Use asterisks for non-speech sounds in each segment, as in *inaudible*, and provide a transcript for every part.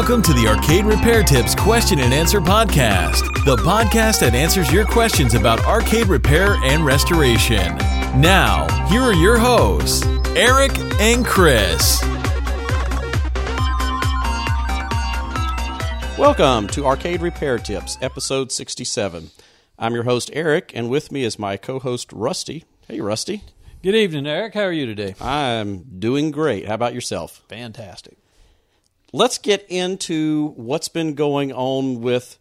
Welcome to the Arcade Repair Tips Question and Answer Podcast, the podcast that answers your questions about arcade repair and restoration. Now, here are your hosts, Erich and Chris. Welcome to Arcade Repair Tips, episode 67. I'm your host, Erich, and with me is my co host, Rusty. Hey, Rusty. Good evening, Erich. How are you today? I'm doing great. How about yourself? Fantastic. Let's get into what's been going on with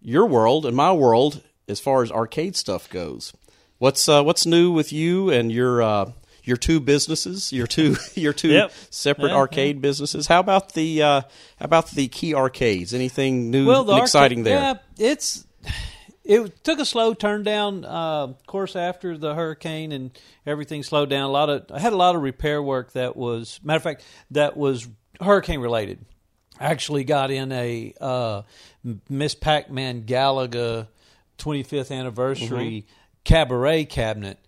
your world and my world as far as arcade stuff goes. What's uh, what's new with you and your uh, your two businesses, your two *laughs* your two Yep. separate Yeah, arcade businesses? How about the uh, how about the key arcades? Anything new Well, the and exciting arcade- there? Yeah, it's it took a slow turn down. Uh, of course, after the hurricane and everything slowed down, a lot of I had a lot of repair work that was matter of fact that was hurricane related. I actually got in a uh, Miss Pac Man Galaga 25th anniversary cabaret cabinet,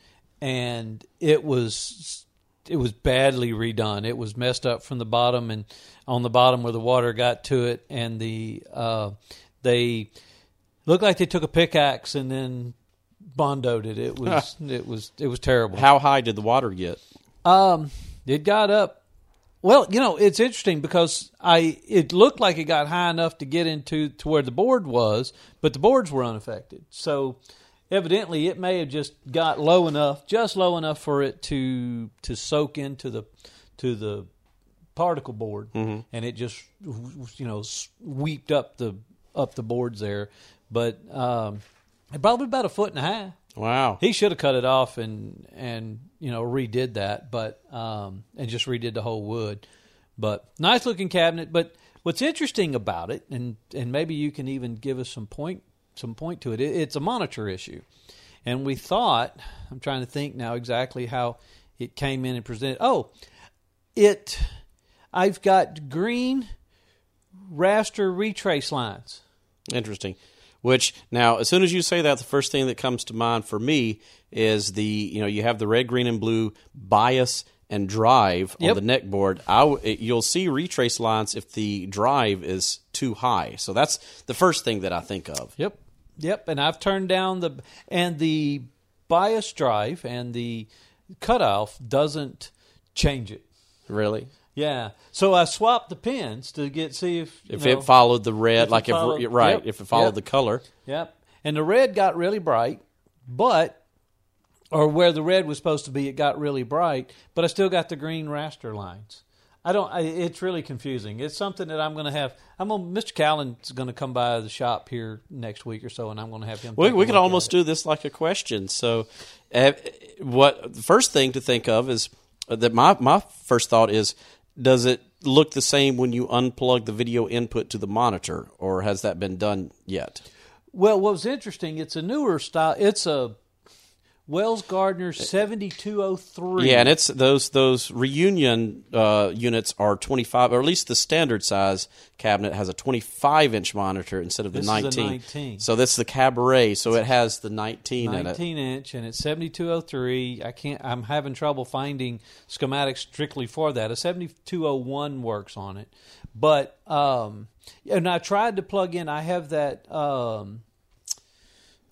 and it was it was badly redone. It was messed up from the bottom, and on the bottom where the water got to it, and the uh, they looked like they took a pickaxe and then bondoed it. It was *laughs* it was it was terrible. How high did the water get? Um, it got up. Well, you know, it's interesting because I it looked like it got high enough to get into to where the board was, but the boards were unaffected. So evidently, it may have just got low enough, just low enough for it to to soak into the to the particle board, and it just you know sweeped up the up the boards there. But um, it probably about a foot and a half. Wow. He should have cut it off and and you know redid that, but um, and just redid the whole wood. But nice looking cabinet. But what's interesting about it, and and maybe you can even give us some point some point to it. it it's a monitor issue, and we thought I'm trying to think now exactly how it came in and presented. Oh, it I've got green raster retrace lines. Interesting. Which now, as soon as you say that, the first thing that comes to mind for me is the you know you have the red, green, and blue bias and drive Yep. on the neck board. I w- it- you'll see retrace lines if the drive is too high. So that's the first thing that I think of. Yep. Yep. And I've turned down the and the bias drive and the cutoff doesn't change it. Really, Yeah. So I swapped the pins to get see if if know, it followed the red, if like if followed- right, yep, if it followed yep. the color. Yep. And the red got really bright, but or where the red was supposed to be, it got really bright, but I still got the green raster lines. I don't. I, it's really confusing. It's something that I'm going to have. I'm going. Mr. Callen's going to come by the shop here next week or so, and I'm going to have him. We, we could almost do this like a question. So, uh, what the first thing to think of is uh, that my my first thought is, does it look the same when you unplug the video input to the monitor, or has that been done yet? Well, what was interesting, it's a newer style. It's a Wells Gardner 7203. Yeah, and it's those those reunion uh, units are twenty five, or at least the standard size cabinet has a twenty five inch monitor instead of the This is a nineteen. 19. So that's the cabaret. So it has the nineteen, in it. 19 inch and it's 7203. I can't I'm having trouble finding schematics strictly for that. A 7201 works on it. But um and I tried to plug in I have that um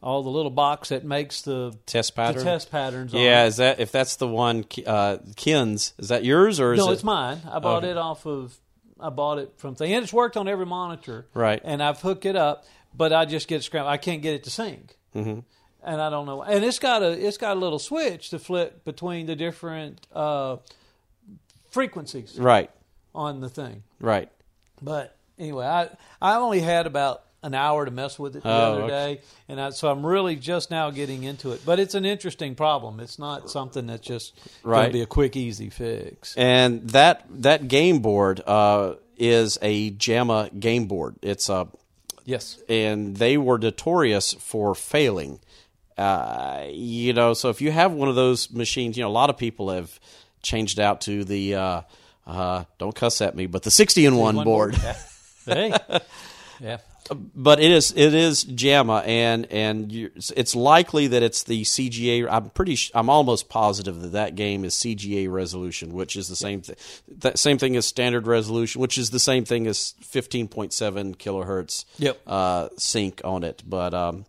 all the little box that makes the Test the test patterns Yeah, is that if that's the one, uh, Ken's? Is that yours or is No, it? it's mine. I bought Okay. it off of. I bought it from thing, and it's worked on every monitor. Right. And I've hooked it up, but I just get scrambled. I can't get it to sync. Mm-hmm. And I don't know. And it's got a it's got a little switch to flip between the different uh, frequencies Right, on the thing. right. But anyway, I I only had about an hour to mess with it the Oh, other okay. day, and I, so I'm really just now getting into it. But it's an interesting problem. It's not something that's just going to be a quick, easy fix. And that that game board uh, is a JAMMA game board. It's a Yes. and they were notorious for failing. Uh, you know, so if you have one of those machines, you know, a lot of people have changed out to the uh, uh, don't cuss at me, but the sixty in one board. Yeah. hey. *laughs* Yeah. But it is it is JAMMA, and and you it's likely that it's the CGA. I'm pretty. Sh- I'm almost positive that that game is CGA resolution, which is the same thing. That same thing as standard resolution, which is the same thing as 15.7 kilohertz. Yep. Uh, sync on it, but um,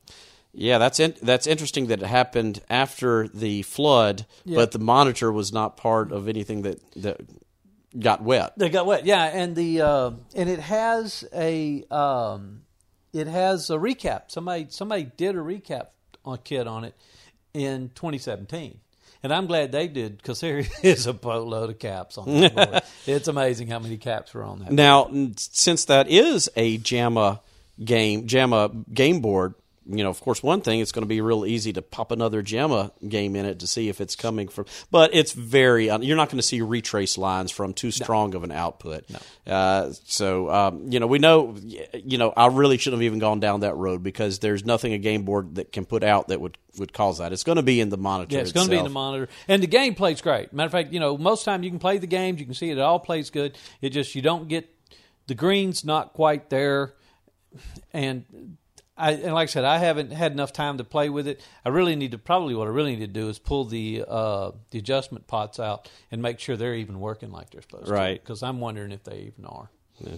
yeah, that's in, that's interesting that it happened after the flood, but the monitor was not part of anything that that got wet. They got wet, yeah, and the uh, and it has a um, it has a recap. Somebody somebody did a recap on kit on it in 2017, and I'm glad they did because there *laughs* is a boatload of caps on that *laughs* it's amazing how many caps were on that. Now, n- since that is a JAMMA game, JAMMA game board, you know, of course, one thing it's going to be real easy to pop another JAMMA game in it to see if it's coming from. But it's very you're not going to see retrace lines from too strong of an output. No. Uh, so um, you know, we know. You know, I really shouldn't have even gone down that road because there's nothing a game board that can put out that would would cause that. It's going to be in the monitor. Yeah, it's going to be in the monitor, and the game plays great. Matter of fact, you know, most time you can play the games, you can see it, it all plays good. It just you don't get the greens not quite there, and I and like I said, I haven't had enough time to play with it. I really need to probably what I really need to do is pull the uh, the adjustment pots out and make sure they're even working like they're supposed to. Right. Because I'm wondering if they even are. Yeah.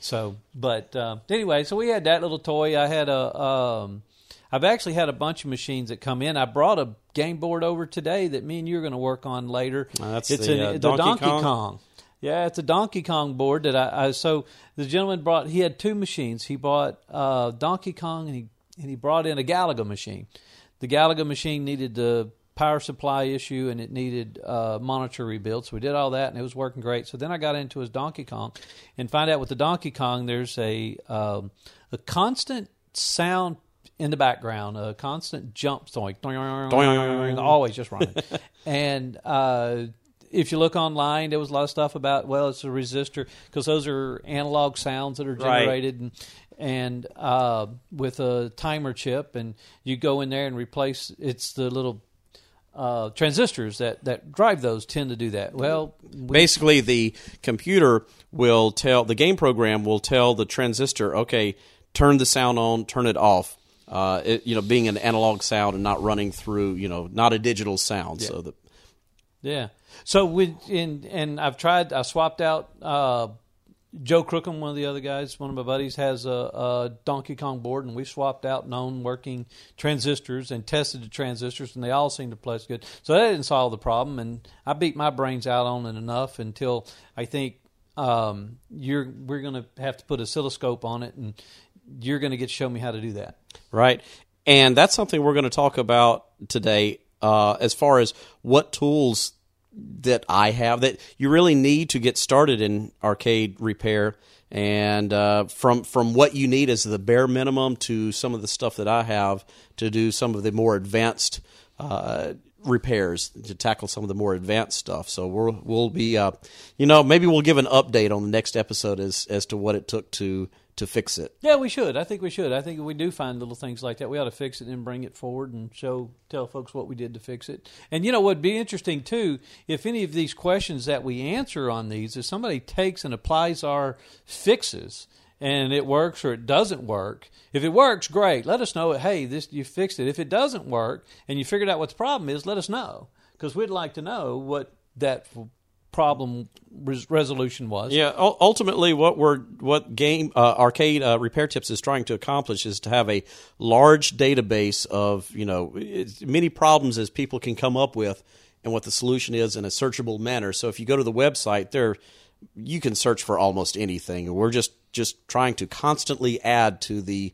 So, but uh, anyway, so we had that little toy. I had a. Um, I've actually had a bunch of machines that come in. I brought a game board over today that me and you are going to work on later. Uh, that's it's the, an- uh, Donkey Kong? Kong. Yeah, it's a Donkey Kong board that I, I so the gentleman brought. He had two machines. He bought uh, Donkey Kong and he and he brought in a Galaga machine. The Galaga machine needed the power supply issue and it needed uh, monitor rebuild. So we did all that and it was working great. So then I got into his Donkey Kong and find out with the Donkey Kong there's a um, a constant sound in the background, a constant jump going, always just running. *laughs* and uh, if you look online, there was a lot of stuff about well, it's a resistor because those are analog sounds that are Right. generated and and uh, with a timer chip, and you go in there and replace. It's the little uh, transistors that that drive those tend to do that. Well, we, Basically, the computer will tell the game program will tell the transistor, okay, turn the sound on, turn it off. Uh, it, you know, being an analog sound and not running through, you know, not a digital sound. So that yeah. So we in and I've tried. I swapped out. Uh, Joe Crookham, one of the other guys, one of my buddies, has a, a Donkey Kong board, and we swapped out known working transistors and tested the transistors, and they all seem to play good. So that didn't solve the problem, and I beat my brains out on it enough until I think um, you're we're going to have to put oscilloscope on it, and you're going to get to show me how to do that. right, and that's something we're going to talk about today. Uh, as far as what tools that I have that you really need to get started in arcade repair, and uh, from from what you need as the bare minimum to some of the stuff that I have to do some of the more advanced uh, repairs to tackle some of the more advanced stuff. So we'll we'll be uh, you know maybe we'll give an update on the next episode as as to what it took to to fix it. Yeah, we should. I think we should. I think we do find little things like that, we ought to fix it and bring it forward and show, tell folks what we did to fix it. And you know what'd be interesting too, if any of these questions that we answer on these, if somebody takes and applies our fixes and it works or it doesn't work, if it works, great. Let us know. Hey, this you fixed it. If it doesn't work and you figured out what the problem is, let us know because we'd like to know what that problem res- resolution was. Yeah, ul- ultimately, what we're what game uh, arcade uh, repair tips is trying to accomplish is to have a large database of you know many problems as people can come up with, and what the solution is in a searchable manner. So if you go to the website, there you can search for almost anything. We're just just trying to constantly add to the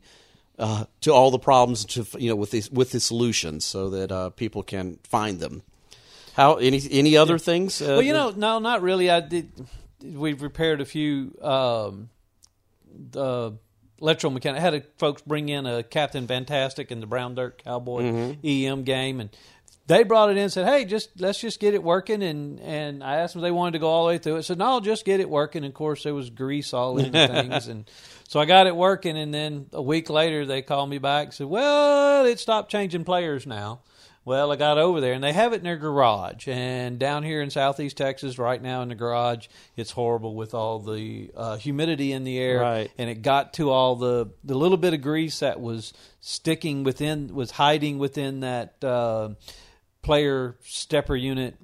uh, to all the problems to you know with these with the solutions so that uh, people can find them. How any any other things? Uh, Well, you know, no, not really. I did. We've repaired a few um, the electromechanic. I had a, folks bring in a Captain Fantastic and the Brown Dirt Cowboy EM game, and they brought it in and said, "Hey, just let's just get it working." And and I asked them if they wanted to go all the way through it. Said, "No, I'll just get it working." And of course, there was grease all in the *laughs* things, and so I got it working. And then a week later, they called me back and said, "Well, it stopped changing players now." Well, I got over there, and they have it in their garage. And down here in southeast Texas, right now in the garage, it's horrible with all the uh, humidity in the air. Right. And it got to all the the little bit of grease that was sticking within, was hiding within that uh, player stepper unit,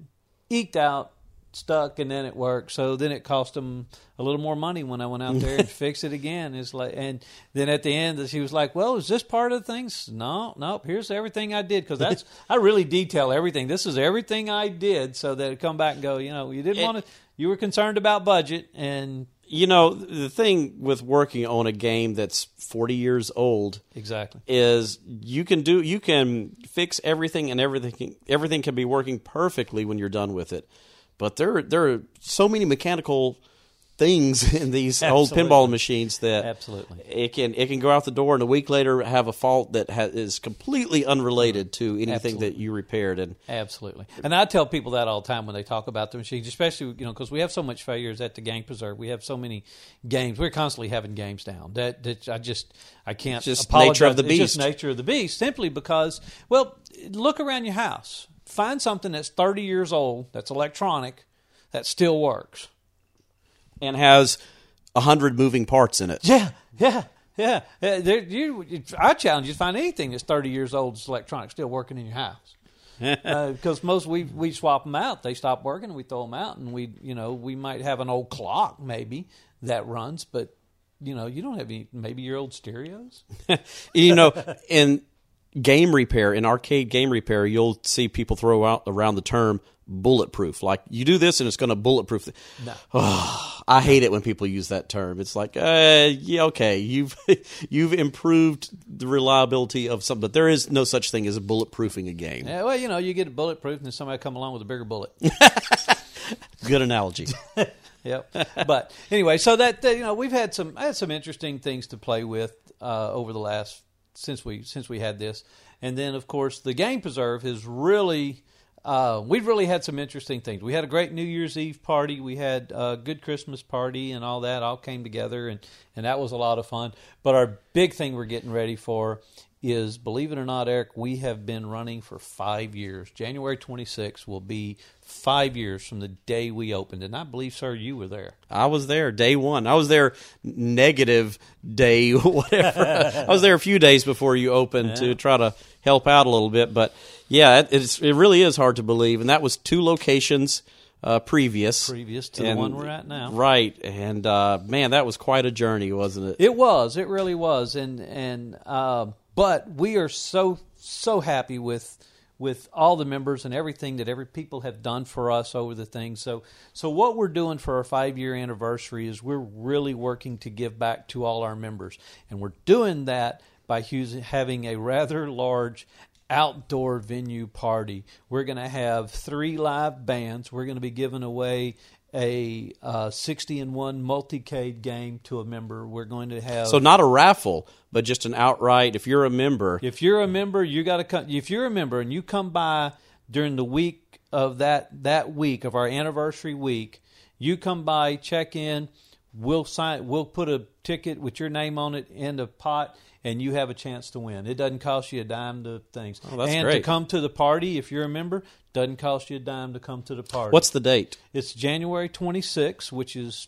eked out, stuck, and then it worked. So then it cost them a little more money when I went out there and *laughs* fix it again. It's like, and then at the end, she was like, "Well, is this part of the things?" No, nope. Here's everything I did because that's *laughs* I really detail everything. This is everything I did so that it come back and go. You know, you didn't want to. You were concerned about budget, and You know, the thing with working on a game that's 40 years old exactly. is you can do you can fix everything and everything everything can be working perfectly when you're done with it. But there there are so many mechanical things *laughs* in these old pinball machines that Absolutely. it can it can go out the door and a week later have a fault that ha- is completely unrelated to mm-hmm. anything Absolutely. that you repaired and Absolutely, and I tell people that all the time when they talk about the machines, especially you know because we have so much failures at the game preserve. We have so many games. We're constantly having games down. That, that I just I can't. It's just apologize. nature of the It's just nature of the beast. Simply because, well, look around your house. Find something that's thirty years old that's electronic that still works. And has a hundred moving parts in it. Yeah, yeah, yeah. Uh, there, you, I challenge you to find anything that's thirty years old that's electronic still working in your house. *laughs* Because most we we swap them out, they stop working, we throw them out, and we you know we might have an old clock maybe that runs, but you know you don't have any maybe your old stereos. *laughs* you know, in game repair, in arcade game repair, you'll see people throw out around the term bulletproof. Like you do this and it's going to bulletproof. No. Oh, *sighs* I hate it when people use that term. It's like, uh, yeah, okay, you've *laughs* you've improved the reliability of something, but there is no such thing as bulletproofing a game. Yeah, well, you know you get it bulletproof, and then somebody come along with a bigger bullet. *laughs* Good analogy. *laughs* yep. But anyway, so that you know we've had some had some interesting things to play with uh, over the last since we since we had this, and then of course the game preserve has really. Uh, we've really had some interesting things. We had a great New Year's Eve party. We had a good Christmas party and all that all came together, and, and that was a lot of fun. But our big thing we're getting ready for is, believe it or not, Erich, we have been running for five years. January 26th will be five years from the day we opened. And I believe, sir, you were there. I was there day one. I was there negative day *laughs* whatever. *laughs* I was there a few days before you opened to try to help out a little bit. But yeah, it, it's it really is hard to believe. And that was two locations uh, previous, Previous to the one we're at now. Right, and uh, man, that was quite a journey, wasn't it? It was. It really was. And and uh, but we are so so happy with with all the members and everything that every people have done for us over the things. So so what we're doing for our five year anniversary is we're really working to give back to all our members, and we're doing that by having a rather large outdoor venue party. We're going to have three live bands. We're going to be giving away a uh, 60 and 1 multicade game to a member. We're going to have So not a raffle, but just an outright. If you're a member, if you're a member, you got to come. If you're a member and you come by during the week of that that week of our anniversary week, you come by, check in. We'll sign. We'll put a ticket with your name on it in the pot, and you have a chance to win. It doesn't cost you a dime to things. Oh, that's and to come to the party, if you're a member, doesn't cost you a dime to come to the party. what's the date? It's January 26th, which is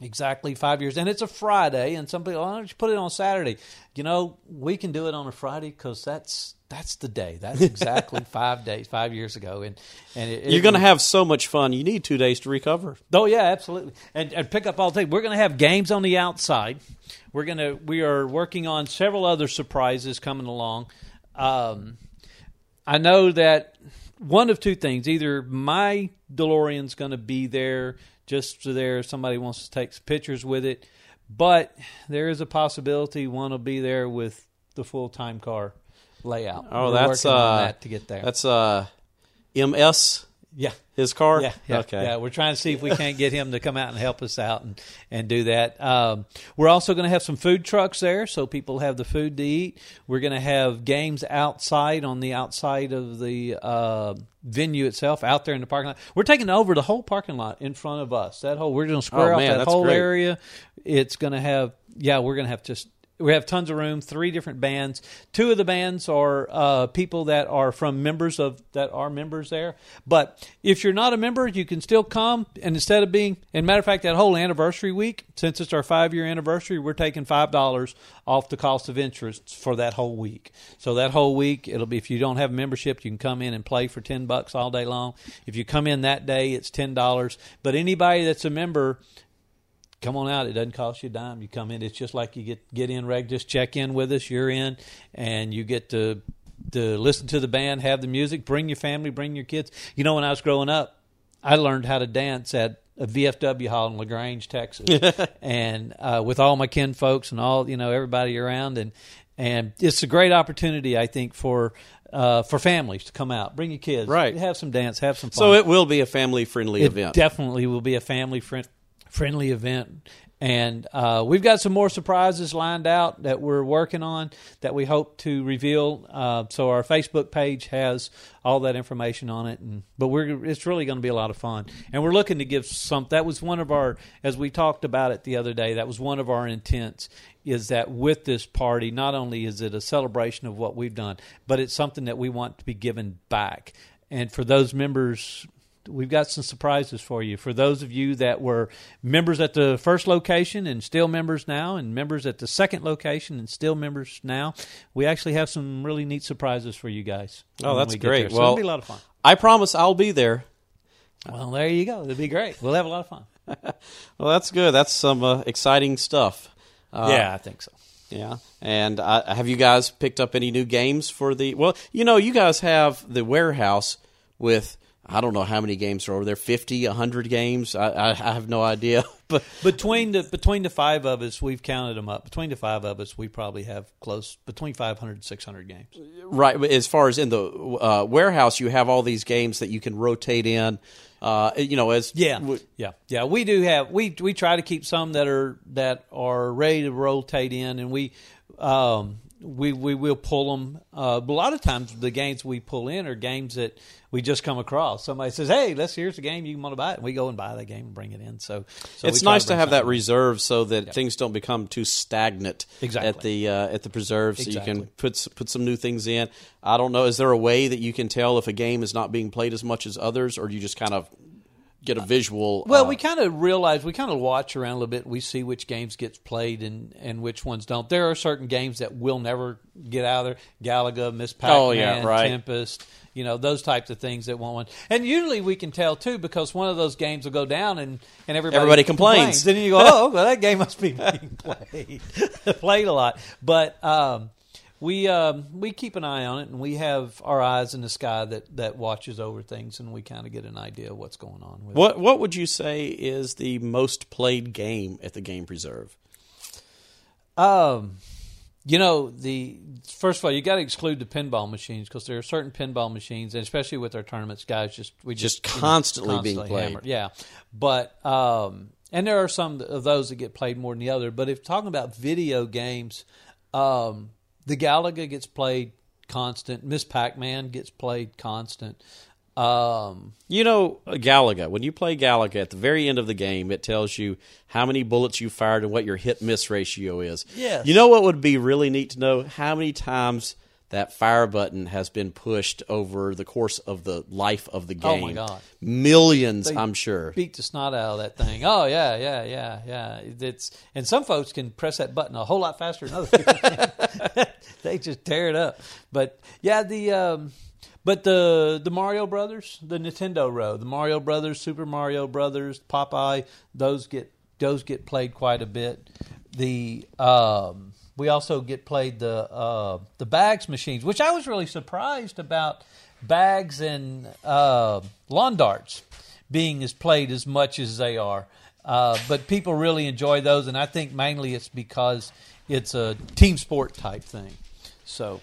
exactly five years, and it's a Friday. And some people, why don't you put it on Saturday? You know, we can do it on a Friday because that's that's the day. That's exactly *laughs* five days, five years ago, and and it, You're going to have so much fun. You need two days to recover. Oh yeah, absolutely. And, and pick up all day. We're going to have games on the outside. We're going to we are working on several other surprises coming along. Um, I know that one of two things: either my DeLorean's going to be there just so there somebody wants to take some pictures with it, but there is a possibility one will be there with the full time car layout. Oh, We're that's uh, that to get there. That's uh, MS. yeah. His car. Yeah, yeah, Okay. yeah. We're trying to see if we can't get him to come out and help us out and, and do that. Um, we're also going to have some food trucks there, so people have the food to eat. We're going to have games outside on the outside of the uh, venue itself, out there in the parking lot. We're taking over the whole parking lot in front of us. That whole we're going to square Oh, off man, that whole great. area. It's going to have yeah, we're going to have just we have tons of room. Three different bands. Two of the bands are uh, people that are from members of that are members there. But if you're not a member, you can still come. And instead of being, and matter of fact, that whole anniversary week, since it's our five year anniversary, we're taking five dollars off the cost of interest for that whole week. So that whole week, it'll be if you don't have membership, you can come in and play for ten bucks all day long. If you come in that day, it's ten dollars. But anybody that's a member come on out. It doesn't cost you a dime. You come in. It's just like you get get in reg. Just check in with us. You're in, and you get to to listen to the band, have the music, bring your family, bring your kids. You know, when I was growing up, I learned how to dance at a VFW hall in La Grange, Texas, *laughs* and uh, with all my kin folks and all you know everybody around, and and it's a great opportunity, I think, for. Uh, for families to come out, bring your kids, Right. Have some dance, have some fun. So it will be a family friendly event. definitely will be a family friend, friendly event. And uh, we've got some more surprises lined out that we're working on that we hope to reveal. Uh, so our Facebook page has all that information on it, and but we're it's really going to be a lot of fun. And we're looking to give some. That was one of our, as we talked about it the other day. That was one of our intents. Is that with this party, not only is it a celebration of what we've done, but it's something that we want to be given back. And for those members we've got some surprises for you. For those of you that were members at the first location and still members now, and members at the second location and still members now, we actually have some really neat surprises for you guys. Oh, that's we great. So Well- it'll be a lot of fun. I promise I'll be there. Well, there you go. It'll be great. We'll have a lot of fun. *laughs* Well, that's good. That's some uh, exciting stuff. Uh, yeah, I think so. Yeah. And uh, have you guys picked up any new games for the? Well, you know, you guys have the warehouse with I don't know how many games are over there 50, 100 games. I, I, I have no idea. *laughs* But Between the between the five of us, we've counted them up. Between the five of us, we probably have close between 500 and 600 games. right, as far as in the uh, warehouse, you have all these games that you can rotate in. Uh, you know, as Yeah, w- yeah, yeah. We do have we we try to keep some that are that are ready to rotate in, and we um, we we will pull them. Uh, a lot of times, the games we pull in are games that we just come across. Somebody says, "Hey, let's here's the game you want to buy it," and we go and buy that game and bring it in. So, so it's nice to bring have that reserve so that things don't become too stagnant Exactly. at the uh, at the preserve. So you can put put some new things in. I don't know. Is there a way that you can tell if a game is not being played as much as others, or do you just kind of get a visual? Well, uh, we kind of realize we kind of watch around a little bit. We see which games gets played and, and which ones don't. There are certain games that will never get out of there. Galaga, Miss Pac-Man, Oh, yeah, right. Tempest. You know those types of things that won't win. And usually we can tell too because one of those games will go down and, and everybody Everybody complains. Then you go, oh, well, that game must be being *laughs* played *laughs* played a lot. But um, we um, we keep an eye on it, and we have our eyes in the sky that, that watches over things, and we kind of get an idea of what's going on with it. what what would you say is the most played game at the game preserve? Um, you know, the first of all, you got to exclude the pinball machines because there are certain pinball machines, and especially with our tournaments, guys, just we just, Just you know, constantly being played. hammer. Yeah, but um, and there are some of those that get played more than the other. But if talking about video games, um, the Galaga gets played constant. Miss Pac Man gets played constant. Um, You know, Galaga. When you play Galaga, at the very end of the game, it tells you how many bullets you fired and what your hit miss ratio is. Yes. You know what would be really neat to know? How many times that fire button has been pushed over the course of the life of the game. Oh, my God. Millions, They I'm sure. beat the snot out of that thing. Oh yeah, yeah, yeah, yeah. It's and some folks can press that button a whole lot faster than other people. *laughs* they just tear it up. But yeah, the um, but the the Mario Brothers, the Nintendo row, the Mario Brothers, Super Mario Brothers, Popeye, those get those get played quite a bit. The um, we also get played the uh, the bags machines, which I was really surprised about bags and uh, lawn darts being as played as much as they are. Uh, but people really enjoy those, and I think mainly it's because it's a team sport type thing. So,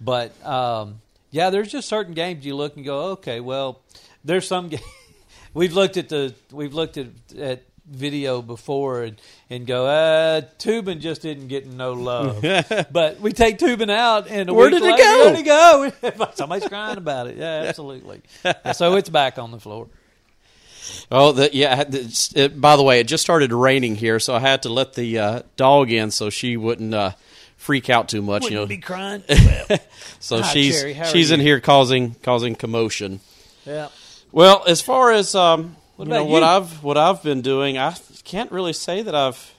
but um, yeah, there's just certain games you look and go, okay, well, there's some. Ga- *laughs* we've looked at the we've looked at at video before and, and go, uh, Toobin' just isn't getting no love. *laughs* but we take Toobin' out, and Where did it go? Where'd it go? *laughs* Somebody's crying about it. Yeah, absolutely. so it's back on the floor. Oh, the, yeah. It, by the way, it just started raining here, so I had to let the uh, dog in so she wouldn't uh, freak out too much. Wouldn't you know, be crying. *laughs* Well, so Hi, she's Cherry. How are she's in here causing causing commotion. yeah. Well, as far as um, What you know, what? I've what I've been doing, I can't really say that I've.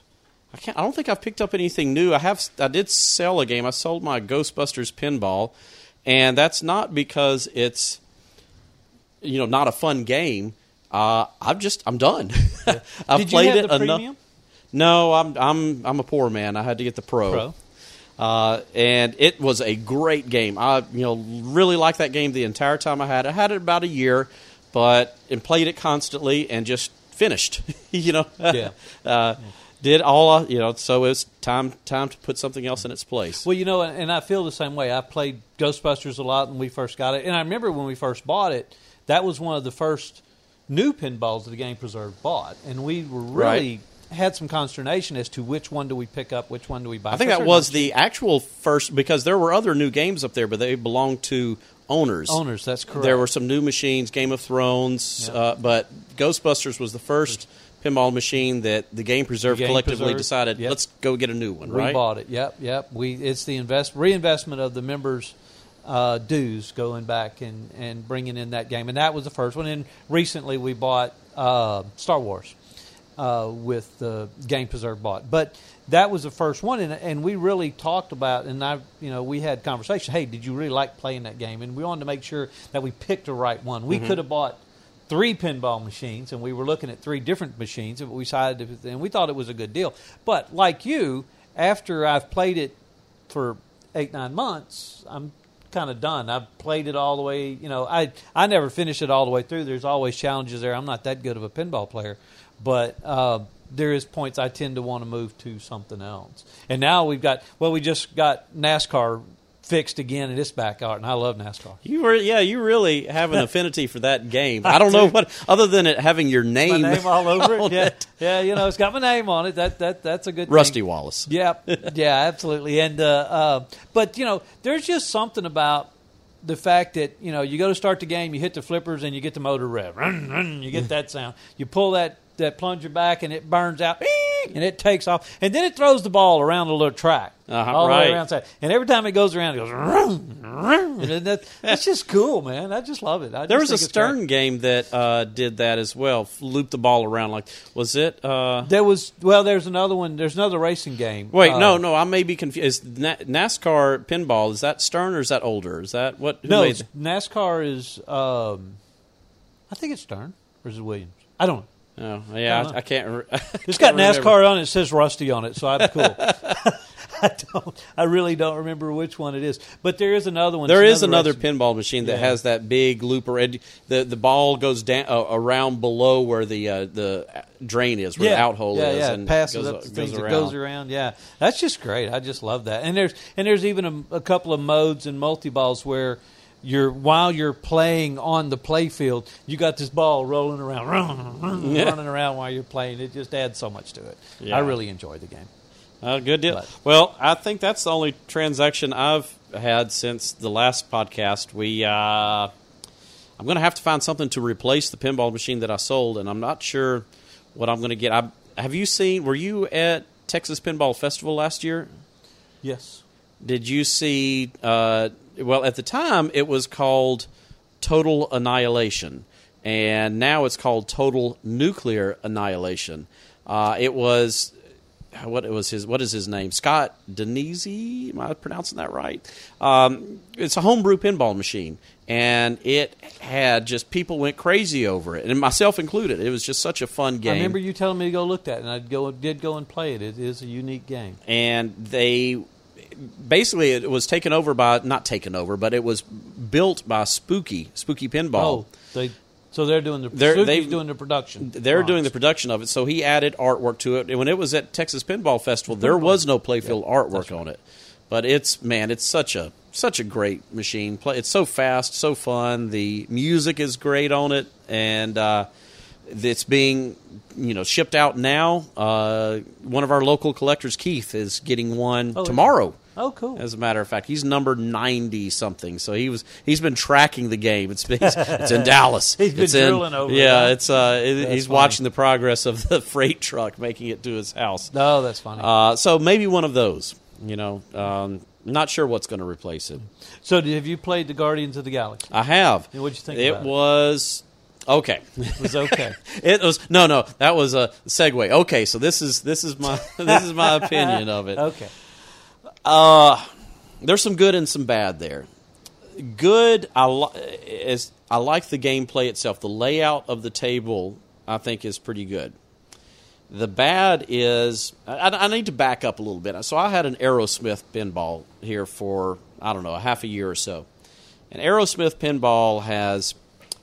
I can't. I don't think I've picked up anything new. I have. I did sell a game. I sold my Ghostbusters pinball, and that's not because it's, you know, not a fun game. Uh, I've just I'm done. *laughs* I've Did played it enough. No, I'm I'm I'm a poor man. I had to get the pro. Pro. Uh, and it was a great game. I you know really liked that game the entire time I had it. I had it about a year, but and played it constantly and just finished. *laughs* you know, Yeah. *laughs* uh, did all I, you know. So it's time time to put something else in its place. Well, you know, and I feel the same way. I played Ghostbusters a lot when we first got it, and I remember when we first bought it. That was one of the first new pinballs that the Game Preserve bought, and we were really had some consternation as to which one do we pick up, which one do we buy. I think that was the actual first because there were other new games up there, but they belonged to owners. owners. That's correct. There were some new machines, Game of Thrones, Yeah. uh, but Ghostbusters was the first pinball machine that the Game Preserve The Game collectively Preserve, decided, yep. let's go get a new one, we right? bought it. Yep, yep. We it's the invest reinvestment of the members' uh, dues going back and and bringing in that game, and that was the first one. And recently we bought uh, Star Wars uh, with the Game Preserve bought, but that was the first one, and, and we really talked about, and I, you know, we had conversation. Hey, did you really like playing that game? And we wanted to make sure that we picked the right one. We could have bought three pinball machines, and we were looking at three different machines, and we decided, to, and we thought it was a good deal. But like you, after I've played it for eight nine months, I'm kind of done. I've played it all the way. You know, I I never finish it all the way through. There's always challenges there. I'm not that good of a pinball player, but. Uh, there is points I tend to want to move to something else, and now we've got well, we just got NASCAR fixed again, and it's back out, and I love NASCAR. You were, yeah, you really have an *laughs* affinity for that game. I don't know what, other than it having your name, My name all over it. Yeah, yeah. You know, it's got my name on it. That that that's a good thing. Rusty Wallace. Yeah, yeah, absolutely. And uh, uh, but you know, there's just something about the fact that you know you go to start the game, you hit the flippers, and you get the motor rev. Run, run, you get that sound. You pull that that plunger back, and it burns out, and it takes off, and then it throws the ball around a little track. Uh-huh, all the way around side. And every time it goes around, it goes. Run, run, and that, that's just cool, man. I just love it. I There was a it's great. Stern game that uh, did that as well. Loop the ball around like was it? Uh, There was well. There's another one. There's another racing game. wait, Uh, no, no, I may be confused. Is Na- NASCAR pinball is that Stern or is that older? Is that what? Who No, made NASCAR is. Um, I think it's Stern or is it Williams? I don't know. Oh, yeah, I I. I can't. Re- *laughs* It's got NASCAR on it. It says Rusty on it, so I'm cool. *laughs* *laughs* I don't. I really don't remember which one it is, but there is another one. There It's is another racing- pinball machine that Yeah. has that big looper. And the the ball goes down uh, around below where the uh, the drain is, where yeah. the out hole yeah, is, yeah, and it passes goes, up the goes things around. goes around. Yeah, that's just great. I just love that. And there's and there's even a, a couple of modes and multi balls where you're while you're playing on the playfield, you got this ball rolling around, *laughs* run, run, Yeah. running around while you're playing. It just adds so much to it. Yeah. I really enjoy the game. Uh, good deal. But- well, I think that's the only transaction I've had since the last podcast. We, uh, I'm going to have to find something to replace the pinball machine that I sold, and I'm not sure what I'm going to get. I, have you seen? Were you at Texas Pinball Festival last year? Yes. Did you see? Uh, well, at the time, it was called Total Annihilation, and now it's called Total Nuclear Annihilation. Uh, it was what it was his what is his name Scott Danesi am I pronouncing that right um, it's a homebrew pinball machine and it had just people went crazy over it and myself included it was just such a fun game I remember you telling me to go look at it, and I go did go and play it. It is a unique game. and they basically it was taken over by not taken over but it was built by spooky spooky pinball. Oh, they so they're doing the They're- they've- doing the production. they're doing the production of it so he added artwork to it. And when it was at texas pinball festival there was no playfield artwork on it. But it's man it's such a such a great machine. Play it's so fast so fun. The music is great on it. And uh, it's being you know shipped out now. Uh, one of our local collectors keith is getting one Oh, tomorrow. he? Oh, cool. as a matter of fact, he's number ninety something. So he was he's been tracking the game. It's it's, it's in *laughs* Dallas. He's been it's in, over it, Yeah, it's uh, it, he's funny. watching the progress of the *laughs* freight truck making it to his house. No, that's funny. Uh, so maybe one of those. You know, um, not sure what's going to replace it. So, have you played the Guardians of the Galaxy? I have. And what'd you think It about it? was okay. It was okay. *laughs* It was no, no. That was a segue. Okay, so this is this is my this is my opinion of it. okay. Uh, there's some good and some bad there. Good, I li- is I like the gameplay itself. The layout of the table, I think, is pretty good. The bad is I, I need to back up a little bit. So I had an Aerosmith pinball here for I don't know a half a year or so. And Aerosmith pinball has,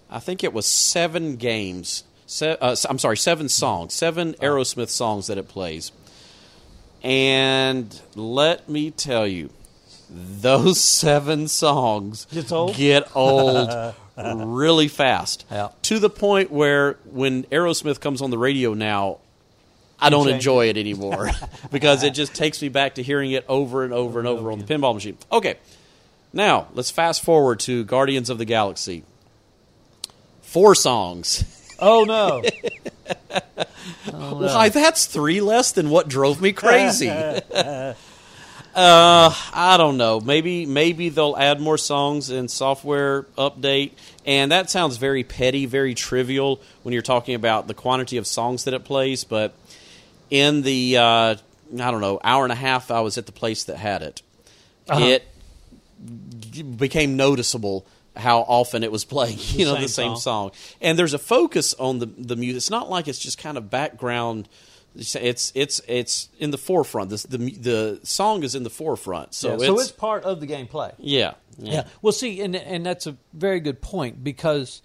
I think it was seven games. Se- uh, I'm sorry, seven songs, seven Aerosmith songs that it plays. And let me tell you, those *laughs* seven songs Gets old? get old *laughs* really fast. Yeah. To the point where when Aerosmith comes on the radio now, I don't change enjoy it anymore *laughs* because it just takes me back to hearing it over and over and over on the pinball machine. Okay, now let's fast forward to Guardians of the Galaxy. Four songs. Oh no. Why, that's three less than what drove me crazy. *laughs* uh, I don't know. Maybe maybe they'll add more songs in software update, and that sounds very petty, very trivial when you're talking about the quantity of songs that it plays. But in the uh, I don't know hour and a half I was at the place that had it, it became noticeable how often it was playing *laughs* you know same the same song. song. And there's a focus on the the music. It's not like it's just kind of background. It's it's it's in the forefront. This, the the song is in the forefront. So, Yeah, it's, so it's part of the gameplay. yeah, Yeah. Well, see, and and that's a very good point because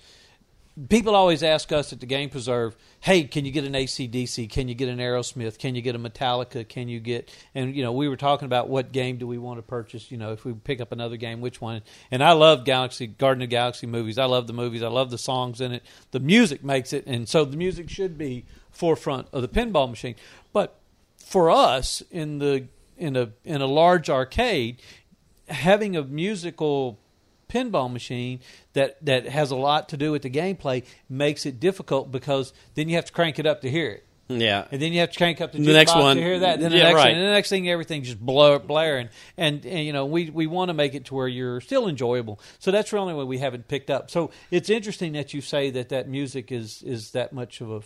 people always ask us at the Game Preserve, "Hey, can you get an ACDC? Can you get an Aerosmith? Can you get a Metallica? Can you get?" And you know, we were talking about what game do we want to purchase? You know, if we pick up another game, which one? And I love Galaxy Garden of Galaxy movies. I love the movies. I love the songs in it. The music makes it, and so the music should be forefront of the pinball machine. But for us in the in a in a large arcade, having a musical pinball machine that that has a lot to do with the gameplay makes it difficult because then you have to crank it up to hear it. yeah And then you have to crank up the, The next one- to hear that. Then the yeah, next right. one, and the next thing, everything just blur, blaring. And, and you know, we we want to make it to where you're still enjoyable. So that's really what we haven't picked up. So it's interesting that you say that that music is is that much of a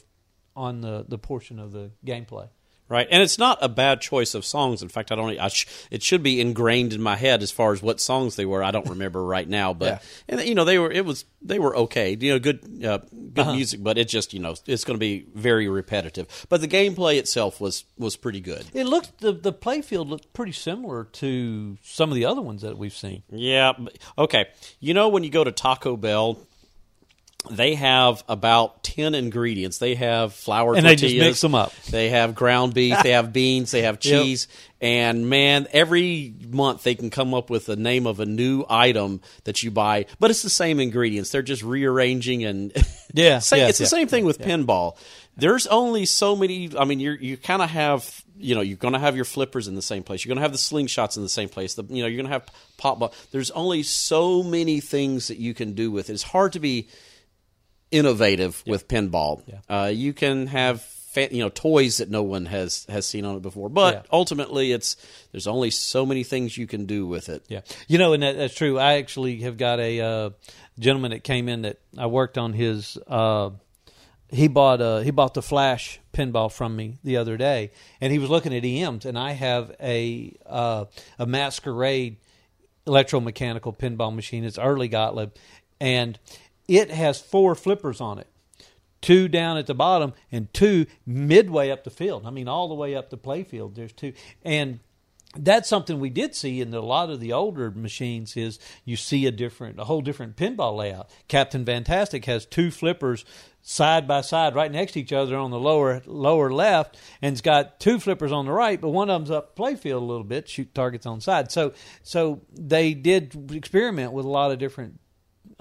on the the portion of the gameplay. Right and it's not a bad choice of songs in fact i don't I sh- it should be ingrained in my head as far as what songs they were i don't remember right now but Yeah. and you know they were it was they were okay you know good uh, good Uh-huh. music but it just you know it's going to be very repetitive but the gameplay itself was was pretty good It looked the the playfield looked pretty similar to some of the other ones that we've seen. Yeah. Okay. You know when you go to Taco Bell, they have about ten ingredients. They have flour And they tortillas. just mix 'em up. They have ground beef. they have beans. They have *laughs* Yep. cheese. And man, every month they can come up with the name of a new item that you buy, but it's the same ingredients. They're just rearranging and *laughs* Yeah, Same- yeah, it's the yeah. same thing with pinball. There's only so many. I mean, you're you kind of have. You know, you're going to have your flippers in the same place. You're going to have the slingshots in the same place. The, you know, you're going to have pop ball. There's only so many things that you can do with it. It's hard to be innovative with pinball. Uh, you can have fa- you know toys that no one has has seen on it before, but Yeah. ultimately, it's there's only so many things you can do with it. Yeah, you know, and that, that's true. I actually have got a uh, gentleman that came in that I worked on his. Uh, he bought uh, he bought the Flash pinball from me the other day, and he was looking at EMs, and I have a uh, a Masquerade electromechanical pinball machine. It's early Gottlieb, and it has four flippers on it two down at the bottom and two midway up the field. I mean, all the way up the playfield. There's two, and that's something we did see in a lot of the older machines. Is you see a different, a whole different pinball layout. Captain Fantastic has two flippers side by side, right next to each other on the lower lower left, and it's got two flippers on the right, but one of them's up playfield a little bit, shoot targets on side. So, so they did experiment with a lot of different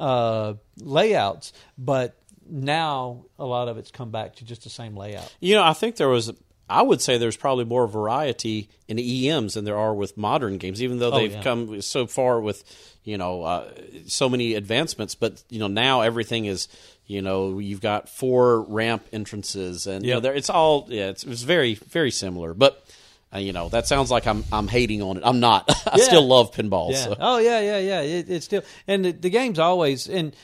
uh, layouts, but now a lot of it's come back to just the same layout. You know, I think there was. I would say there's probably more variety in EMs than there are with modern games, even though Oh, they've yeah. come so far with you know uh, so many advancements. But you know now everything is you know you've got four ramp entrances, and you know it's all yeah it's, it's very very similar. But Uh, you know, that sounds like I'm I'm hating on it. I'm not. *laughs* I Yeah. still love pinball. Yeah. So. Oh yeah, yeah, yeah. It, it's still and the, the game's always and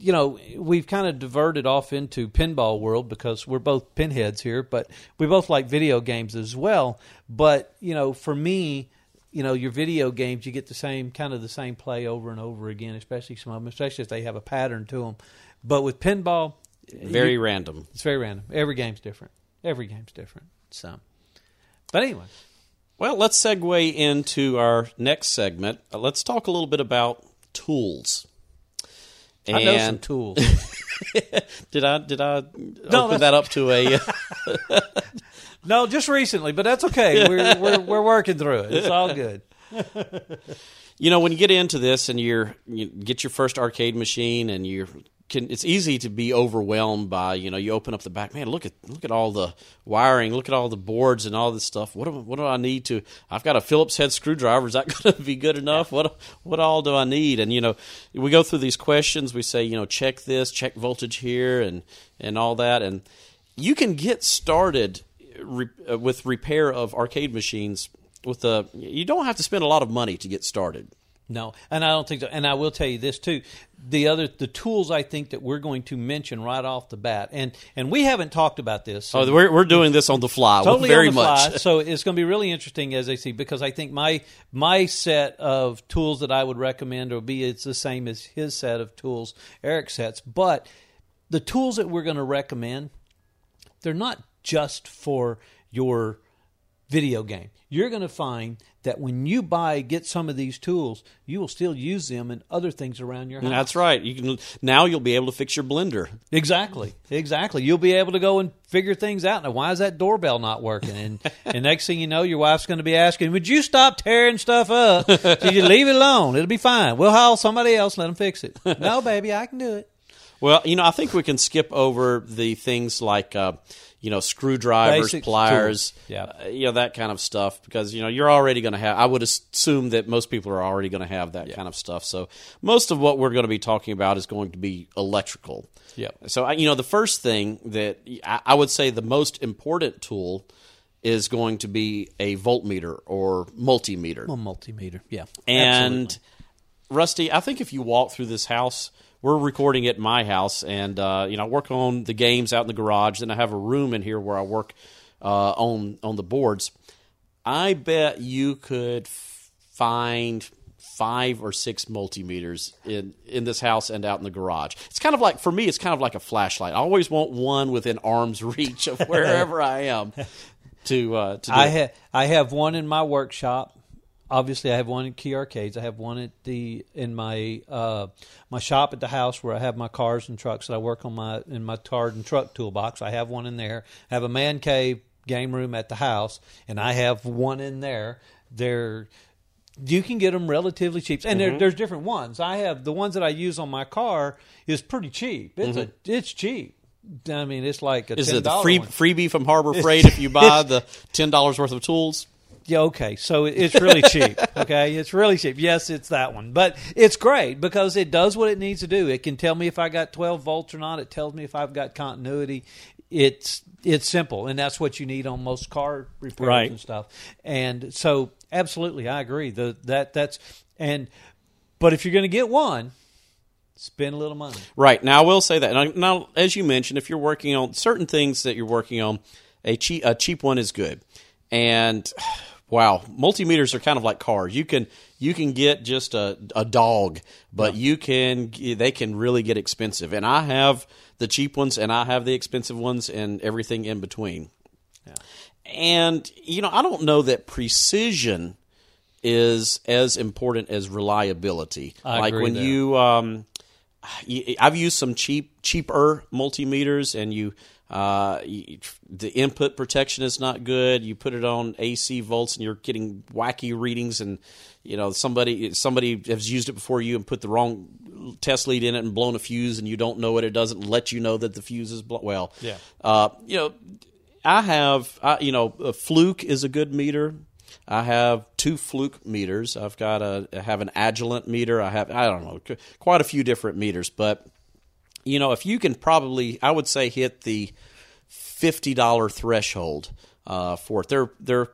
you know we've kind of diverted off into pinball world because we're both pinheads here, but we both like video games as well. But you know, for me, you know, your video games you get the same kind of the same play over and over again, especially some of them, especially if they have a pattern to them. But with pinball, Very you- random. it's very random. Every game's different. Every game's different. So, but anyway, Well, let's segue into our next segment. Uh, let's talk a little bit about tools. I know some tools. *laughs* Did I did I No, open that up to a? *laughs* No, just recently, but that's okay. We're we're, we're working through it. It's all good. *laughs* you know, when you get into this and you're you get your first arcade machine and you're can it's easy to be overwhelmed by you know you open up the back man look at look at all the wiring look at all the boards and all this stuff. What do, what do I need to I've got a Phillips head screwdriver. Is that *laughs* going to be good enough? What what all do I need? And you know we go through these questions. We say you know check this check voltage here and and all that. And you can get started re, uh, with repair of arcade machines with a you don't have to spend a lot of money to get started No, and I don't think so. And I will tell you this too: the other the tools I think that we're going to mention right off the bat, and and we haven't talked about this. Oh, we're, we're doing this on the fly. totally very on the much. fly. so it's going to be really interesting as I see because I think my my set of tools that I would recommend will be it's the same as his set of tools, Erich sets, but the tools that we're going to recommend, they're not just for your video game. You're going to find that when you buy get some of these tools, you will still use them in other things around your house. That's right. You can now you'll be able to fix your blender. Exactly, exactly. You'll be able to go and figure things out. Now, why is that doorbell not working? And *laughs* and next thing you know, your wife's going to be asking, "Would you stop tearing stuff up? So you leave it alone. It'll be fine. We'll haul somebody else. Let them fix it." *laughs* No, baby, I can do it. Well, you know, I think we can skip over the things like uh, you know screwdrivers, Basic pliers. Yeah. uh, you know that kind of stuff because you know you're already going to have. I would assume that most people are already going to have that kind of stuff. So most of what we're going to be talking about is going to be electrical. Yep. So I- you know the first thing that I I would say the most important tool is going to be a voltmeter or multimeter. A multimeter, yeah, And Absolutely. Rusty, I think if you walk through this house, we're recording at my house, and uh, you know, I work on the games out in the garage. Then I have a room in here where I work uh, on on the boards. I bet you could f- find five or six multimeters in in this house and out in the garage. It's kind of like for me, it's kind of like a flashlight. I always want one within arm's *laughs* reach of wherever I am to uh, to do I have I have one in my workshop. Obviously, I have one in Key Arcades. I have one at the in my uh, my shop at the house where I have my cars and trucks that I work on my in my car and truck toolbox. I have one in there. I have a man cave game room at the house, and I have one in there. They're you can get them relatively cheap, and Mm-hmm. there, there's different ones. I have the ones that I use on my car is pretty cheap. It's a it's cheap. I mean, it's like a Mm-hmm. Is $10 it the free one. freebie from Harbor Freight if you *laughs* buy the ten dollars worth of tools? Yeah, okay. So it's really cheap. *laughs* Okay, it's really cheap. Yes, it's that one, but it's great because it does what it needs to do. It can tell me if I got 12 volts or not. It tells me if I've got continuity. It's it's simple, and that's what you need on most car repairs Right. and stuff. And so, absolutely, I agree. The that that's and but if you're going to get one, spend a little money. Right now, I will say that. Now, now, as you mentioned, if you're working on certain things that you're working on, a cheap a cheap one is good. And wow, multimeters are kind of like cars. You can you can get just a, a dog, but you can they can really get expensive. And I have the cheap ones, and I have the expensive ones, and everything in between. And you know, I don't know that precision is as important as reliability. I like when there. you, um, I've used some cheap, cheaper multimeters, and you, uh, you, the input protection is not good. You put it on AC volts, and you're getting wacky readings, and you know somebody somebody has used it before you and put the wrong test lead in it and blown a fuse, and you don't know it. It doesn't let you know that the fuse is blown. Well, Yeah. uh, you know, I have, I, you know, a Fluke is a good meter. I have two Fluke meters. I've got a, I have an Agilent meter. I have, I don't know, quite a few different meters. But you know, if you can probably, I would say, hit the fifty dollar threshold uh, for it. They're they're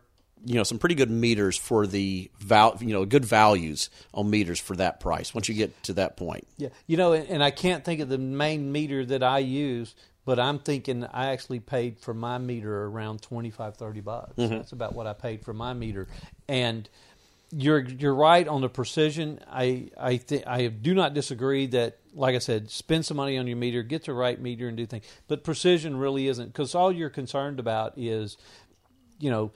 you know some pretty good meters for the val you know good values on meters for that price once you get to that point. Yeah, you know, and, and I can't think of the main meter that I use, but I'm thinking I actually paid for my meter around 25, 30 bucks. That's about what I paid for my meter, and you're you're right on the precision. I I think I do not disagree that, like I said, spend some money on your meter, get the right meter, and do things. But precision really isn't because all you're concerned about is, you know,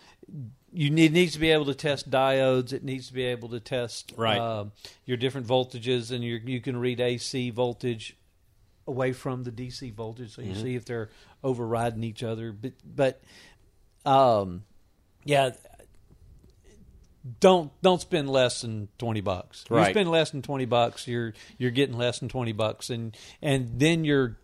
you need needs to be able to test diodes. It needs to be able to test Right. uh, your different voltages, and you you can read AC voltage away from the DC voltage, so you see if they're overriding each other. But but um, yeah, don't don't spend less than twenty bucks. Right. You spend less than twenty bucks, you're you're getting less than twenty bucks, and and then you're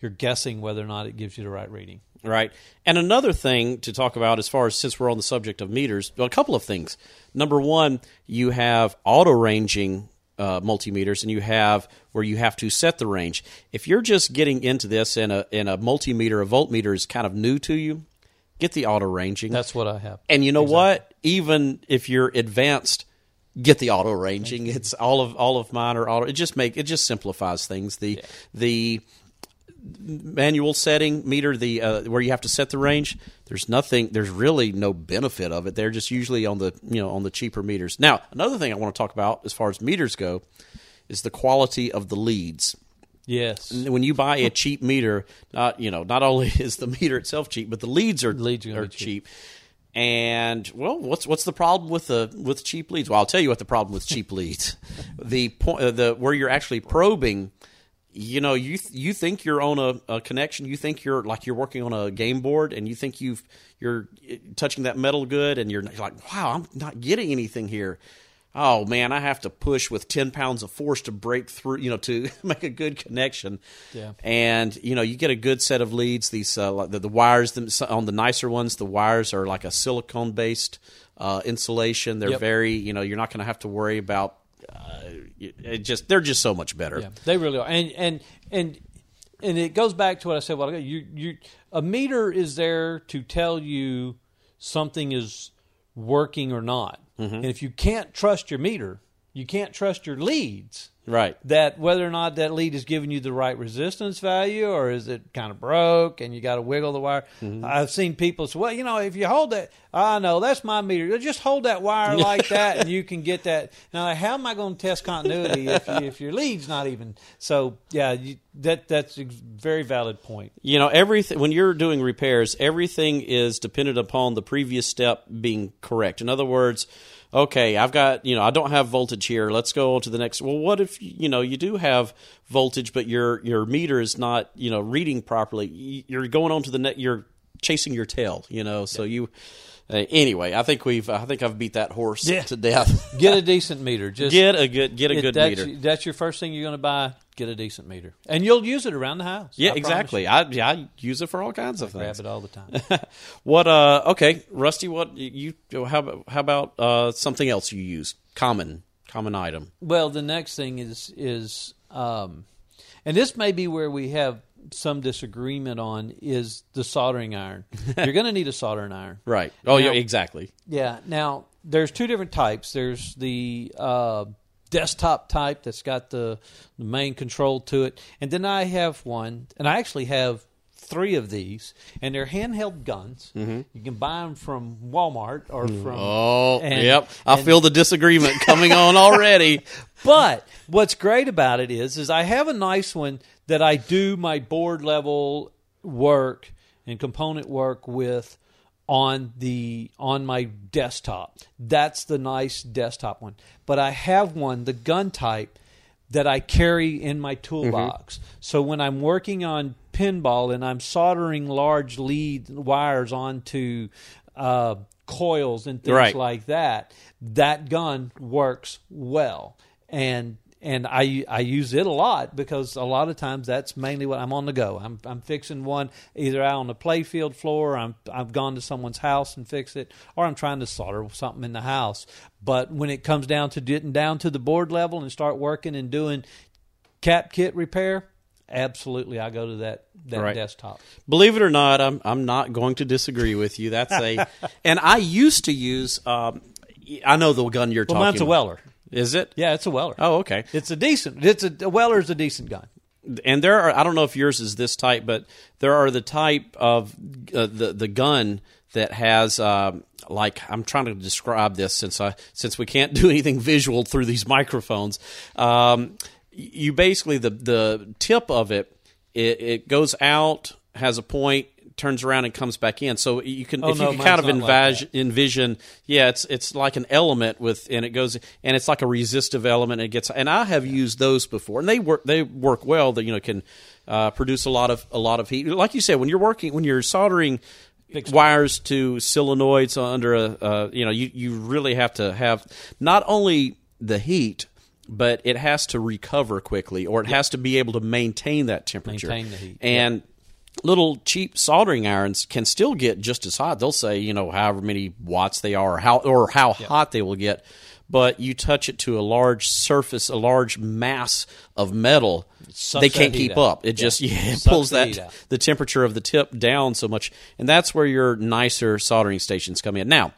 you're guessing whether or not it gives you the right reading. Right. And another thing to talk about as far as since we're on the subject of meters, a couple of things. Number one, you have auto ranging uh, multimeters and you have where you have to set the range. If you're just getting into this and a, and a multimeter, a voltmeter is kind of new to you, get the auto ranging. That's what I have. And you know what? Even if you're advanced, get the auto ranging. It's all of all of mine are auto. It just make it just simplifies things. The the manual setting meter, the uh, where you have to set the range. There's nothing. There's really no benefit of it. They're just usually on the you know on the cheaper meters. Now another thing I want to talk about as far as meters go is the quality of the leads Yes. when you buy a cheap meter, not you know, not only *laughs* is the meter itself cheap, but the leads are Leads are are be cheap. And well, what's what's the problem with the with cheap leads? Well, I'll tell you what the problem with cheap *laughs* leads. The point, uh, the where you're actually probing. You know, you th- you think you're on a, a connection. You think you're like you're working on a game board, and you think you've you're uh, touching that metal good, and you're like, wow, I'm not getting anything here oh man, I have to push with 10 pounds of force to break through, you know, to *laughs* make a good connection. Yeah. And, you know, you get a good set of leads. These, uh, like the, the wires, them- on the nicer ones, the wires are like a silicone based uh, insulation. They're Yep. very, you know, you're not going to have to worry about, uh, it just, they're just so much better. Yeah, they really are, and and and and it goes back to what I said a while ago. You you a meter is there to tell you something is working or not, Mm-hmm. and if you can't trust your meter, you can't trust your leads. Right. That whether or not that lead is giving you the right resistance value, or is it kind of broke and you got to wiggle the wire? Mm-hmm. I've seen people say, "Well, you know, if you hold that, I know that's my meter. Just hold that wire *laughs* like that, and you can get that." Now, how am I going to test continuity if you, if your lead's not even? So, yeah, you, that that's a very valid point. you know everything when you're doing repairs everything is dependent upon the previous step being correct in other words okay i've got you know i don't have voltage here. Let's go on to the next. Well what if you know you do have voltage but your your meter is not you know reading properly. You're going on to the net you're chasing your tail you know? So you uh, anyway i think we've i think i've beat that horse Yeah. to death *laughs* Get a decent meter. Just get a good get a good that's, meter That's your first thing you're going to buy. Get a decent meter, and you'll use it around the house. yeah I exactly. I, yeah, I use it for all kinds of things Grab it all the time. *laughs* what uh okay rusty what you how about how about uh something else you use common common item Well, the next thing is is um, and this may be where we have some disagreement on is the soldering iron. *laughs* You're going to need a soldering iron. right oh yeah exactly Yeah. Now there's two different types. There's the uh, desktop type that's got the, the main control to it, and then I have one, and I actually have three of these, and they're handheld guns. You can buy them from Walmart or from. oh and- yep i and- feel the disagreement coming on already *laughs* But what's great about it is, is I have a nice one that I do my board level work and component work with on the on my desktop. That's the nice desktop one. But I have one, the gun type, that I carry in my toolbox. So when I'm working on pinball and I'm soldering large lead wires onto uh, coils and things Right. like that, that gun works well. And and I I use it a lot because a lot of times that's mainly what I'm on the go. I'm I'm fixing one either out on the playfield floor, I'm I've gone to someone's house and fix it, or I'm trying to solder something in the house. But when it comes down to getting down to the board level and start working and doing cap kit repair, absolutely I go to that that Right. desktop. Believe it or not, I'm I'm not going to disagree with you. That's a, *laughs* and I used to use. Um, I know the gun you're Well, talking. mine's a about. Is it? Yeah, it's a Weller. Oh, okay. It's a decent. It's a, a Weller's a decent gun. and there are I don't know if yours is this type, but there are the type of uh, the the gun that has um, like I'm trying to describe this since I since we can't *laughs* do anything visual through these microphones. Um, you basically the the tip of it it, it goes out has a point turns around and comes back in. So you can Oh, if no, you can kind of like envision yeah it's it's like an element with and it goes and it's like a resistive element and it gets and I have used those before and they work they work well that you know can uh, produce a lot of a lot of heat. Like you said when you're working when you're soldering wires to solenoids under a uh, you know you you really have to have not only the heat but it has to recover quickly or it has to be able to maintain that temperature. Maintain the heat, and little cheap soldering irons can still get just as hot. They'll say, you know, however many watts they are or how or how hot they will get. But you touch it to a large surface, a large mass of metal, they can't keep out. up. It just *laughs* yeah, it pulls that out. the temperature of the tip down so much, and that's where your nicer soldering stations come in. Now,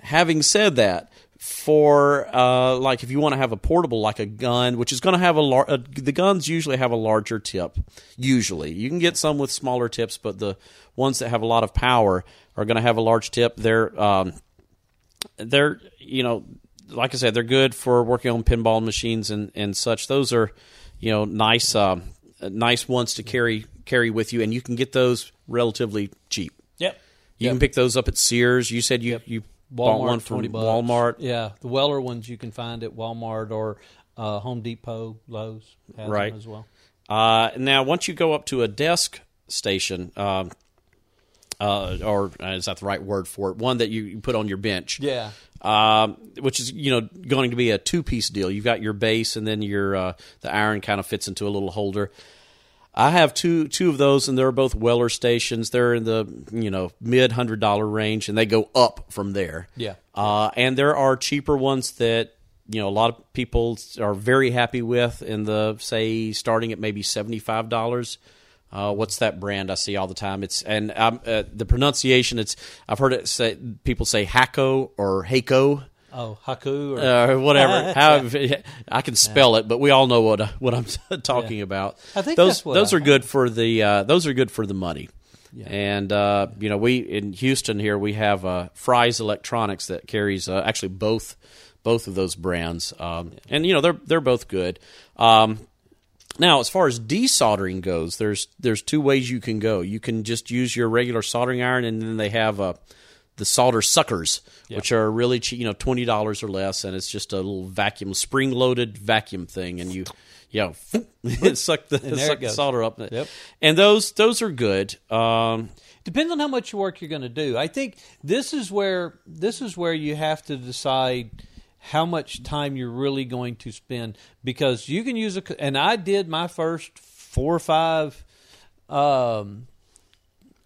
having said that, for uh, like if you want to have a portable like a gun, which is going to have a lar- uh, the guns usually have a larger tip. Usually, you can get some with smaller tips, but the ones that have a lot of power are going to have a large tip. They're um, they're you know like I said, they're good for working on pinball machines and, and such. Those are you know nice um, nice ones to carry carry with you, and you can get those relatively cheap. Yep. You can pick those up at Sears. You said you you bought Walmart, one from 20 bucks. Walmart. Yeah, the Weller ones you can find at Walmart or uh, Home Depot, Lowe's Right. as well. Uh, now, once you go up to a desk station, um, uh, or uh, is that the right word for it? One that you, you put on your bench. Yeah. Um, which is you know going to be a two piece deal. You've got your base, and then your uh, the iron kind of fits into a little holder. I have two two of those, and they're both Weller stations. They're in the you know mid hundred dollar range, and they go up from there. Yeah. Uh, and there are cheaper ones that you know a lot of people are very happy with in the say starting at maybe seventy five dollars. Uh, what's that brand I see all the time? It's and uh, the pronunciation. It's I've heard it say people say Hako or Hako Oh, Haku or or whatever. *laughs* How I can spell it, but we all know what what I'm *laughs* talking about. I think those those I are good for the uh, those are good for the money. And uh, you know, we in Houston here we have uh, Fry's Electronics that carries uh, actually both both of those brands, um, and you know they're they're both good. Um, now, as far as desoldering goes, there's there's two ways you can go. You can just use your regular soldering iron, and then they have uh, the solder suckers, which are really cheap, you know, twenty dollars or less, and it's just a little vacuum, spring loaded vacuum thing, and you, you know, *laughs* *laughs* suck the suck the solder up. Yep. And those those are good. Um, depends on how much work you're going to do. I think this is where this is where you have to decide how much time you're really going to spend because you can use a and I did my first four or five um,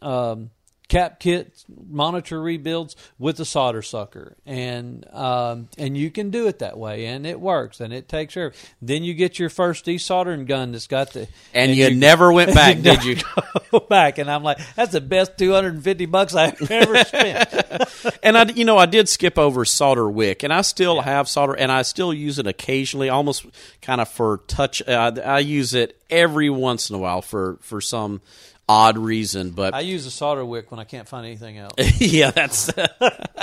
um, cap kit monitor rebuilds with a solder sucker and um, and you can do it that way and it works and it takes care of then you get your first desoldering gun that's got the and, you, never *laughs* went back, did you? *laughs* go back and I'm like, that's the best 250 bucks I've *laughs* ever spent. and I, you know, I did skip over solder wick, and I still have solder, and I still use it occasionally, almost kind of for touch. Uh, I use it every once in a while for for some odd reason, but I use a solder wick when I can't find anything else. *laughs* yeah, that's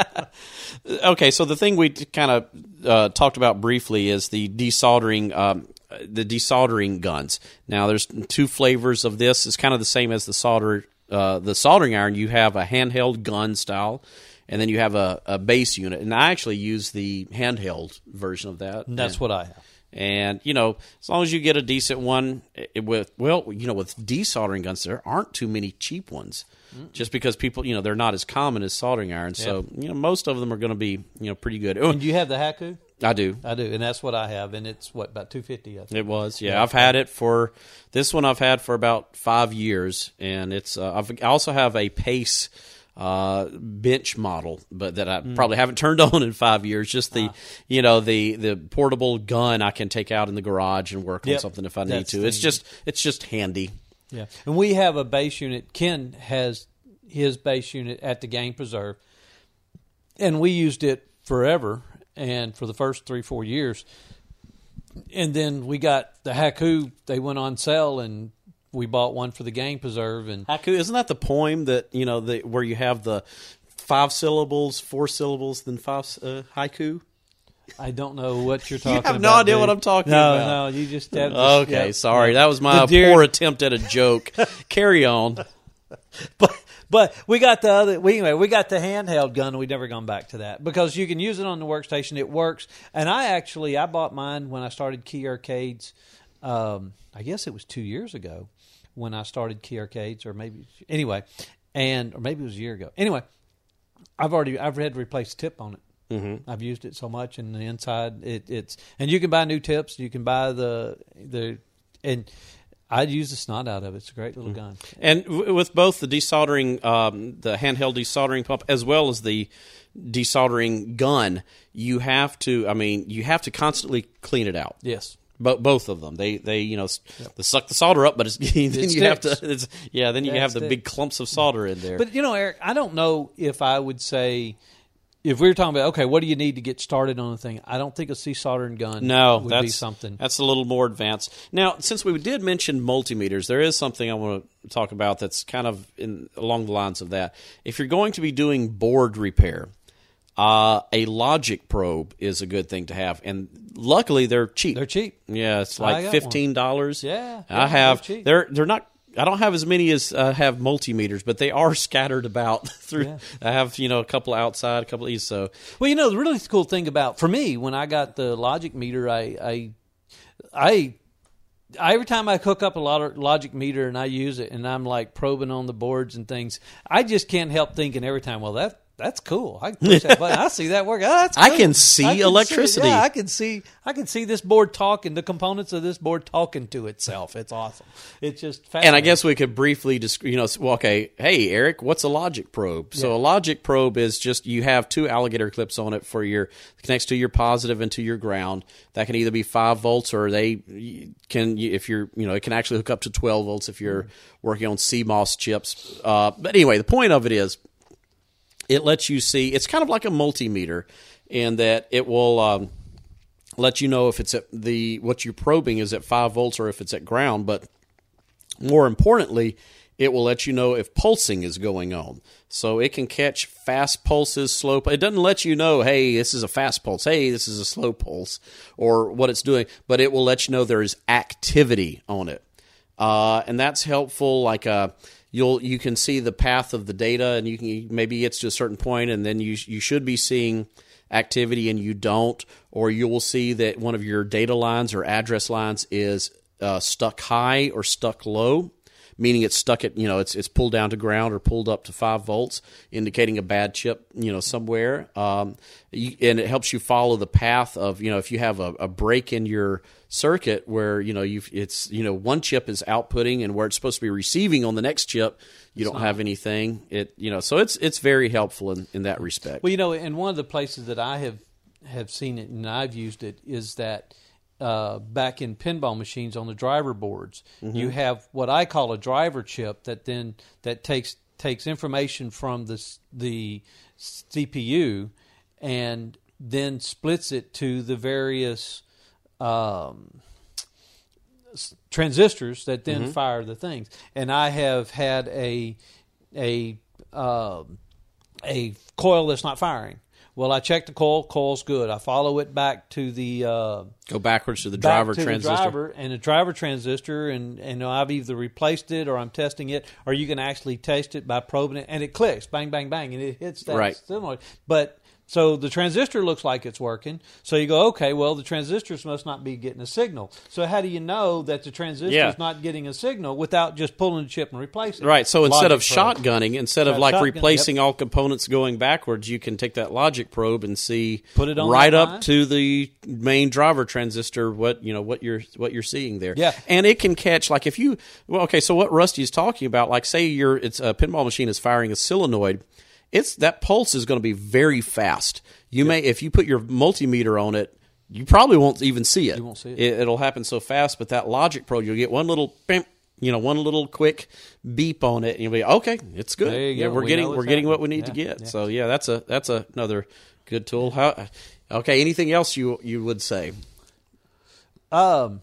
*laughs* okay. So the thing we kind of uh, talked about briefly is the desoldering, um, the desoldering guns. Now, there's two flavors of this. It's kind of the same as the solder, uh, the soldering iron. You have a handheld gun style, and then you have a, a base unit. And I actually use the handheld version of that. And that's what I have. And you know, as long as you get a decent one it, with well, you know, with desoldering guns, there aren't too many cheap ones. Just because people, you know, they're not as common as soldering irons, so you know, most of them are going to be, you know, pretty good. Oh, And you have the Haku? I do. I do, and that's what I have, and it's what about 250. It was, yeah. I've had it for this one. I've had for about five years, and it's. Uh, I've, I also have a Pace uh, bench model, but that I probably haven't turned *laughs* on in five years. Just the, you know, the the portable gun I can take out in the garage and work on something if I need to. It's just it's just handy. Yeah, and we have a base unit. Ken has his base unit at the game preserve, and we used it forever and for the first three four years. And then we got the Haku. They went on sale, and we bought one for the game preserve. And Haiku, isn't that the poem that you know the where you have the five syllables, four syllables, then five uh, haiku? I don't know what you're *laughs* talking You about. have no idea dude. what I'm talking no, about. No, you just have this- Okay, yeah, sorry, that was my deer- poor attempt at a joke. *laughs* Carry on. *laughs* but but we got the other we anyway we got the handheld gun and we've never gone back to that because you can use it on the workstation it works and i actually i bought mine when i started key arcades um, i guess it was two years ago when i started key arcades or maybe anyway and or maybe it was a year ago anyway i've already i've had to replace tip on it Mm-hmm. I've used it so much, and the inside it, it's and you can buy new tips. You can buy the the and I'd use the snot out of it. It's a great little gun. And w- with both the desoldering, um, the handheld desoldering pump, as well as the desoldering gun, you have to. I mean, you have to constantly clean it out. Yes. Both of them, they they you know s they suck the solder up, but it's, *laughs* then you have to. It's, yeah, then you it have the big clumps of solder in there. But you know, Erich, I don't know if I would say if we were talking about okay, what do you need to get started on the thing? I don't think a desoldering gun No, would that's be something. That's a little more advanced. Now, since we did mention multimeters, there is something I want to talk about that's kind of in along the lines of that. If you're going to be doing board repair, uh, a logic probe is a good thing to have, and luckily they're cheap. They're cheap. Yeah, it's like fifteen dollars. Yeah, I have. they're cheap. They're they're not. I don't have as many as uh, have multimeters, but they are *laughs* scattered about *laughs* through. Yeah. I have you know a couple outside, a couple of these. So Well, you know, the really cool thing about for me when I got the Logic meter, I I I. I, every time I hook up a lot of logic meter and I use it and I'm like probing on the boards and things, I just can't help thinking every time, well that that's cool. I can push that button. I see that work. Oh, that's *laughs* I can see I can electricity. yeah, I can see I can see this board talking, the components of this board talking to itself. It's awesome. It's just And I guess we could briefly, desc- you know, okay, hey Erich, what's a logic probe? So Yeah. a logic probe is just you have two alligator clips on it for your connects to your positive and to your ground. That can either be five volts or they can, if you're, you know, it can actually hook up to twelve volts if you're working on CMOS chips. Uh, but anyway, the point of it is, it lets you see. It's kind of like a multimeter, in that it will. Um, let you know if it's at the what you're probing is at five volts or if it's at ground, but more importantly, it will let you know if pulsing is going on. So it can catch fast pulses, slow. It doesn't let you know, hey, this is a fast pulse. Hey, this is a slow pulse, or what it's doing. But it will let you know there is activity on it, uh, and that's helpful. Like uh, you'll you can see the path of the data, and you can maybe it's to a certain point, and then you you should be seeing activity, and you don't, or you will see that one of your data lines or address lines is uh, stuck high or stuck low meaning it's stuck at you know it's it's pulled down to ground or pulled up to five volts, indicating a bad chip you know somewhere. Um, you, and it helps you follow the path of you know if you have a, a break in your circuit where you know you it's you know one chip is outputting and where it's supposed to be receiving on the next chip you don't have anything. It you know so it's it's very helpful in, in that respect. Well, you know, and one of the places that I have have seen it and I've used it is that uh, back in pinball machines on the driver boards, you have what I call a driver chip that then that takes takes information from the the CPU and then splits it to the various um, transistors that then fire the things. And I have had a a um, a coil that's not firing. Well, I check the coil. Coil's good. I follow it back to the uh, go backwards to the back driver to transistor the driver and the driver transistor, and and I've either replaced it or I'm testing it, or you can actually test it by probing it, and it clicks, bang, bang, bang, and it hits that Right. similar. But So the transistor looks like it's working. So you go, okay, well the transistors must not be getting a signal. So how do you know that the transistor Yeah. is not getting a signal without just pulling the chip and replacing? it? Right. So instead of probe. shotgunning, instead of like shotgun, replacing all components going backwards, you can take that logic probe and see Put it on right up to the main driver transistor what you know what you're what you're seeing there. Yeah. And it can catch like if you well okay so what Rusty is talking about like say you're it's a pinball machine is firing a solenoid, it's that pulse is going to be very fast. You may if you put your multimeter on it. You probably won't even see it. You won't see it. it. It'll happen so fast, but that logic probe, you'll get one little, bam, you know, one little quick beep on it, and you'll be okay. It's good. There you yeah, go. we're We getting we're what's getting what we happening. need to get. yeah. So yeah, that's a that's a, another good tool. How? Okay. Anything else you you would say? Um.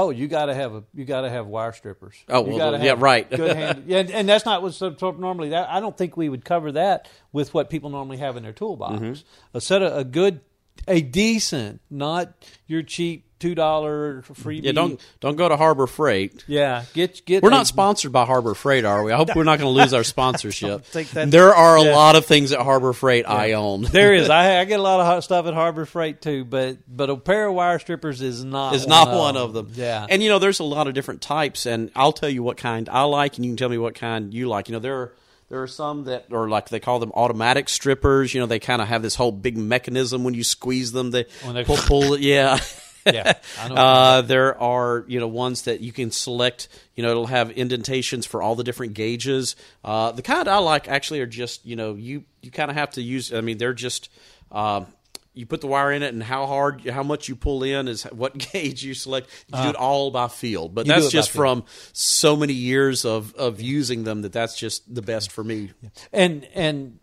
Oh, you got to have a you got to have wire strippers. Oh, You well, yeah, right. *laughs* Good hand, yeah, and, and that's not what's normally that. I don't think we would cover that with what people normally have in their toolbox. Mm-hmm. A set of a good, a decent, not your cheap two dollar freebie. Yeah, don't don't go to Harbor Freight. Yeah, get get. We're a- not sponsored by Harbor Freight, are we? I hope we're not going to lose our *laughs* sponsorship. there are a yeah. lot of things at Harbor Freight I own. *laughs* There is. I, I get a lot of hot stuff at Harbor Freight too, but but a pair of wire strippers is not. is not one of them. Yeah, And you know, there's a lot of different types, and I'll tell you what kind I like, and you can tell me what kind you like. You know, there are there are some that are like they call them automatic strippers. You know, they kind of have this whole big mechanism when you squeeze them. They they- pull, pull it. Yeah. *laughs* yeah. I know. Uh, there are you know ones that you can select. You know, it'll have indentations for all the different gauges. Uh, the kind I like actually are just you know you you kind of have to use. I mean, they're just. Um, you put the wire in it, and how hard, how much you pull in is what *laughs* gauge you select. You do it all by feel, but Uh-huh. That's just from so many years of of using them that that's just the best for me. and and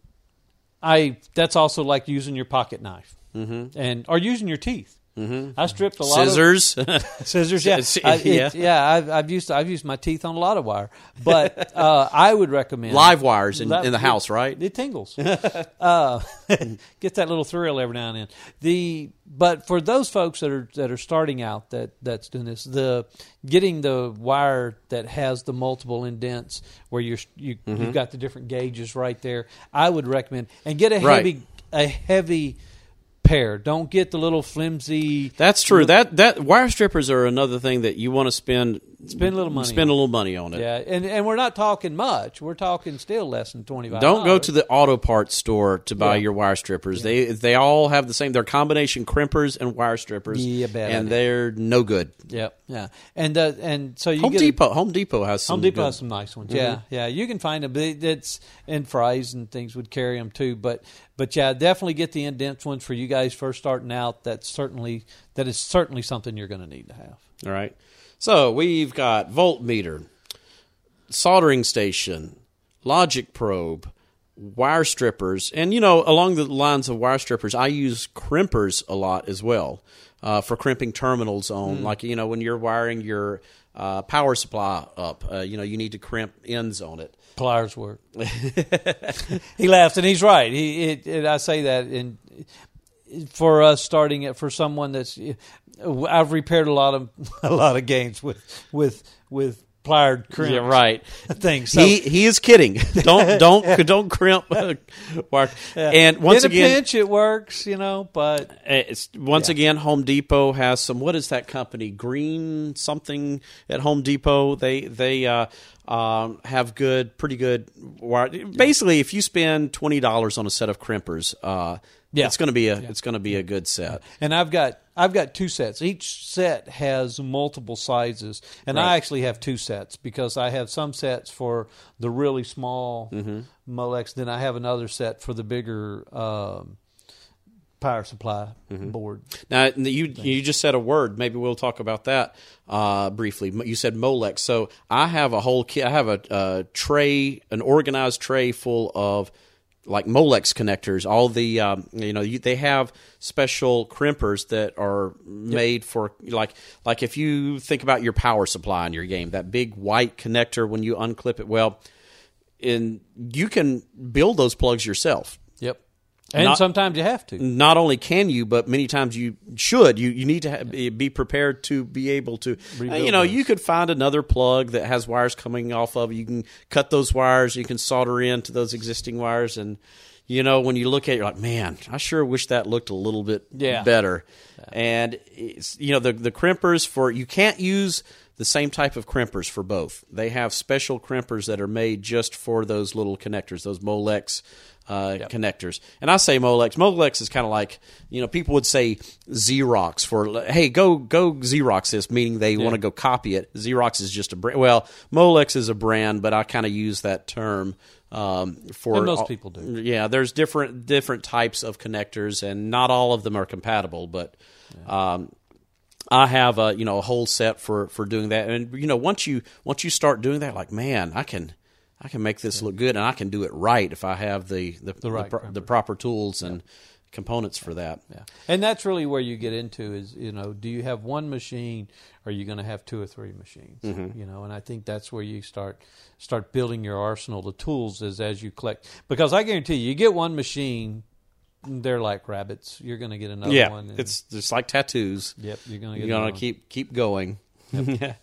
I that's also like using your pocket knife mm-hmm. and or using your teeth. Mm-hmm. I stripped a lot Scissors, of scissors. *laughs* Yeah, *laughs* Sci- I, it- yeah. yeah. I've, I've used I've used my teeth on a lot of wire, but *laughs* uh, I would recommend live wires in, That- in the house, right? It tingles. uh, get that little thrill every now and then. The but for those folks that are that are starting out that that's doing this, the getting the wire that has the multiple indents where you're you Mm-hmm. you've got the different gauges right there. I would recommend and get a Right. heavy a heavy pair. Don't get the little flimsy. That's true. That that wire strippers are another thing that you want to spend Spend a little money Spend on. a little money on it. Yeah, and and we're not talking much. We're talking still less than twenty five. Don't go to the auto parts store to buy Yeah. your wire strippers. They they all have the same. They're combination crimpers and wire strippers. Yeah, bad and they're no good. Yep, yeah, and uh, and so you Home get a- Depot. Home Depot has some. Home Depot good- Mm-hmm. has some nice ones. Yeah, yeah, you can find them. But it- it's and Fry's and things would carry them too. But but yeah, definitely get the indents ones for you guys first starting out. That's certainly that is certainly something you're going to need to have. All right. So we've got voltmeter, soldering station, logic probe, wire strippers, and you know, along the lines of wire strippers, I use crimpers a lot as well uh, for crimping terminals on, like you know, when you're wiring your uh, power supply up, uh, you know, you need to crimp ends on it. Pliers work. *laughs* he laughs and he's right. He it, it, I say that in for us starting it for someone that's I've repaired a lot of *laughs* a lot of games with with with plier crimp Yeah, right. *laughs* things. So, he he is kidding. *laughs* Don't don't don't crimp. uh, wire. And once in a again, pinch it works, you know, but It's once again Home Depot has some. What is that company? Green something at Home Depot. They they uh, um, have good, pretty good. wire. Basically, if you spend twenty dollars on a set of crimpers, uh, Yeah. it's going to be a it's going to be a good set. And I've got I've got two sets. Each set has multiple sizes, and Right. I actually have two sets because I have some sets for the really small Mm-hmm. Molex. Then I have another set for the bigger um, power supply Mm-hmm. board. Now you you just said a word. Maybe we'll talk about that uh, briefly. You said Molex. So I have a whole kit. I have a, a tray, an organized tray full of like Molex connectors. All the um, you know you, they have special crimpers that are made for like like if you think about your power supply in your game, that big white connector when you unclip it. Well, in you can build those plugs yourself Yep. And Not- sometimes you have to. not only can you, but many times you should. You you need to ha- be prepared to be able to. Uh, Rebuild you know, those. you could find another plug that has wires coming off of. You can cut those wires. You can solder into those existing wires, and you know, when you look at it, you're like, man, I sure wish that looked a little bit Yeah. better. And it's, you know, the the crimpers for you can't use the same type of crimpers for both. They have special crimpers that are made just for those little connectors, those Molex uh, connectors. And I say Molex. Molex is kind of like you know people would say Xerox for hey go go Xerox this, meaning they want to go copy it. Xerox is just a brand. Well, Molex is a brand, but I kind of use that term. Um, for And most all- people do. yeah, there's different different types of connectors, and not all of them are compatible. But um, I have a you know a whole set for for doing that, and you know once you once you start doing that, like man, I can I can make this look good, and I can do it right if I have the the the, right pro- the proper tools and components for that. Yeah, and that's really where you get into is you know, do you have one machine, or are you going to have two or three machines? Mm-hmm. You know, and I think that's where you start start building your arsenal of tools is as you collect. Because I guarantee you, you get one machine, they're like rabbits. You're going to get another yeah, one. and- it's just like tattoos. yep, you're going to get You're gonna keep keep going. *laughs*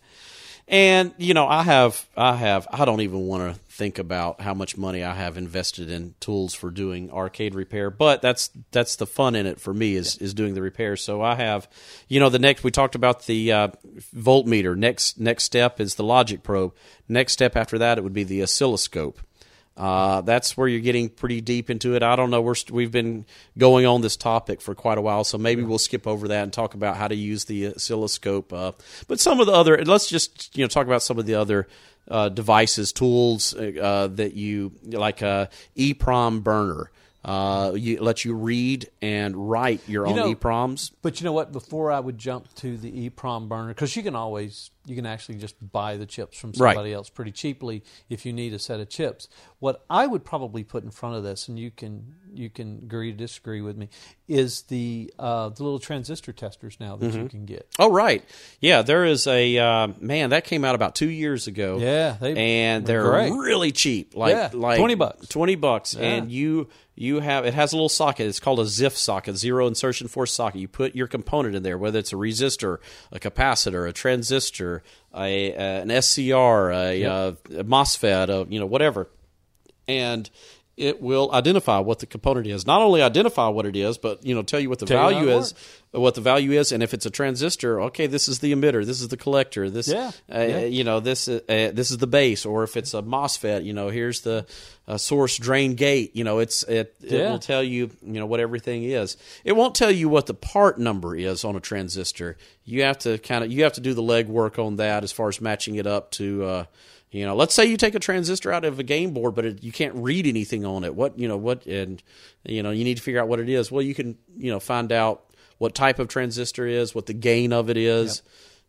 and you know, I have I have I don't even want to think about how much money I have invested in tools for doing arcade repair, but that's that's the fun in it for me is is doing the repair. So I have, you know, the next we talked about the uh, voltmeter. Next next step is the logic probe. Next step after that it would be the oscilloscope. Uh, that's where you're getting pretty deep into it. I don't know. We're st- we've been going on this topic for quite a while, so maybe we'll skip over that and talk about how to use the oscilloscope. Uh, but some of the other, let's just you know talk about some of the other uh, devices, tools uh, that you like. A EEPROM burner uh, you lets you read and write your own know- EEPROMs. But you know what? Before I would jump to the EEPROM burner, because you can always you can actually just buy the chips from Right. somebody else pretty cheaply if you need a set of chips. What I would probably put in front of this, and you can you can agree or disagree with me, is the uh, the little transistor testers now that Mm-hmm. you can get. Oh right, yeah. There is a uh, man that came out about two years ago. Yeah, they and they're great. really cheap. Like Yeah, like 20 bucks. Twenty bucks, and you you have it has a little socket. It's called a ZIF socket, zero insertion force socket. You put your component in there, whether it's a resistor, a capacitor, a transistor, a, an SCR, a, uh, a MOSFET, you know whatever, and it will identify what the component is. Not only identify what it is, but you know tell you what the Tell value is, what the value is, and if it's a transistor, okay, this is the emitter, this is the collector, this, Yeah, uh, yeah. you know, this uh, this is the base, or if it's a MOSFET, you know, here's the uh, source drain gate. You know, it's it it Yeah. will tell you you know what everything is. It won't tell you what the part number is on a transistor. You have to kind of you have to do the legwork on that as far as matching it up to. Uh, you know, let's say you take a transistor out of a game board, but it, you can't read anything on it. What you know, what and you know, you need to figure out what it is. Well, you can you know find out what type of transistor is, what the gain of it is,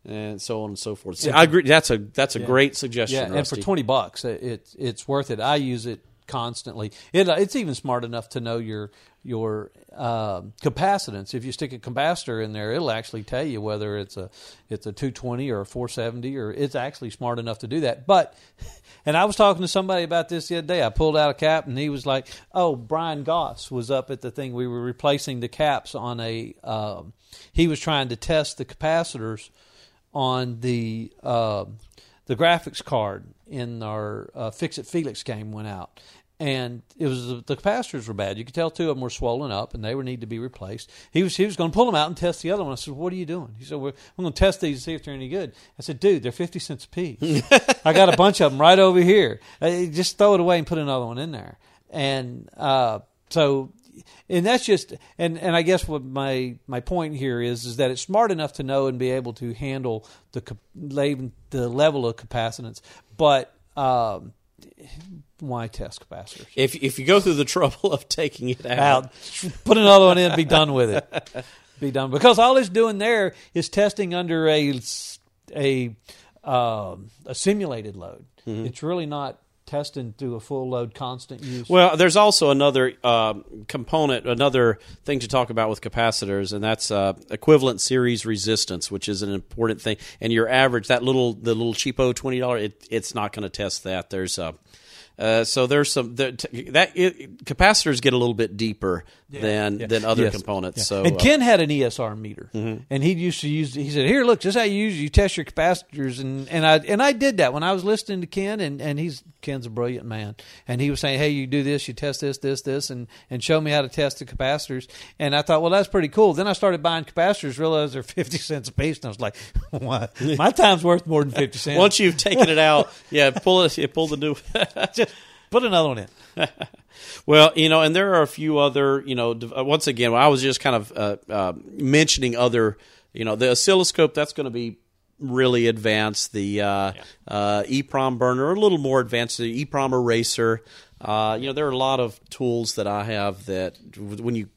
and so on and so forth. So I agree. That's a that's a great suggestion. Yeah, and for twenty bucks, it, it it's worth it. I use it constantly. It, it's even smart enough to know your your um capacitance. If you stick a capacitor in there, it'll actually tell you whether it's a it's a two twenty or a four seventy, or it's actually smart enough to do that. But *laughs* and I was talking to somebody about this the other day. I pulled out a cap, and he was like, "Oh, Brian Goss was up at the thing. We were replacing the caps on a. Um, he was trying to test the capacitors." on the uh, the graphics card in our uh, Fix It Felix game went out, and it was the capacitors were bad. You could tell two of them were swollen up, and they would need to be replaced. He was he was going to pull them out and test the other one. I said, "What are you doing?" He said, "We're I'm going to test these and see if they're any good." I said, "Dude, they're fifty cents a piece. *laughs* I got a bunch of them right over here. Uh, Just throw it away and put another one in there." And uh, so and that's just and and I guess what my my point here is is that it's smart enough to know and be able to handle the the level of capacitance, but um, why test capacitors? if if you go through the *laughs* trouble of taking it out, Out, put another one in, be done with it, *laughs* be done. Because all it's doing there is testing under a a um, a simulated load. It's really not testing through a full load constant use. Well, there's also another um, component, another thing to talk about with capacitors, and that's uh, equivalent series resistance, which is an important thing. And your average, that little the little cheapo twenty dollar, it, it's not going to test that. There's uh, uh, so there's some there, t- that it, capacitors get a little bit deeper than than other Yes. components. Yeah. So and uh, Ken had an ESR meter, and he used to use. He said, "Here, look, this is how you use. You test your capacitors." And and I and I did that when I was listening to Ken, and and he's Ken's a brilliant man, and he was saying, "Hey, you do this, you test this, this, this, and and show me how to test the capacitors." And I thought, well, that's pretty cool. Then I started buying capacitors, realized they're *laughs* fifty cents a piece, and I was like, *laughs* "What? *laughs* My time's worth more than fifty cents." Once you've taken it out, yeah, pull it, yeah, pull the new. Just put another one in. Well, you know, and there are a few other, you know, uh, once again, I was just kind of uh, uh, mentioning other, you know, the oscilloscope that's going to be really advanced. The uh, uh, EEPROM burner, a little more advanced. The EEPROM eraser. Uh, you know, there are a lot of tools that I have that when you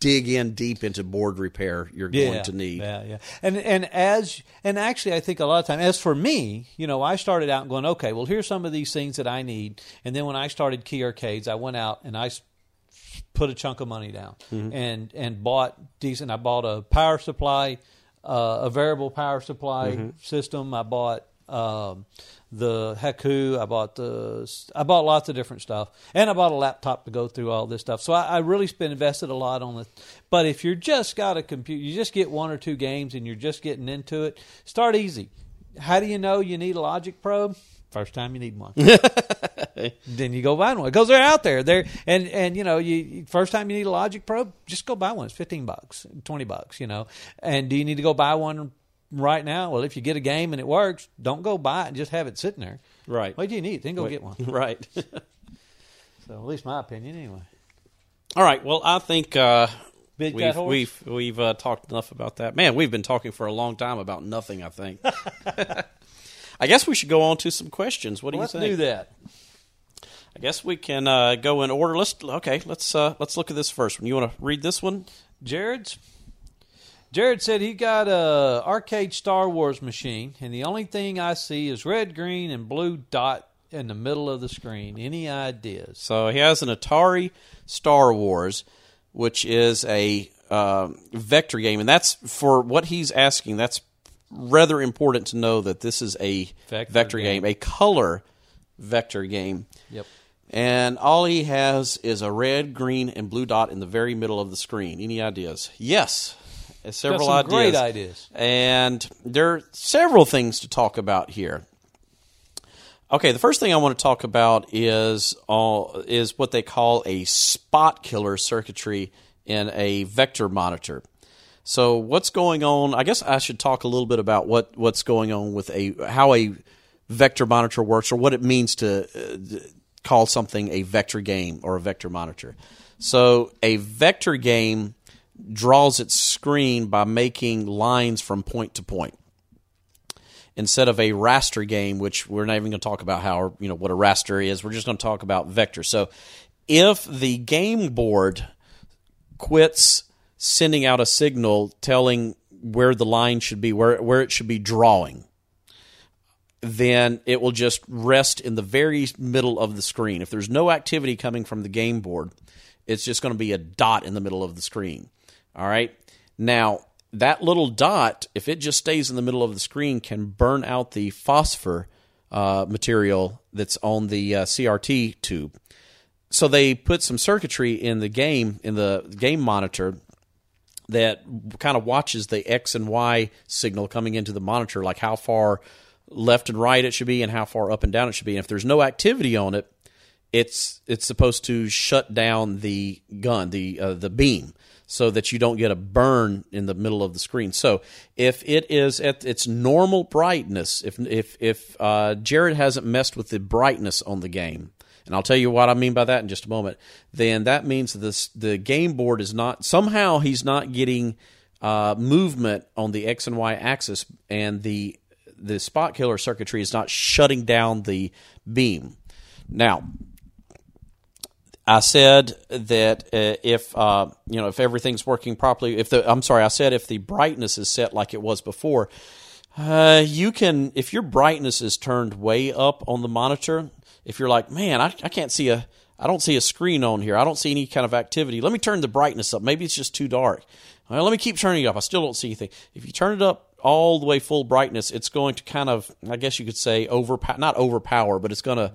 dig in deep into board repair, you're going to need. Yeah, yeah. And and as and actually, I think a lot of time, as for me, you know, I started out going, okay, well, here's some of these things that I need, and then when I started Key Arcades, I went out and I put a chunk of money down and and bought decent. I bought a power supply, uh, a variable power supply system. I bought. Um, the Haku, I bought the, I bought lots of different stuff, and I bought a laptop to go through all this stuff. So I, I really spent invested a lot on it. But if you're just got a computer, you just get one or two games, and you're just getting into it. Start easy. How do you know you need a Logic Probe? First time you need one, *laughs* then you go buy one because they're out there. There and and you know you first time you need a Logic Probe, just go buy one. It's fifteen bucks, twenty bucks, you know. And do you need to go buy one right now? Well, if you get a game and it works, don't go buy it and just have it sitting there. Right. What do you need? Then go get one. *laughs* Right. *laughs* So at least my opinion, anyway. All right. Well, I think uh, Big we've we've we've uh, talked enough about that. Man, we've been talking for a long time about nothing. I think. *laughs* I guess we should go on to some questions. What do Let's you think? do that. I guess we can uh, go in order. Let's okay. Let's uh, let's look at this first one. You want to read this one? Jared's. Jared said he got a arcade Star Wars machine, and the only thing I see is red, green, and blue dot in the middle of the screen. Any ideas? So he has an Atari Star Wars, which is a um vector game, and that's for what he's asking. That's rather important to know that this is a Vector vector, game. game, a color vector game. Yep. And all he has is a red, green, and blue dot in the very middle of the screen. Any ideas? Yes. Several ideas. great ideas. And there are several things to talk about here. Okay, the first thing I want to talk about is uh, is what they call a spot killer circuitry in a vector monitor. So what's going on? I guess I should talk a little bit about what, what's going on with a how a vector monitor works or what it means to uh, call something a vector game or a vector monitor. So a vector game draws its screen by making lines from point to point instead of a raster game, which we're not even going to talk about how you know what a raster is. We're just going to talk about vector. So if the game board quits sending out a signal telling where the line should be, where where it should be drawing, then it will just rest in the very middle of the screen. If there's no activity coming from the game board, it's just going to be a dot in the middle of the screen. All right. Now, that little dot, if it just stays in the middle of the screen, can burn out the phosphor uh, material that's on the uh, CRT tube. So they put some circuitry in the game, in the game monitor, that kind of watches the X and Y signal coming into the monitor, like how far left and right it should be and how far up and down it should be. And if there's no activity on it, it's it's supposed to shut down the gun, the uh, the beam, so that you don't get a burn in the middle of the screen. So if it is at its normal brightness, if if if uh, Jared hasn't messed with the brightness on the game, and I'll tell you what I mean by that in just a moment, then that means this the game board is not somehow he's not getting uh, movement on the X and Y axis, and the the spot killer circuitry is not shutting down the beam. Now, I said that uh, if uh, you know if everything's working properly, if the I'm sorry, I said if the brightness is set like it was before, uh, you can if your brightness is turned way up on the monitor. If you're like, man, I, I can't see a I don't see a screen on here. I don't see any kind of activity. Let me turn the brightness up. Maybe it's just too dark. Well, let me keep turning it up. I still don't see anything. If you turn it up all the way full brightness, it's going to kind of, I guess you could say, overpower, not overpower, but it's going to,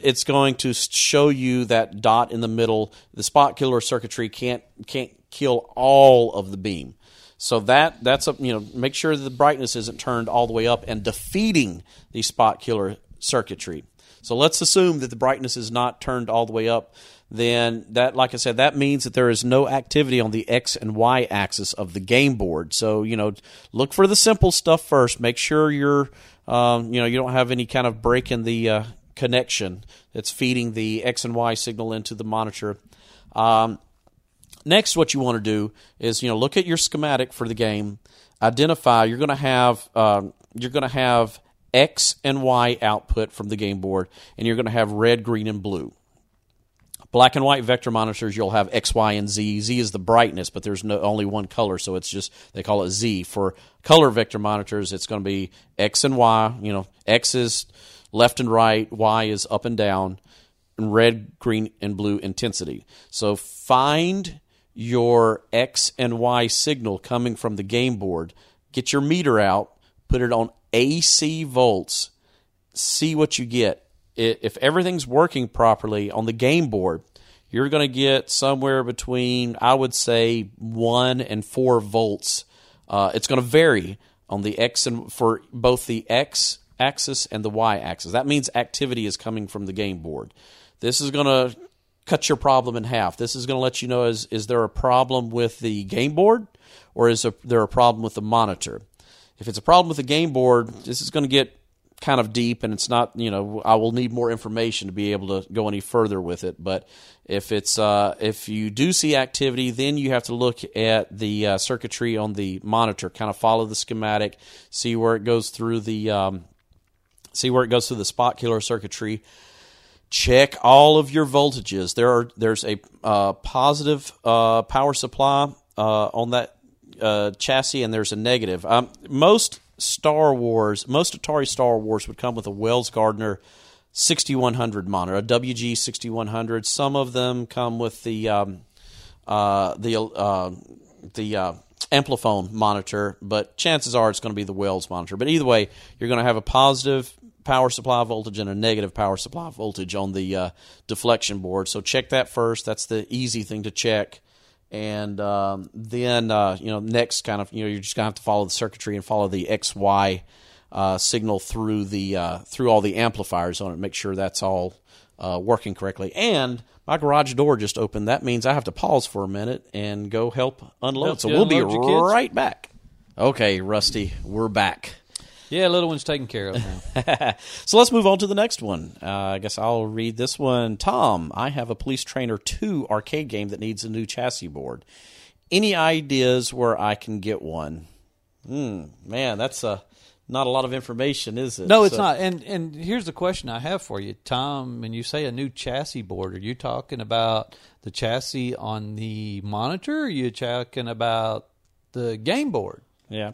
it's going to show you that dot in the middle. The spot killer circuitry can't can't kill all of the beam. So that that's a you know make sure the brightness isn't turned all the way up and defeating the spot killer circuitry. So let's assume that the brightness is not turned all the way up. Then that, like I said, that means that there is no activity on the X and Y axis of the game board. So you know, look for the simple stuff first. Make sure you're, um, you know, you don't have any kind of break in the uh, connection that's feeding the X and Y signal into the monitor. Um, next, what you want to do is you know look at your schematic for the game. Identify you're going to have um, you're going to have X and Y output from the game board, and you're going to have red, green, and blue. Black and white vector monitors, you'll have X, Y, and Z. Z is the brightness, but there's no only one color, so it's just they call it Z. For color vector monitors, it's going to be X and Y. You know, X is left and right, Y is up and down, and red, green, and blue intensity. So find your X and Y signal coming from the game board. Get your meter out, put it on AC volts, see what you get. If everything's working properly on the game board, you're going to get somewhere between, I would say, one and four volts. Uh, it's going to vary on the X and for both the X axis and the Y axis. That means activity is coming from the game board. This is going to cut your problem in half. This is going to let you know is is there a problem with the game board or is there a problem with the monitor? If it's a problem with the game board, this is going to get kind of deep and it's not you know i will need more information to be able to go any further with it. But if it's uh, if you do see activity then you have to look at the uh, circuitry on the monitor. Kind of follow the schematic see where it goes through the um, see where it goes through the spot killer circuitry. Check all of your voltages. There are there's a uh, positive uh, power supply uh, on that uh, chassis and there's a negative. Um, most Star Wars, most Atari Star Wars would come with a Wells Gardner 6100 monitor, a WG 6100. Some of them come with the um, uh, the uh, the uh, Amplifone monitor, but chances are it's going to be the Wells monitor. But either way, you're going to have a positive power supply voltage and a negative power supply voltage on the uh, deflection board. So check that first. That's the easy thing to check and um, then uh, you know next kind of you know you're just gonna have to follow the circuitry and follow the XY uh, signal through the uh, through all the amplifiers on it, make sure that's all uh, working correctly. And my garage door just opened. That means I have to pause for a minute and go help unload. Help so we'll be right back. Okay, Rusty, we're back. Yeah, little one's taken care of now. *laughs* so let's move on to the next one. Uh, I guess I'll read this one. Tom, I have a Police Trainer 2 arcade game that needs a new chassis board. Any ideas where I can get one? Hmm, man, that's a, not a lot of information, is it? No, it's So- not. And and here's the question I have for you, Tom. When you say a new chassis board, are you talking about the chassis on the monitor? Or are you talking about the game board? Yeah,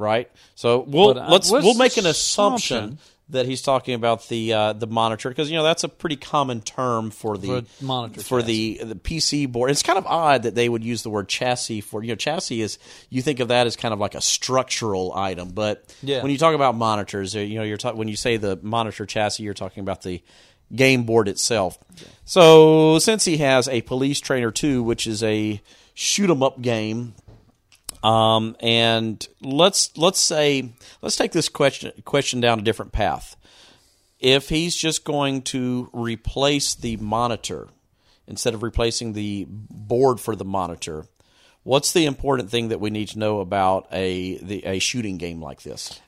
right. So we'll But, uh, let's we'll make an assumption, assumption? that he's talking about the uh, the monitor because you know that's a pretty common term for the For monitor for the the PC board. It's kind of odd that they would use the word chassis for you know chassis is you think of that as kind of like a structural item, but Yeah. when you talk about monitors, you know you're talk- when you say the monitor chassis, you're talking about the game board itself. So since he has a Police Trainer 2, which is a shoot 'em up game um, and let's let's say let's take this question question down a different path. If he's just going to replace the monitor instead of replacing the board for the monitor, what's the important thing that we need to know about a the, a shooting game like this?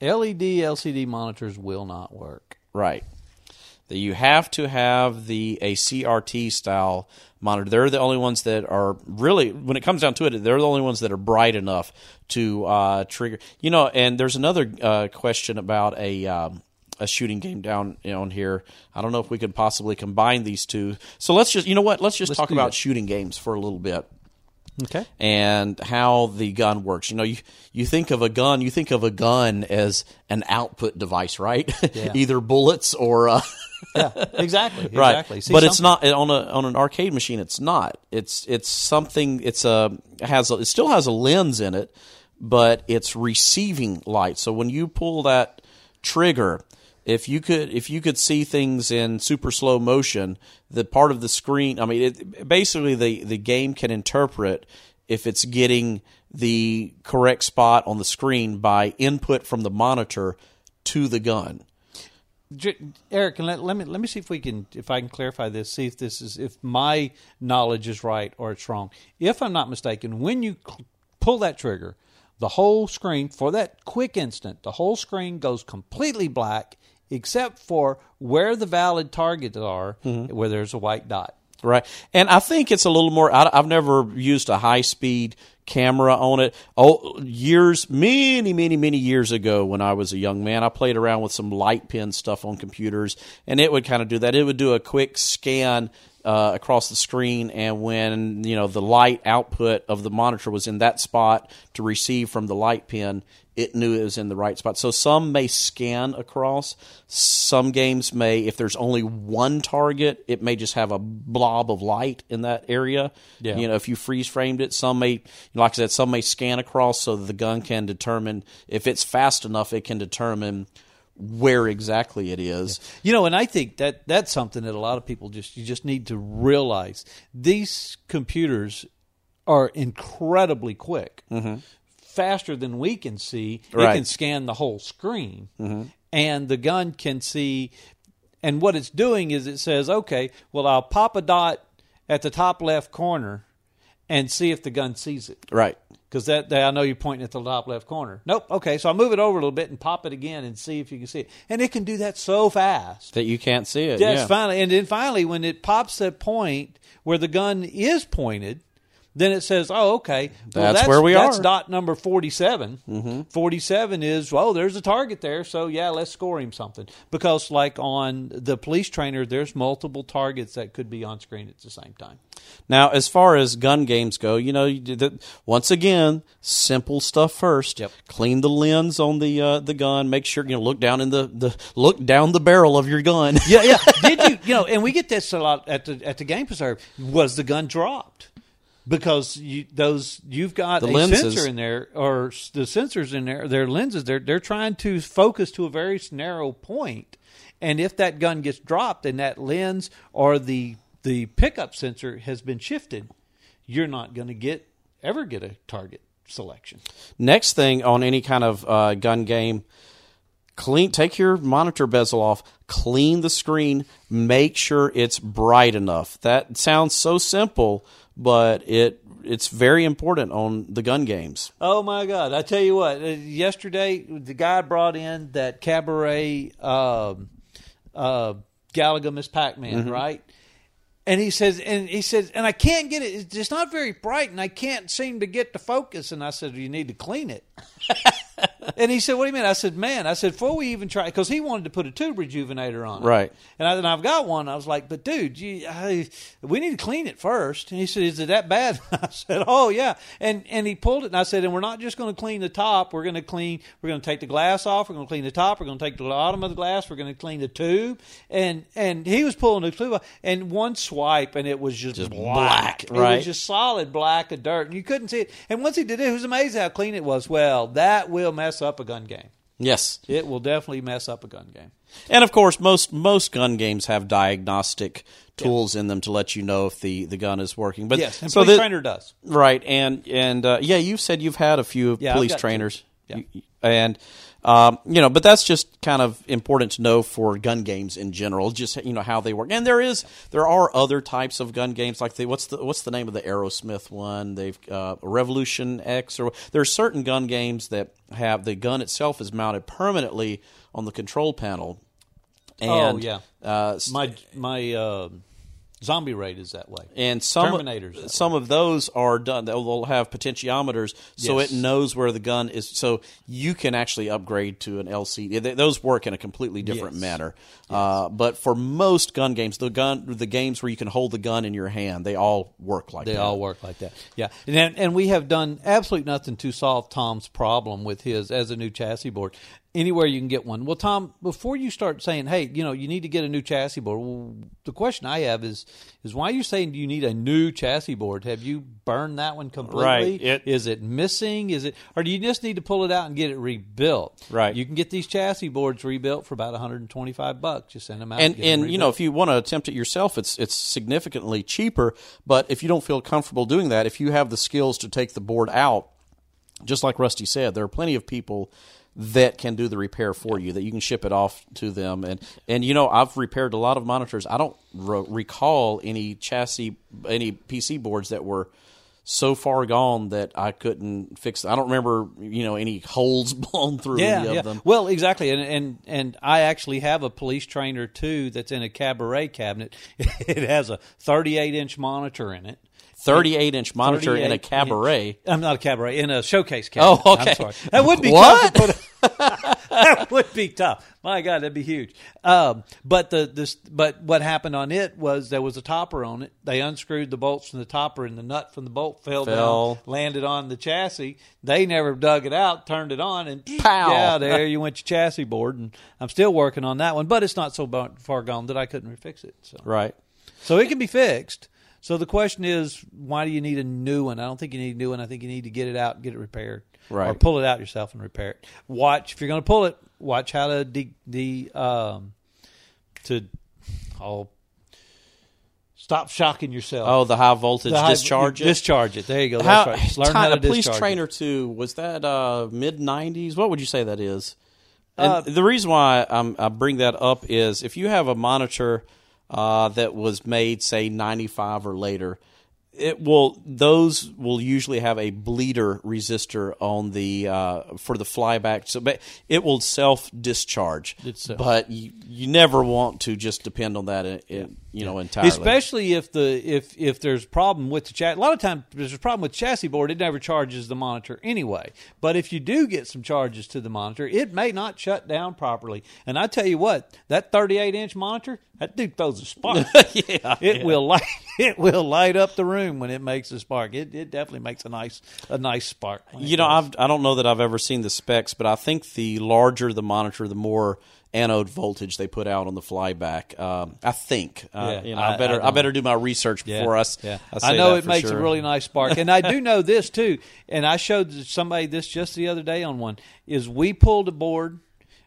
LED LCD monitors will not work. Right. That you have to have the a CRT style monitor. They're the only ones that are really, when it comes down to it, they're the only ones that are bright enough to uh, trigger. You know, and there's another uh, question about a. Um, a shooting game down on here. I don't know if we could possibly combine these two. So let's just, you know what? Let's just Let's talk about that. shooting games for a little bit Okay. and how the gun works. You know, you, you think of a gun, you think of a gun as an output device, right? *laughs* Yeah. Either bullets or uh, Yeah. Exactly. *laughs* right. Exactly. See but it's not on a on an arcade machine. It's not. It's it's something. It's a has a, it still has a lens in it, but it's receiving light. So when you pull that trigger. If you could, if you could see things in super slow motion, the part of the screen, I mean, it, basically the the game can interpret if it's getting the correct spot on the screen by input from the monitor to the gun. J- Erich, let, let me let me see if we can if I can clarify this. See if this is if my knowledge is right or it's wrong. If I'm not mistaken, when you cl- pull that trigger, the whole screen for that quick instant, the whole screen goes completely black except for where the valid targets are, mm-hmm. where there's a white dot. Right. And I think it's a little more. I, I've never used a high speed camera on it. Oh, years, many, many, many years ago when I was a young man, I played around with some light pen stuff on computers, and it would kind of do that. It would do a quick scan. Uh, across the screen, and when you know the light output of the monitor was in that spot to receive from the light pen, it knew it was in the right spot. So some may scan across. Some games may, if there's only one target, it may just have a blob of light in that area. Yeah. You know, if you freeze framed it, some may, like I said, some may scan across so the gun can determine if it's fast enough, it can determine where exactly it is. You know, and I think that that's something that a lot of people just you just need to realize. These computers are incredibly quick, mm-hmm. faster than we can see. It can scan the whole screen, mm-hmm. and the gun can see. And what it's doing is it says, "Okay, well, I'll pop a dot at the top left corner, and see if the gun sees it." Right. Because that, that I know you're pointing at the top left corner. Nope. Okay, so I'll move it over a little bit and pop it again and see if you can see it. And it can do that so fast. That you can't see it. Yes, yeah. finally, and then finally, when it pops that point where the gun is pointed, then it says, "Oh, okay, well, That's where we that's are. That's dot number 47. Mm-hmm. Forty-seven is well, there's a target there, so yeah, let's score him something. Because like on the police trainer, there's multiple targets that could be on screen at the same time. Now, as far as gun games go, you know, you that, once again, simple stuff first. Yep. Clean the lens on the uh, the gun. Make sure you know look down in the, the look down the barrel of your gun. Yeah, yeah. *laughs* Did you, you know? And we get this a lot at the at the game preserve. Was the gun dropped? Because you, those you've got The a lenses. sensor in there, or the sensors in there, their lenses. They're they're trying to focus to a very narrow point, and if that gun gets dropped and that lens or the the pickup sensor has been shifted, you're not going to get ever get a target selection. Next thing on any kind of uh, gun game, clean. Take your monitor bezel off. Clean the screen. Make sure it's bright enough. That sounds so simple, but it it's very important on the gun games. Oh my God! I tell you what. uh, Yesterday, the guy brought in that cabaret um, uh, Galaga Miss Pac Man, right? And he says, and he says, and I can't get it. It's just not very bright, and I can't seem to get the focus. And I said, you need to clean it. *laughs* and he said, what do you mean? I said, man, I said, before we even try, because he wanted to put a tube rejuvenator on it, Right. And, I, and I've got one. I was like, but dude, you, I, we need to clean it first. And he said, is it that bad? *laughs* I said, oh yeah. And and he pulled it, and I said, and we're not just going to clean the top. We're going to clean. We're going to take the glass off. We're going to clean the top. We're going to take the bottom of the glass. We're going to clean the tube. And and he was pulling the tube off, and one swipe, and it was just, Just black. black, It was just solid black of dirt, and you couldn't see it. And once he did it, it was amazing how clean it was. Well, that will mess up a gun game. Yes. It will definitely mess up a gun game. And of course, most most gun games have diagnostic tools in them to let you know if the, the gun is working. But Yes, and so police the- trainer does. right? And and uh, yeah, you've said you've had a few Yeah, police trainers, Yeah. And um, you know, but that's just kind of important to know for gun games in general. Just you know how they work. And there is there are other types of gun games like the what's the what's the name of the Aerosmith one? They've uh, Revolution X or there are certain gun games that have the gun itself is mounted permanently on the control panel. And, Oh, yeah. uh, My my uh, zombie raid is that way. and some Terminators some of those are done. They'll, have potentiometers, so Yes. it knows where the gun is. So you can actually upgrade to an LCD. Those work in a completely different Yes. manner. Uh, but for most gun games, the gun, the games where you can hold the gun in your hand, they all work like that. They that. all work like that. Yeah, and and we have done absolutely nothing to solve Tom's problem with his as a new chassis board. Anywhere you can get one. Well, Tom, before you start saying, "Hey, you know, you need to get a new chassis board," well, the question I have is, is why are you saying you need a new chassis board? Have you burned that one completely? Right. It- Is it missing? Is it, or do you just need to pull it out and get it rebuilt? Right. You can get these chassis boards rebuilt for about 125 bucks. Just send them out. and get them and you know if you want to attempt it yourself it's it's significantly cheaper but if you don't feel comfortable doing that if you have the skills to take the board out just like rusty said there are plenty of people that can do the repair for you. That you can ship it off to them, and and you know I've repaired a lot of monitors. I don't re- recall any chassis, any PC boards that were so far gone that I couldn't fix. I don't remember, you know, any holes *laughs* blown through yeah, any of yeah. them. Well, exactly, and and and I actually have a police trainer too that's in a cabaret cabinet. *laughs* It has a 38 inch monitor in it. 38 inch monitor in a cabaret. inch- I'm not a cabaret in a showcase cabinet. Oh, okay. I'm sorry. That would be What? tough. To a- *laughs* that would be tough. My God, that'd be huge. Um, but the this but what happened on it was there was a topper on it. They unscrewed the bolts from the topper, and the nut from the bolt fell, Fell. down, landed on the chassis. They never dug it out, turned it on, and Pow. yeah, *laughs* there you went your chassis board. And I'm still working on that one, but it's not so far gone that I couldn't fix it. So Right. so it can be fixed. So the question is, why do you need a new one? I don't think you need a new one. I think you need to get it out, and get it repaired, Right. Or pull it out yourself and repair it. Watch if you're going to pull it. Watch how to de, de um to oh stop shocking yourself. Oh, the high voltage The high- discharge. it? Discharge it. There you go. How, That's right. Just Learn Ty- how to a police discharge it. trainer too was that uh, mid '90s? What would you say that is? And Uh, the reason why I'm, I bring that up is if you have a monitor uh, that was made, say '95 or later, it will those will usually have a bleeder resistor on the uh, for the flyback, so but it will self discharge. But you, you never want to just depend on that, in, in, you know, entirely. Especially if the if if there's a problem with the chat A lot of times there's a problem with chassis board. It never charges the monitor anyway. But if you do get some charges to the monitor, it may not shut down properly. And I tell you what, that 38 inch monitor, that dude throws a spark. *laughs* yeah, It will light *laughs* it will light up the room when it makes a spark. It it definitely makes a nice a nice spark. You know. I've, I don't know that I've ever seen the specs, but I think the larger the monitor, the more anode voltage they put out on the flyback. Um, I think. Uh, Yeah, you know, I, I- better I I, better do my research Yeah, before us. Yeah, I, say I know it makes sure. a really nice spark, *laughs* and I do know this too. And I showed somebody this just the other day on one. Is we pulled a board,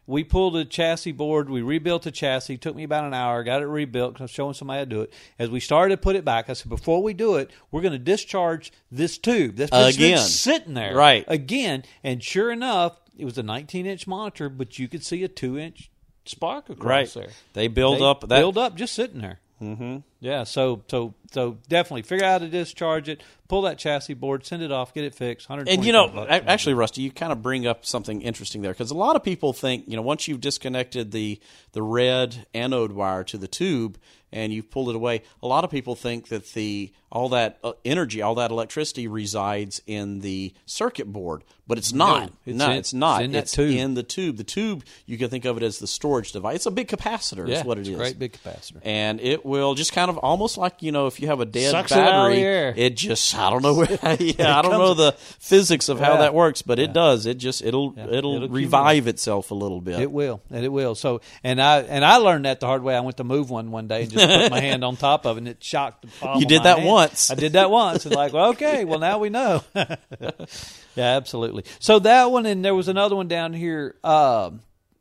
we pulled a chassis board, we rebuilt the chassis. Took me about an hour, got it rebuilt. 'cause I was showing somebody how to do it. As we started to put it back, I said, before we do it, we're going to discharge this tube. This been Again. sitting there, Right. Again, and sure enough, it was a 19 inch monitor, but you could see a two inch spark across Right. there. They build They up that build up just sitting there. Mm-hmm. Yeah, so so so definitely figure out how to discharge it, pull that chassis board, send it off, get it fixed. And you know, a- actually, Rusty, you kind of bring up something interesting there because a lot of people think, you know, once you've disconnected the the red anode wire to the tube and you've pulled it away, a lot of people think that the all that uh, energy, all that electricity resides in the circuit board, but it's not. it's no, in- it's not. it's in It's tube. in the tube. The tube, you can think of it as the storage device. It's a big capacitor. yeah, is what it it's is. Great big capacitor. and it will just kind of almost like you know if you have a dead Sucks it battery, air. it just I don't know where *laughs* yeah I don't comes- know the physics of how Yeah. that works, but it does. It just it'll it'll, It'll revive itself a little bit. It will, and it will. So, and I and I learned that the hard way. I went to move one one day and just put my hand on top of it, and it shocked the palm. You did that hand. once. I did that once, and like, well, okay, well now we know. *laughs* yeah, absolutely. So that one, and there was another one down here. Um,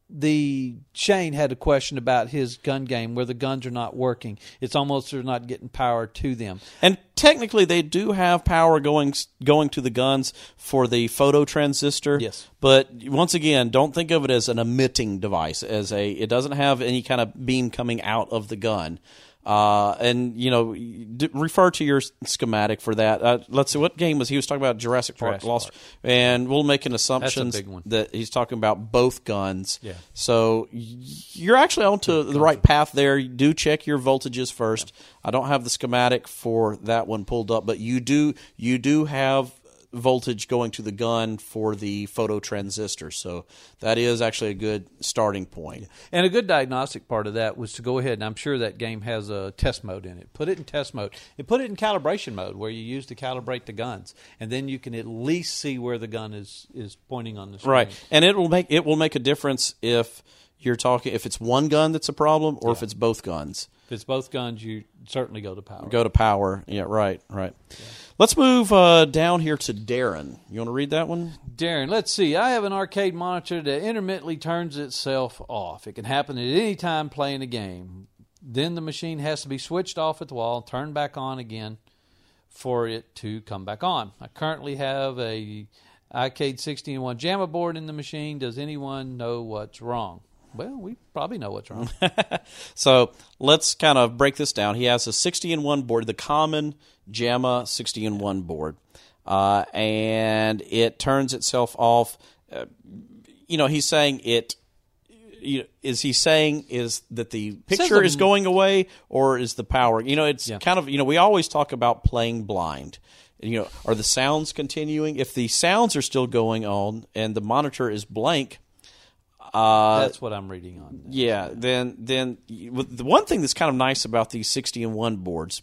the Shane had a question about his gun game where the guns are not working. It's almost they're not getting power to them. And technically, they do have power going going to the guns for the photo transistor. Yes. But once again, don't think of it as an emitting device. As a, it doesn't have any kind of beam coming out of the gun. Uh, and you know, d- refer to your schematic for that. Uh, let's see, what game was he was talking about? Jurassic Park, Jurassic Lost, Park. and we'll make an assumption that he's talking about both guns. Yeah. So you're actually onto the right path there. You do check your voltages first. I don't have the schematic for that one pulled up, but you do you do have voltage going to the gun for the photo transistor. So that is actually a good starting point. And a good diagnostic part of that was to go ahead, and I'm sure that game has a test mode in it. Put it in test mode. And put it in calibration mode, where you use to calibrate the guns, and then you can at least see where the gun is is pointing on the screen. Right. And it will make it will make a difference if you're talking if it's one gun that's a problem or if it's both guns. If it's both guns, you certainly go to power. Go to power. Yeah, right, right. Let's move uh, down here to Darren. You want to read that one? Darren, let's see. I have an arcade monitor that intermittently turns itself off. It can happen at any time playing a game. Then the machine has to be switched off at the wall, turned back on again for it to come back on. I currently have a Arcade 60 and 1 JAMMA board in the machine. Does anyone know what's wrong? Well, we probably know what's wrong. *laughs* So let's kind of break this down. He has a 60 in 1 board, the common JAMMA 60 in 1 board, uh, and it turns itself off. Uh, you know, he's saying it. You know, is he saying is that the picture is going away or is the power? You know, it's Yeah. kind of you know we always talk about playing blind. You know, are the sounds continuing? If the sounds are still going on and the monitor is blank, That's what I'm reading on. yeah, then then the one thing that's kind of nice about these 60 and 1 boards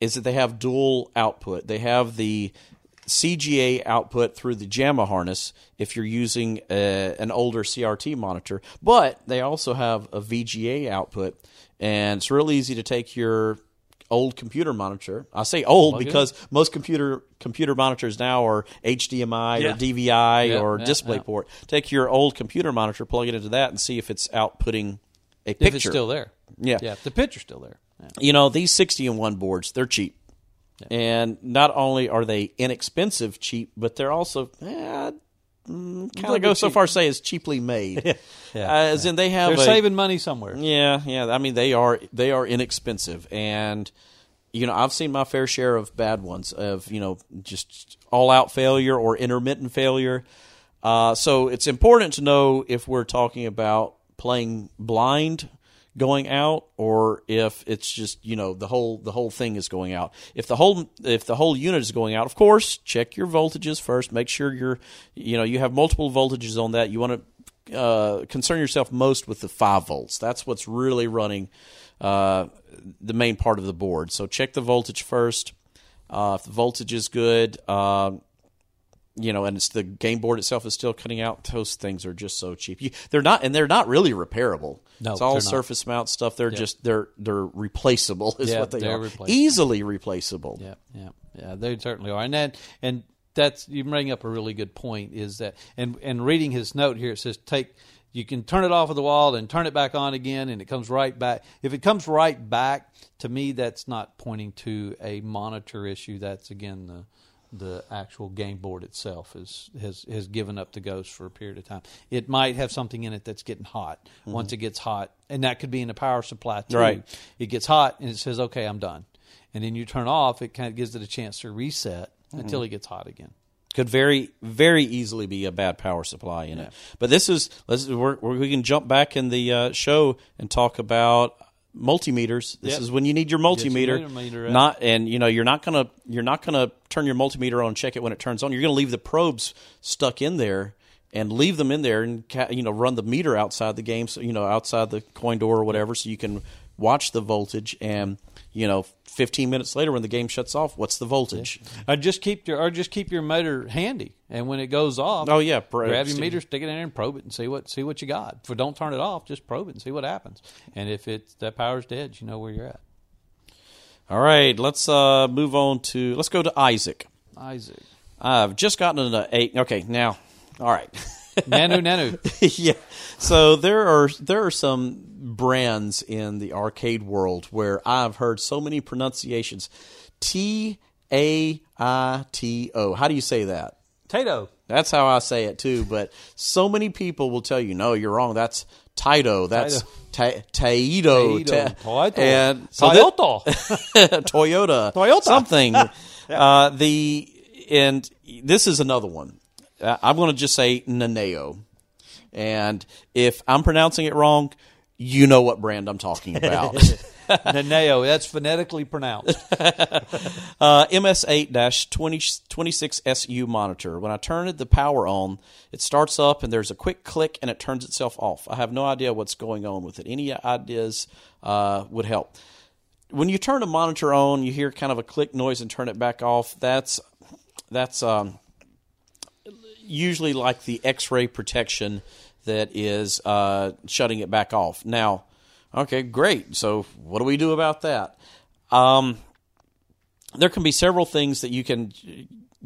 is that they have dual output. They have the CGA output through the JAMMA harness if you're using a, an older CRT monitor, but they also have a VGA output and it's real easy to take your old computer monitor. I say old Plug because most computer computer monitors now are HDMI Yeah. or DVI Yeah, or yeah, DisplayPort. Take your old computer monitor, plug it into that, and see if it's outputting a If picture. it's still there. Yeah. Yeah, if the picture's still there. Yeah. You know, these 60 and 1 boards, they're cheap. And not only are they inexpensive cheap, but they're also eh, kind of go bit so far as say is cheaply made. *laughs* Yeah, Uh, as in they have They're a- saving money somewhere. yeah, yeah. I mean, they are they are inexpensive, and you know, I've seen my fair share of bad ones of you know just all out failure or intermittent failure. Uh, so it's important to know if we're talking about playing blind going out or if it's just you know the whole the whole thing is going out. If the whole if the whole unit is going out of course check your voltages first. Make sure you're you know you have multiple voltages on that. You want to uh, concern yourself most with the five volts. That's what's really running uh, the main part of the board. So check the voltage first. Uh, if the voltage is good uh, you know, and it's the game board itself is still cutting out. Those things are just so cheap. You, they're not, and they're not really repairable. No, it's all they're not. surface mount stuff. They're just they're they're replaceable. Is what they are. replaceable. Easily replaceable. Yeah, yeah, yeah. They certainly are, and that and that's you bring up a really good point. Is that and and reading his note here, it says take. You can turn it off of the wall and turn it back on again, and it comes right back. If it comes right back, to me, that's not pointing to a monitor issue. That's again the the actual game board itself is has has given up the ghost for a period of time. It might have something in it that's getting hot. Once it gets hot, and that could be in the power supply too. Right. It gets hot and it says, "Okay, I'm done." And then you turn off. It kind of gives it a chance to reset until it gets hot again. Could very very easily be a bad power supply in it. But this is let's we're, we can jump back in the uh, show and talk about multimeters. This Yep. is when you need your Get your multimeter. not and you know you're not gonna you're not gonna turn your multimeter on and check it when it turns on. You're gonna leave the probes stuck in there and leave them in there and ca- you know run the meter outside the game, so you know outside the coin door or whatever, so you can watch the voltage and you know 15 minutes later when the game shuts off, what's the voltage? Or just keep your or just keep your meter handy, and when it goes off, Oh, yeah, pro- grab your meter, stick it in there, and probe it, and see what see what you got. If don't turn it off, just probe it and see what happens. And if it's that power's dead, you know where you're at. All right, let's uh, move on to let's go to Isaac. Isaac, I've just gotten an eight. Okay, now, all right. *laughs* Nanu Nanu. *laughs* yeah. So there are there are some brands in the arcade world where I've heard so many pronunciations. T A I T O. How do you say that? Tato. That's how I say it too. But so many people will tell you, no, you're wrong. That's Taito. That's Ta- Taito. Taito. Taito. And so that- Toyota. *laughs* Toyota, Toyota. something. *laughs* uh, the and this is another one. Uh, I'm going to just say Nanao, and if I'm pronouncing it wrong, you know what brand I'm talking about. *laughs* Nanao. That's phonetically pronounced. *laughs* uh, MS8-26SU monitor. When I turn the power on, it starts up and there's a quick click and it turns itself off. I have no idea what's going on with it. Any ideas uh, would help. When you turn a monitor on, you hear kind of a click noise and turn it back off. That's that's um, usually like the X-ray protection that is uh, shutting it back off. Now, okay, great. So what do we do about that? Um, there can be several things that you can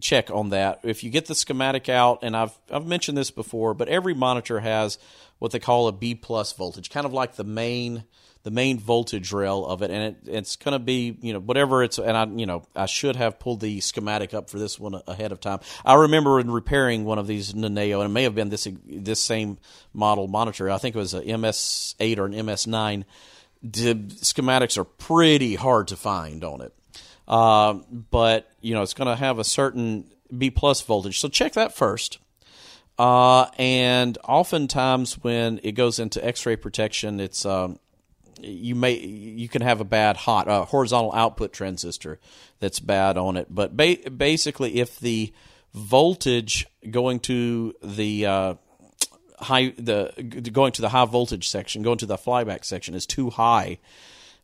check on that. If you get the schematic out, and I've I've mentioned this before, but every monitor has what they call a B plus voltage, kind of like the main the main voltage rail of it, and it, it's going to be you know whatever it's. And I you know I should have pulled the schematic up for this one ahead of time. I remember in repairing one of these Nanao, and it may have been this this same model monitor. I think it was a MS8 or an MS9. The schematics are pretty hard to find on it, uh, but you know it's going to have a certain B plus voltage. So check that first. Uh, and oftentimes when it goes into X-ray protection, it's um, you may you can have a bad hot uh, horizontal output transistor that's bad on it. But ba- basically, if the voltage going to the uh, high the going to the high voltage section, going to the flyback section is too high,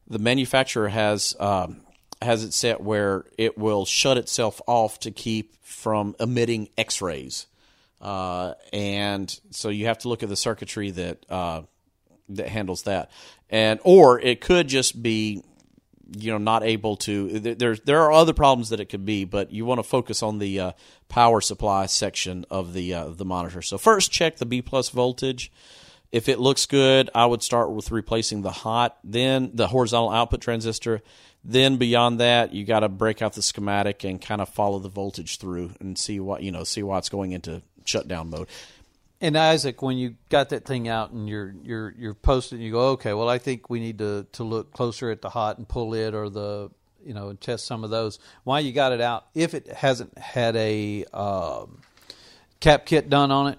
the manufacturer has um, has it set where it will shut itself off to keep from emitting X-rays. Uh, and so you have to look at the circuitry that uh, that handles that, and or it could just be you know not able to. There there are other problems that it could be, but you want to focus on the uh, power supply section of the uh, the monitor. So first check the B plus voltage. If it looks good, I would start with replacing the hot, then the horizontal output transistor. Then beyond that, you got to break out the schematic and kind of follow the voltage through and see what you know, see why it's going into shutdown mode. And Isaac, when you got that thing out and you're you're you're posting, you go, okay, well, I think we need to to look closer at the hot and pull it or the you know and test some of those. Why you got it out? If it hasn't had a um, cap kit done on it,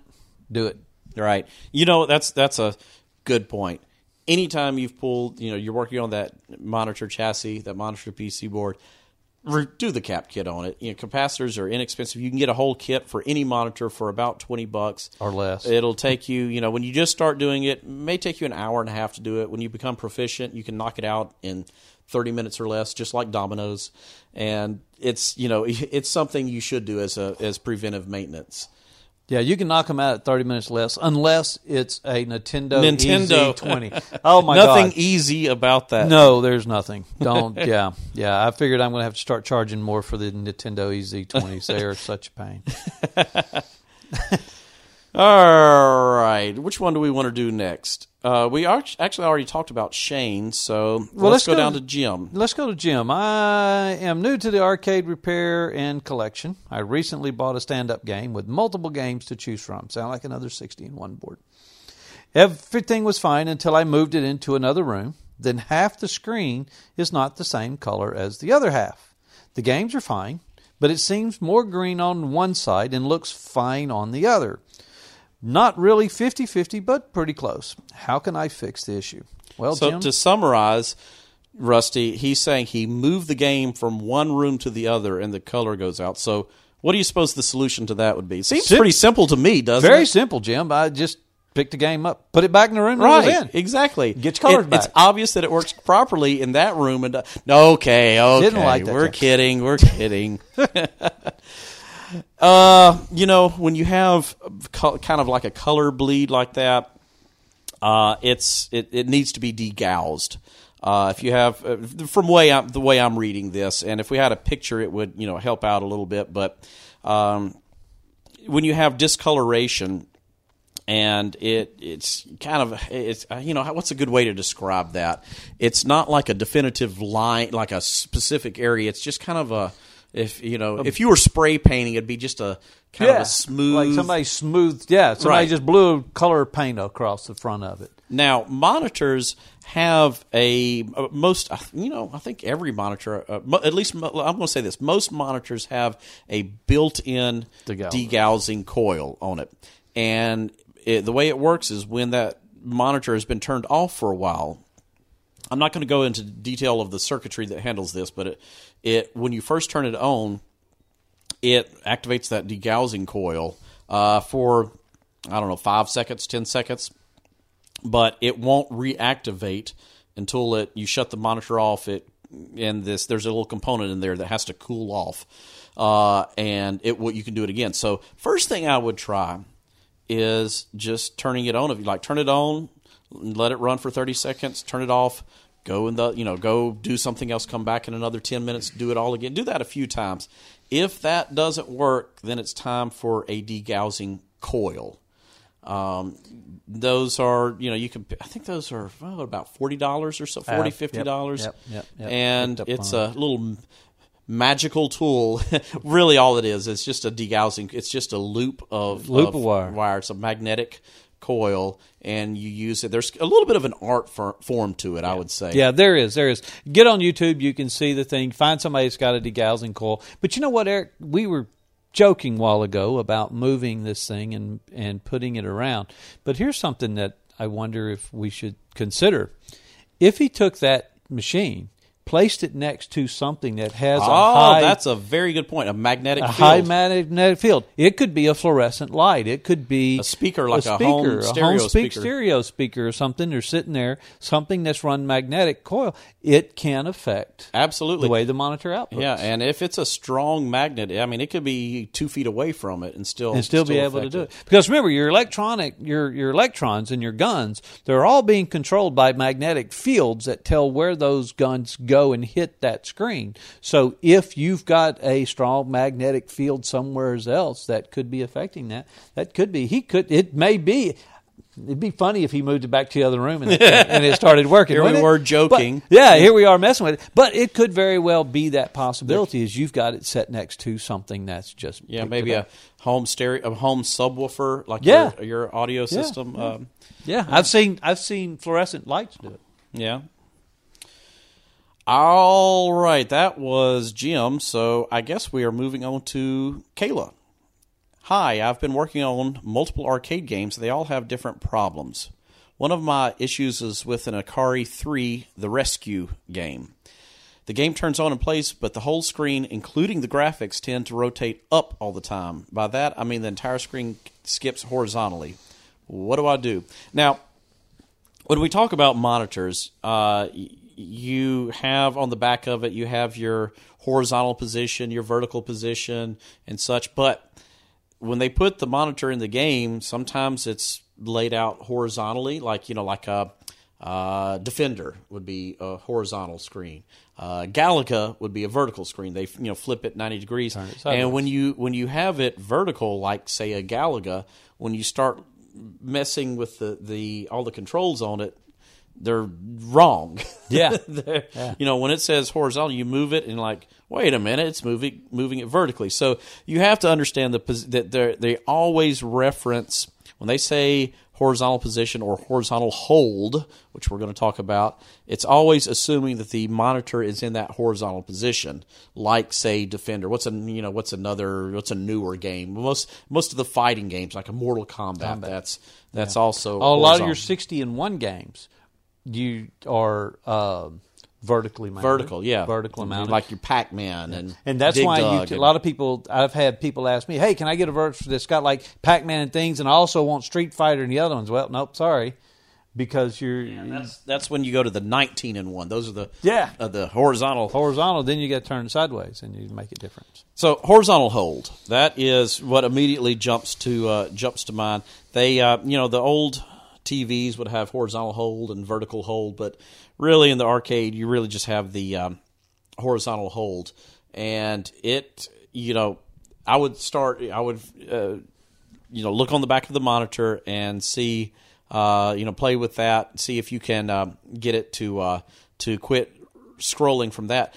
do it. Right. You know that's that's a good point. Anytime you've pulled, you know, you're working on that monitor chassis, that monitor PC board do the cap kit on it. You know, capacitors are inexpensive. You can get a whole kit for any monitor for about twenty bucks or less. It'll take you, you know, when you just start doing it, it may take you an hour and a half to do it. When you become proficient, you can knock it out in thirty minutes or less, just like dominoes. And it's, you know, *laughs* it's something you should do as a as preventive maintenance. Yeah, you can knock them out at 30 minutes less, unless it's a Nintendo, Nintendo. EZ20. Oh my Nothing *laughs* god! Nothing easy about that. No, there's nothing. Don't. *laughs* yeah, yeah. I figured I'm going to have to start charging more for the Nintendo EZ20s. They are such a pain. *laughs* All right, which one do we want to do next? Uh, we are, actually already talked about Shane, so Well, let's, let's go, go down to- to Jim. Let's go to Jim. I am new to the arcade repair and collection. I recently bought a stand-up game with multiple games to choose from. Sound like another 60 in one board. Everything was fine until I moved it into another room. Then half the screen is not the same color as the other half. The games are fine, but it seems more green on one side and looks fine on the other. Not really 50 50, but pretty close. How can I fix the issue? Well, So Jim, to summarize, Rusty, he's saying he moved the game from one room to the other, and the color goes out. So, what do you suppose the solution to that would be? Seems Sim- pretty simple to me, doesn't Very it? Very simple, Jim. I just picked the game up, put it back in the room, Right, it was in. exactly. Get your colors It- It's obvious that it works properly in that room. And okay, okay, Didn't like that we're kidding, we're kidding. *laughs* uh, you know, when you have co- kind of like a color bleed like that, uh, it's it, it needs to be degaussed. Uh, if you have, uh, from way I'm, the way I'm reading this, and if we had a picture, it would you know help out a little bit. But um, when you have discoloration, and it it's kind of it's uh, you know what's a good way to describe that? It's not like a definitive line, like a specific area. It's just kind of a if you know if you were spray painting, it'd be just a kind of a smooth. like somebody smoothed. Yeah, somebody Right. just blew color paint across the front of it. Now, monitors have a uh, most you know I think every monitor uh, at least I'm going to say this most monitors have a built-in Degauser. degaussing coil on it, and it, the way it works is when that monitor has been turned off for a while. I'm not going to go into detail of the circuitry that handles this, but it, it when you first turn it on, it activates that degaussing coil uh, for I don't know five seconds, ten seconds, but it won't reactivate until it you shut the monitor off. It and this there's a little component in there that has to cool off, uh, and it will you can do it again. So first thing I would try is just turning it on. If you like, turn it on, let it run for 30 seconds, turn it off, go in the, you know, go do something else, come back in another 10 minutes, do it all again. Do that a few times. If that doesn't work, then it's time for a degaussing coil. Um, those are you know you can I think those are well, about forty dollars or so, forty Uh, $50. yep, yep, yep. And it's on a little magical tool. *laughs* really, all it is, it's just a degaussing. It's just a loop of Loop of of wire. wire. It's a magnetic coil, and you use it. There's a little bit of an art for, form to it, I would say. Yeah, there is. There is. Get on YouTube. You can see the thing. Find somebody that's got a degaussing coil. But you know what, Erich? We were joking a while ago about moving this thing and and putting it around. But here's something that I wonder if we should consider. If he took that machine, placed it next to something that has a Oh, high that's a very good point. A magnetic a field. high magnetic field. It could be a fluorescent light. It could be A speaker, like a speaker, home stereo speak speaker. stereo speaker or something. They're sitting there, something that's run magnetic coil. It can affect Absolutely. the way the monitor outputs. Yeah, and if it's a strong magnet, I mean, it could be two feet away from it and still and still, be able to do it. Because remember, your electronic, your your electrons and your guns, they're all being controlled by magnetic fields that tell where those guns go and hit that screen. So if you've got a strong magnetic field somewhere else that could be affecting that, that could be. He could. It may be. It'd be funny if he moved it back to the other room and it, and it started *laughs* working. Here we it? were But- joking. yeah, here we are messing with it. But it could very well be that possibility is you've got it set next to something that's just Yeah, maybe a home stereo, a home subwoofer, like Yeah. your, your audio system. yeah. Um, Yeah, I've seen I've seen fluorescent lights do it. yeah. All right, that was Jim. So I guess we are moving on to Kayla. Hi, I've been working on multiple arcade games. They all have different problems. One of my issues is with an Ikari 3, the Rescue game. The game turns on and plays, but the whole screen, including the graphics, tend to rotate up all the time. By that, I mean the entire screen skips horizontally. What do I do? Now, when we talk about monitors, uh, you have on the back of it, you have your horizontal position, your vertical position, and such. But when they put the monitor in the game, sometimes it's laid out horizontally, like you know, like a uh, Defender would be a horizontal screen. Uh, Galaga would be a vertical screen. They you know flip it ninety degrees, sideways. and when you when you have it vertical, like say a Galaga, when you start messing with the, the all the controls on it, they're wrong. Yeah. *laughs* They're- You know, when it says horizontal, you move it and like, wait a minute, it's moving moving it vertically. So you have to understand the that they they always reference when they say horizontal position or horizontal hold, which we're going to talk about. It's always assuming that the monitor is in that horizontal position, like say Defender. What's a you know what's another what's a newer game? Most most of the fighting games like a Mortal Kombat. That's that's also Oh, a lot of your sixty and one games, you are um vertically mounted. vertical, yeah, vertically mounted. like your Pac Man and and that's Dig why you, Dug a lot of people. I've had people ask me, "Hey, can I get a vert that's got like Pac Man and things, and I also want Street Fighter and the other ones?" Well, nope, sorry, because you're That's that's when you go to the nineteen and one. Those are the Yeah. uh, the horizontal. horizontal. Then you got turned sideways, and you make a difference. So horizontal hold. That is what immediately jumps to uh, jumps to mind. They uh, you know the old TVs would have horizontal hold and vertical hold, but really in the arcade you really just have the um, horizontal hold, and it you know I would start I would uh, you know look on the back of the monitor and see uh, you know play with that see if you can uh, get it to uh, to quit scrolling from that.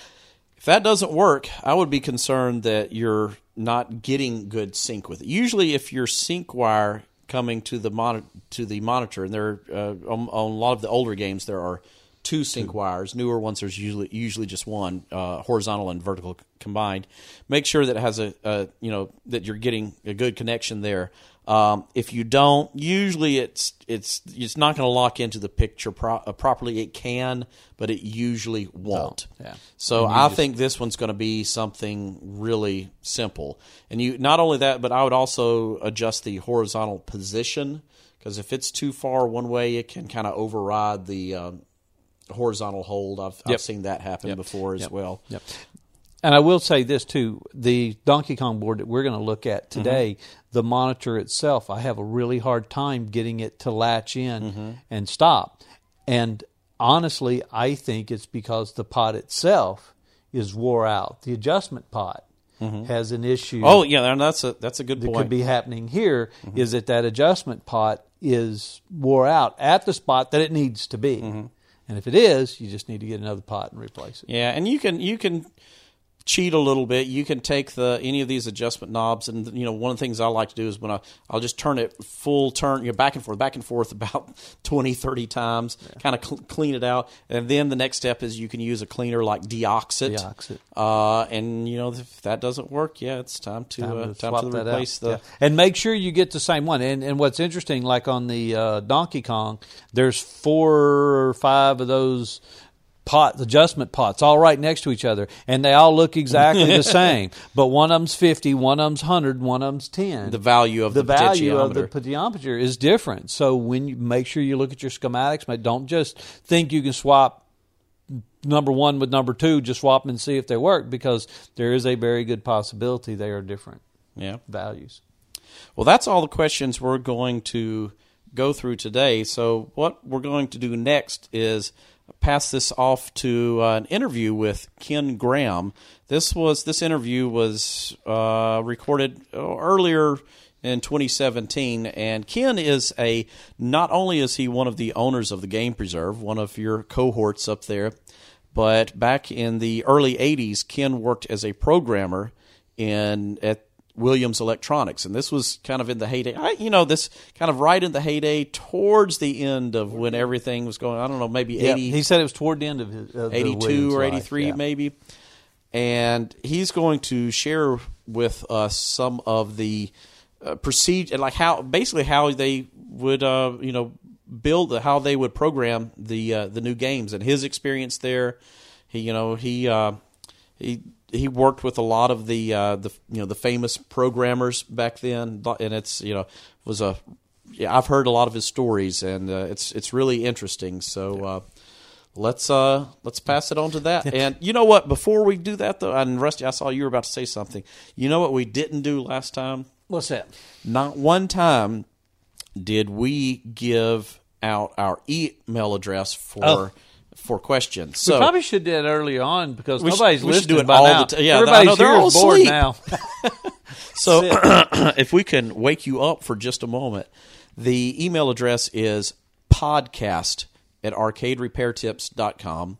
If that doesn't work i would be concerned that you're not getting good sync with it. Usually if your sync wire coming to the monitor to the monitor and there uh, on, on a lot of the older games there are two sync wires. Newer ones there's usually usually just one, uh, horizontal and vertical combined. Make sure that it has a, a you know that you're getting a good connection there. Um, if you don't, usually it's it's it's not going to lock into the picture pro- uh, properly. It can, but it usually won't. yeah. So I think this one's going to be something really simple. And you not only that, but I would also adjust the horizontal position because if it's too far one way, it can kind of override the um, horizontal hold. I've, I've seen that happen before as Yep. well. Yep. And I will say this too: the Donkey Kong board that we're going to look at Mm-hmm. today, the monitor itself, I have a really hard time getting it to latch in Mm-hmm. and stop. And honestly, I think it's because the pot itself is wore out. The adjustment pot mm-hmm. has an issue. Oh yeah, and that's a that's a good that point. could be happening here mm-hmm. is that that adjustment pot is wore out at the spot that it needs to be. Mm-hmm. And if it is, you just need to get another pot and replace it. Yeah, and you can you can cheat a little bit. You can take the any of these adjustment knobs, and you know one of the things I like to do is when I I'll just turn it full turn, you know, back and forth, back and forth *laughs* about 20, 30 times, kind of cl- clean it out, and then the next step is you can use a cleaner like Deoxit. Deoxit. Uh, and you know if that doesn't work, yeah, it's time to Time uh, to time to replace out. the. Yeah. and make sure you get the same one. And and what's interesting, like on the uh, Donkey Kong, there's four or five of those pot adjustment pots all right next to each other, and they all look exactly the *laughs* same. But one of them's fifty, one of them's hundred, one of them's ten. The value of the, the, value of the potentiometer is different. So when you make sure you look at your schematics, but don't just think you can swap number one with number two, just swap them and see if they work because there is a very good possibility they are different yeah. values. Well, that's all the questions we're going to go through today. So, what we're going to do next is pass this off to uh, an interview with Ken Graham. This was this interview was uh, recorded earlier in 2017, and Ken is a not only is he one of the owners of the Game Preserve, one of your cohorts up there, but back in the early 80s, Ken worked as a programmer in at Williams Electronics, and this was kind of in the heyday. I, you know, this kind of right in the heyday, towards the end of when everything was going. I don't know, maybe Yeah, eighty. he said it was toward the end of his of 82 Williams or. 83 Yeah. maybe and he's going to share with us some of the uh, procedure like how basically how they would uh, you know build the, how they would program the uh, the new games and his experience there he you know he uh, he he worked with a lot of the uh, the you know the famous programmers back then and it's you know was a yeah, I've heard a lot of his stories and uh, it's it's really interesting so uh, let's uh let's pass it on to that. *laughs* and you know what? Before we do that though, and Rusty, I saw you were about to say something. You know what we didn't do last time? What's that? Not one time did we give out our email address for Oh. For questions. we probably should do that early on because We nobody's we should listening do it by all now. the ti- yeah, Everybody's know, they're all bored asleep. now. *laughs* So, *clears throat* if we can wake you up for just a moment, the email address is podcast at arcaderepairtips.com.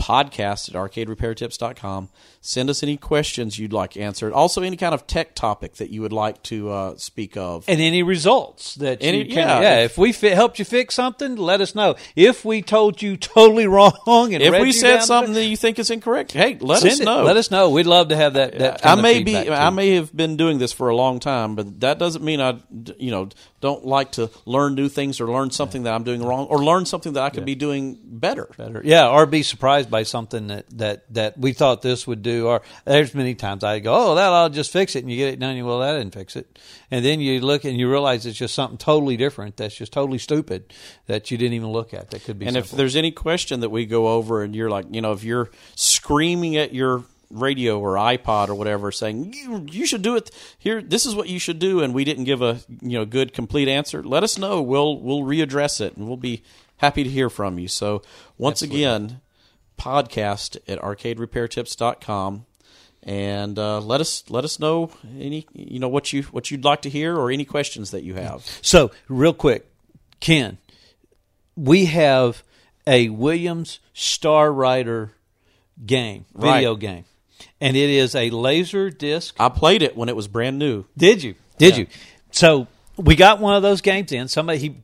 Podcast at arcaderepairtips.com. Send us any questions you'd like answered. Also, any kind of tech topic that you would like to uh, speak of. and any results that Any- you can. yeah. Yeah, if we fi- helped you fix something, let us know. If we told you totally *laughs* wrong, and if we said something that you think is incorrect, hey, let us it. know. Let us know. We'd love to have that. that I may be, feedback, I may have been doing this for a long time, but that doesn't mean I, you know, don't like to learn new things or learn something that I'm doing wrong or learn something that I could be doing better. better. Yeah, or be surprised by something that, that, that we thought this would do. Or there's many times I go, oh, that I'll just fix it, and you get it done. You well, that didn't fix it, and then you look and you realize it's just something totally different. That's just totally stupid that you didn't even look at. That could be. And if there's any question that we go over, and you're like, you know, if you're screaming at your radio or iPod or whatever, saying you you should do it here, this is what you should do, and we didn't give a you know good complete answer, let us know. We'll we'll readdress it, and we'll be happy to hear from you. So once again, podcast at arcaderepairtips.com. And uh, let us let us know any you know what you what you'd like to hear or any questions that you have. So, real quick, Ken, we have a Williams Star Rider game, Right. video game, and it is a laser disc. I played it when it was brand new. Did you? Did Yeah. you? So we got one of those games in. Somebody he.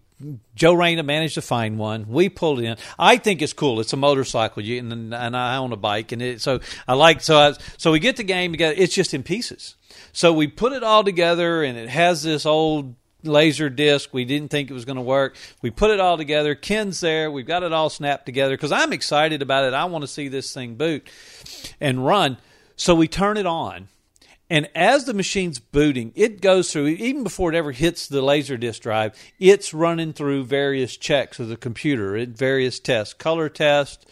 Joe Raina managed to find one. We pulled in. I think it's cool. It's a motorcycle, you, and, and I own a bike, and it, so I like so. I, so we get the game together. It's just in pieces. So we put it all together, and it has this old laser disc. We didn't think it was going to work. We put it all together. Ken's there. We've got it all snapped together because I'm excited about it. I want to see this thing boot and run. So we turn it on. And as the machine's booting, it goes through, even before it ever hits the laser disk drive, it's running through various checks of the computer, various tests, color tests,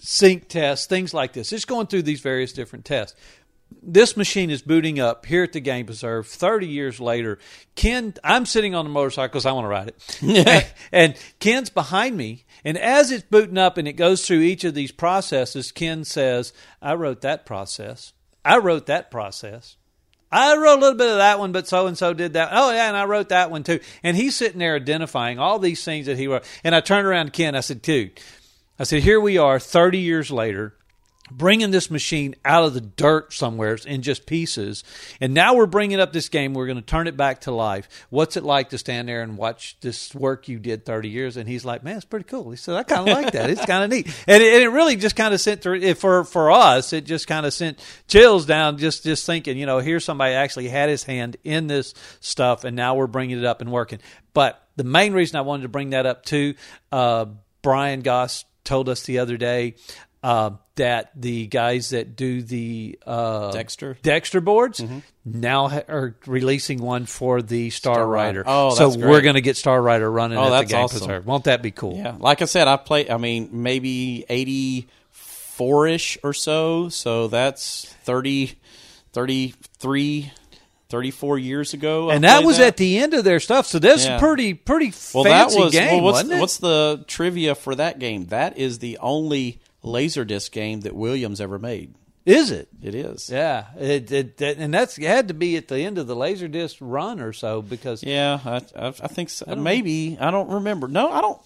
sync tests, things like this. It's going through these various different tests. This machine is booting up here at the Game Preserve 30 years later. Ken, I'm sitting on the motorcycle because I want to ride it. *laughs* and Ken's behind me. And as it's booting up and it goes through each of these processes, Ken says, I wrote that process. I wrote that process. I wrote a little bit of that one, but so and so did that. Oh yeah, and I wrote that one too. And he's sitting there identifying all these things that he wrote. And I turned around to Ken. I said, "Dude, I said here we are, thirty years later." Bringing this machine out of the dirt somewhere in just pieces. And now we're bringing up this game. We're going to turn it back to life. What's it like to stand there and watch this work you did 30 years? And he's like, man, it's pretty cool. He said, I kind of like that. It's kind of neat. *laughs* And it, and it, really just kind of sent through for, for us, it just kind of sent chills down just, just thinking, you know, here's somebody actually had his hand in this stuff and now we're bringing it up and working. But the main reason I wanted to bring that up too, uh, Brian Goss told us the other day uh, that the guys that do the uh, Dexter Dexter boards mm-hmm. now ha- are releasing one for the Star, Star Rider. Oh, so great. we're going to get Star Rider running oh, at that's the Game awesome. Preserve. Won't that be cool? Yeah, like I said, I played. I mean, maybe eighty four ish or so. So that's 30, 33 34 years ago. And that was that. at the end of their stuff. So that's yeah. pretty pretty well, fancy that was, game, well, what's, wasn't it? What's the trivia for that game? That is the only Laserdisc game that Williams ever made. Is it? It is. Yeah, it, it, it, and that's it had to be at the end of the Laserdisc run or so because yeah, I, I, I think so. I maybe I don't remember. No, I don't.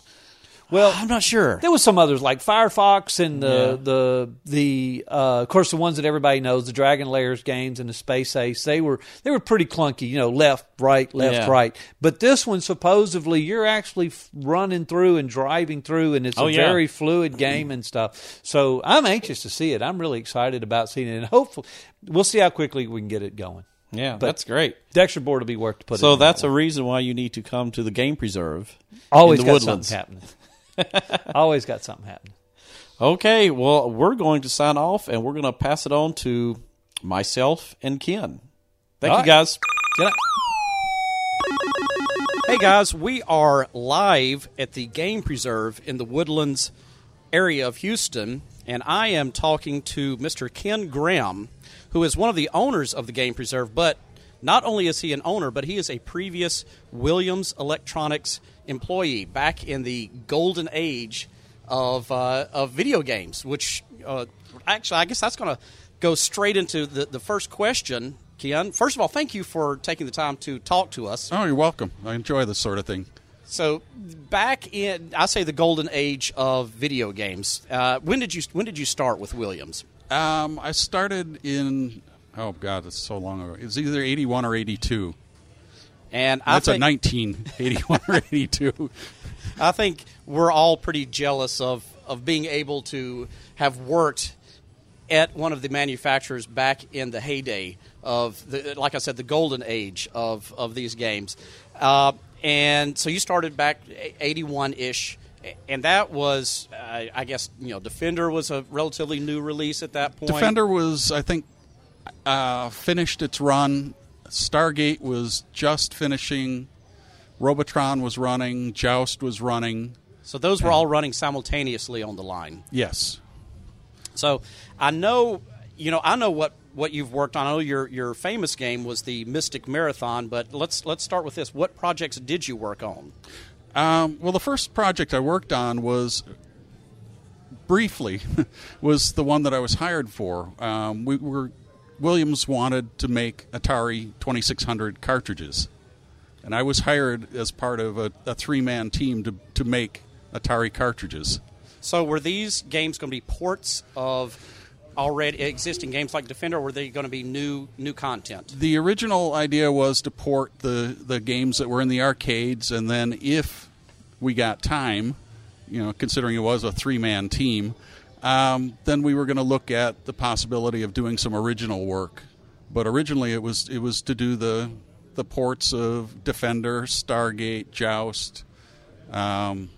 Well, I'm not sure. There was some others like Firefox and the yeah. the the uh, of course the ones that everybody knows, the Dragon's Lair games and the Space Ace. They were they were pretty clunky, you know, left, right, left, yeah. right. But this one supposedly you're actually running through and driving through, and it's oh, a yeah. very fluid game and stuff. So I'm anxious to see it. I'm really excited about seeing it, and hopefully we'll see how quickly we can get it going. Yeah, but that's great. Dexter board will be worth to put. It. So that's a reason why you need to come to the game preserve. Always in the got woodlands. something happening. *laughs* Always got something happening. Okay, well, we're going to sign off and we're going to pass it on to myself and Ken. Thank All you, right. guys. Good night. Hey, guys, we are live at the Game Preserve in the Woodlands area of Houston, and I am talking to Mr. Ken Graham, who is one of the owners of the Game Preserve, but not only is he an owner, but he is a previous Williams Electronics employee back in the golden age of uh, of video games. Which uh, actually, I guess that's going to go straight into the, the first question, Ken. First of all, thank you for taking the time to talk to us. Oh, you're welcome. I enjoy this sort of thing. So, back in I say the golden age of video games. Uh, when did you when did you start with Williams? Um, I started in oh god, it's so long ago. It was either eighty one or eighty two. And That's I a think, 1981 or 82. I think we're all pretty jealous of, of being able to have worked at one of the manufacturers back in the heyday of the, like I said, the golden age of, of these games. Uh, and so you started back 81 ish. And that was, uh, I guess, you know, Defender was a relatively new release at that point. Defender was, I think, uh, finished its run. Stargate was just finishing. Robotron was running. Joust was running. So those were all running simultaneously on the line. Yes. So I know, you know, I know what, what you've worked on. I know your your famous game was the Mystic Marathon, but let's let's start with this. What projects did you work on? Um, well, the first project I worked on was briefly *laughs* was the one that I was hired for. Um, we were Williams wanted to make Atari 2600 cartridges, and I was hired as part of a, a three man team to to make Atari cartridges. So were these games going to be ports of already existing games like Defender, or were they going to be new new content? The original idea was to port the the games that were in the arcades, and then if we got time, you know, considering it was a three man team, um, then we were going to look at the possibility of doing some original work. But originally, it was it was to do the the ports of Defender, Stargate, Joust. Um,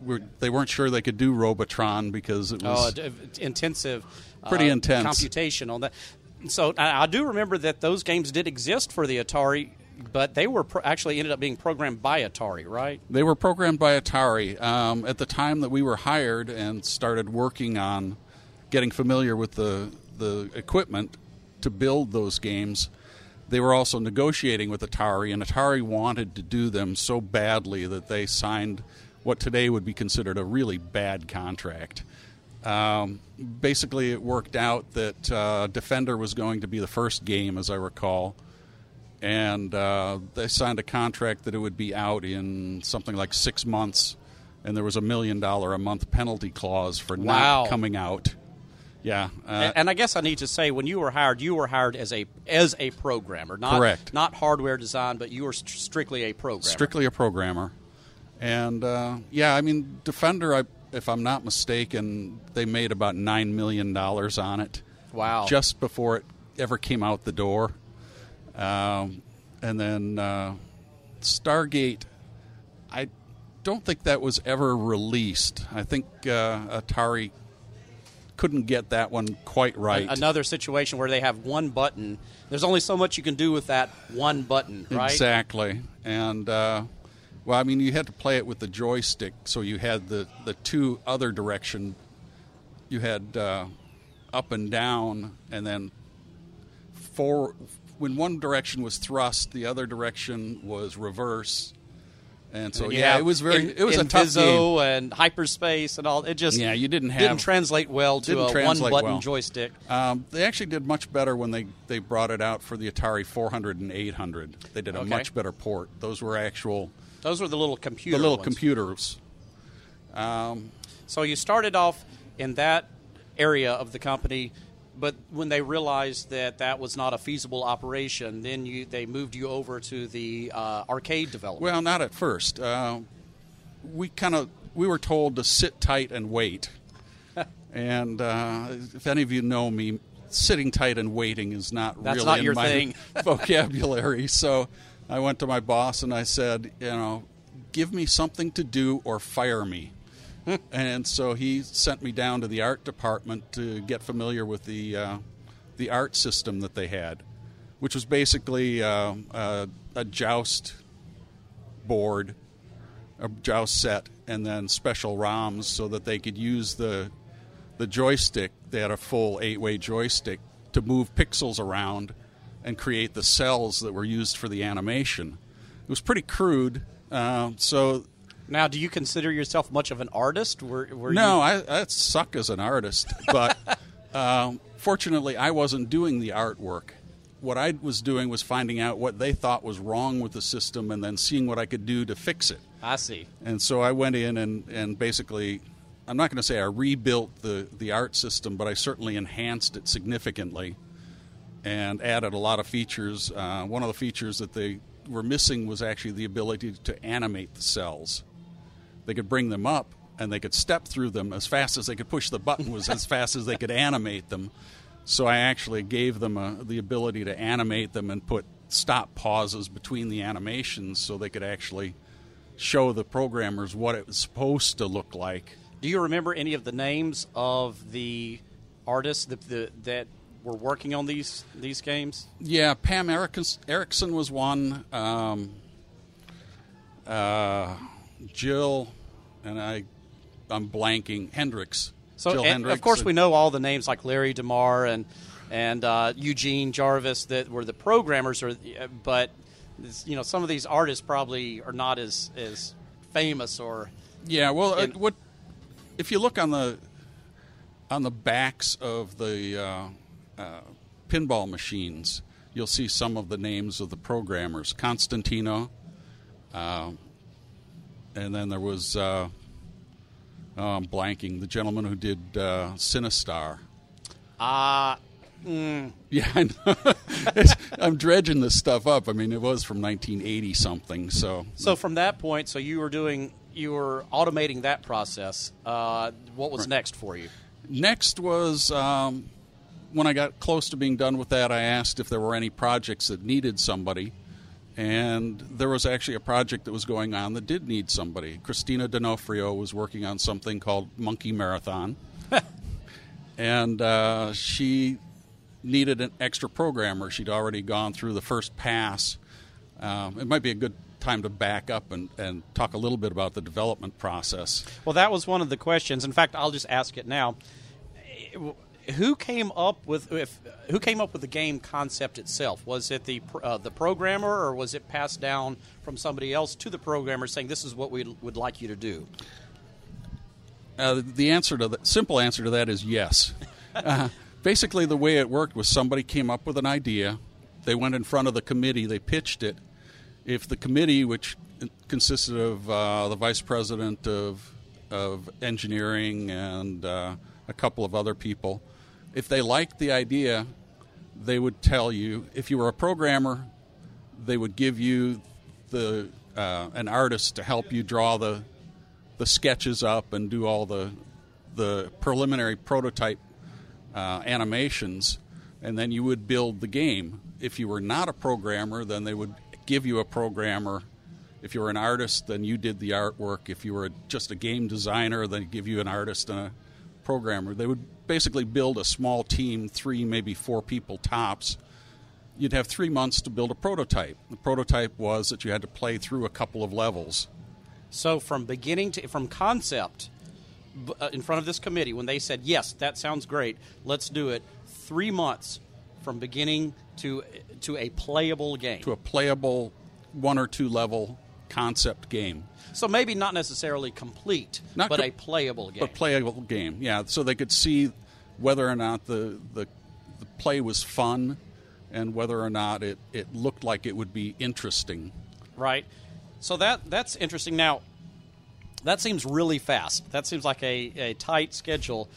we're, they weren't sure they could do Robotron because it was Oh, intensive, Pretty uh, intense. computation on that. So I, I do remember that those games did exist for the Atari, but they were pro- actually ended up being programmed by Atari, right? They were programmed by Atari. Um, at the time that we were hired and started working on getting familiar with the, the equipment to build those games, they were also negotiating with Atari, and Atari wanted to do them so badly that they signed what today would be considered a really bad contract. Um, basically, it worked out that uh, Defender was going to be the first game, as I recall, and uh, they signed a contract that it would be out in something like six months, and there was a million dollar a month penalty clause for Wow. not coming out. Yeah, uh, and I guess I need to say, when you were hired, you were hired as a as a programmer, not Correct. not hardware design, but you were st- strictly a programmer. strictly a programmer. And uh, yeah, I mean, Defender, I, if I'm not mistaken, they made about nine million dollars on it. Wow. Just before it ever came out the door, um, and then uh, Stargate, I don't think that was ever released. I think uh, Atari couldn't get that one quite right. Another situation where they have one button. There's only so much you can do with that one button, right? Exactly. And uh, well, I mean, you had to play it with the joystick, so you had the the two other direction. You had uh, up and down, and then for when one direction was thrust, the other direction was reverse. And so And yeah, it was very in- it was a tough game. And hyperspace and all. It just Yeah, you didn't have- didn't translate well to a one button well. joystick. Um, they actually did much better when they, they brought it out for the Atari 400 and 800. They did a Okay. much better port. Those were actual Those were the little computer. the little ones. computers. So you started off in that area of the company, but when they realized that that was not a feasible operation, then you they moved you over to the uh, arcade development. Well, not at first. Uh, we kind of we were told to sit tight and wait. *laughs* and uh, if any of you know me, sitting tight and waiting is not That's really not in your my thing. *laughs* vocabulary. So I went to my boss and I said, you know, give me something to do or fire me. *laughs* and so he sent me down to the art department to get familiar with the uh, the art system that they had, which was basically uh, uh, a joust board, a joust set, and then special ROMs so that they could use the the joystick. They had a full eight way joystick to move pixels around and create the cells that were used for the animation. It was pretty crude. Uh, so now, do you consider yourself much of an artist? Were, were no, you, I, I suck as an artist, but *laughs* um, fortunately, I wasn't doing the artwork. What I was doing was finding out what they thought was wrong with the system and then seeing what I could do to fix it. I see. And so I went in and, and basically, I'm not going to say I rebuilt the, the art system, but I certainly enhanced it significantly and added a lot of features. Uh, one of the features that they were missing was actually the ability to animate the cells. They could bring them up and they could step through them as fast as they could push the button was as fast as they could animate them. So I actually gave them a, the ability to animate them and put stop pauses between the animations so they could actually show the programmers what it was supposed to look like. Do you remember any of the names of the artists that, the, that were working on these these games? Yeah, Pam Erickson, Erickson was one. Um, uh, Jill and I, I'm blanking. Hendricks. So, Jill and Hendricks. of course, we know all the names like Larry DeMar and and uh, Eugene Jarvis that were the programmers, or but you know some of these artists probably are not as as famous or Yeah, well, uh, what if you look on the on the backs of the uh, uh, pinball machines? You'll see some of the names of the programmers: Constantino, uh, and then there was uh, I'm blanking the gentleman who did uh, Sinistar. ah. Yeah, I. *laughs* I'm dredging this stuff up. I mean, it was from 1980 something. So, so from that point, so you were doing you were automating that process. Uh, what was next for you? Next was um, when I got close to being done with that, I asked if there were any projects that needed somebody. And there was actually a project that was going on that did need somebody. Christina D'Onofrio was working on something called Monkey Marathon. *laughs* and uh, she needed an extra programmer. She'd already gone through the first pass. Um, it might be a good time to back up and, and talk a little bit about the development process. Well, that was one of the questions. In fact, I'll just ask it now. Who came up with if who came up with the game concept itself? Was it the uh, the programmer, or was it passed down from somebody else to the programmer, saying this is what we would like you to do? Uh, the answer to the simple answer to that is yes. Uh, basically, the way it worked was somebody came up with an idea, they went in front of the committee, they pitched it. If the committee, which consisted of uh, the vice president of of engineering and uh, a couple of other people, if they liked the idea, they would tell you. If you were a programmer, they would give you the uh, an artist to help you draw the the sketches up and do all the the preliminary prototype uh, animations, and then you would build the game. If you were not a programmer, then they would give you a programmer. If you were an artist, then you did the artwork. If you were just a game designer, then give you an artist and a programmer. They would basically build a small team, three, maybe four people tops. You'd have three months to build a prototype. The prototype was that you had to play through a couple of levels. So from beginning to from concept uh, in front of this committee, when they said yes, that sounds great, let's do it. Three months from beginning to to a playable game. To a playable one or two level concept game. So maybe not necessarily complete, Not but co- a playable game. But playable game, yeah. So they could see whether or not the, the, the play was fun and whether or not it, it looked like it would be interesting. right? So that that's interesting. Now, that seems really fast. That seems like a, a tight schedule.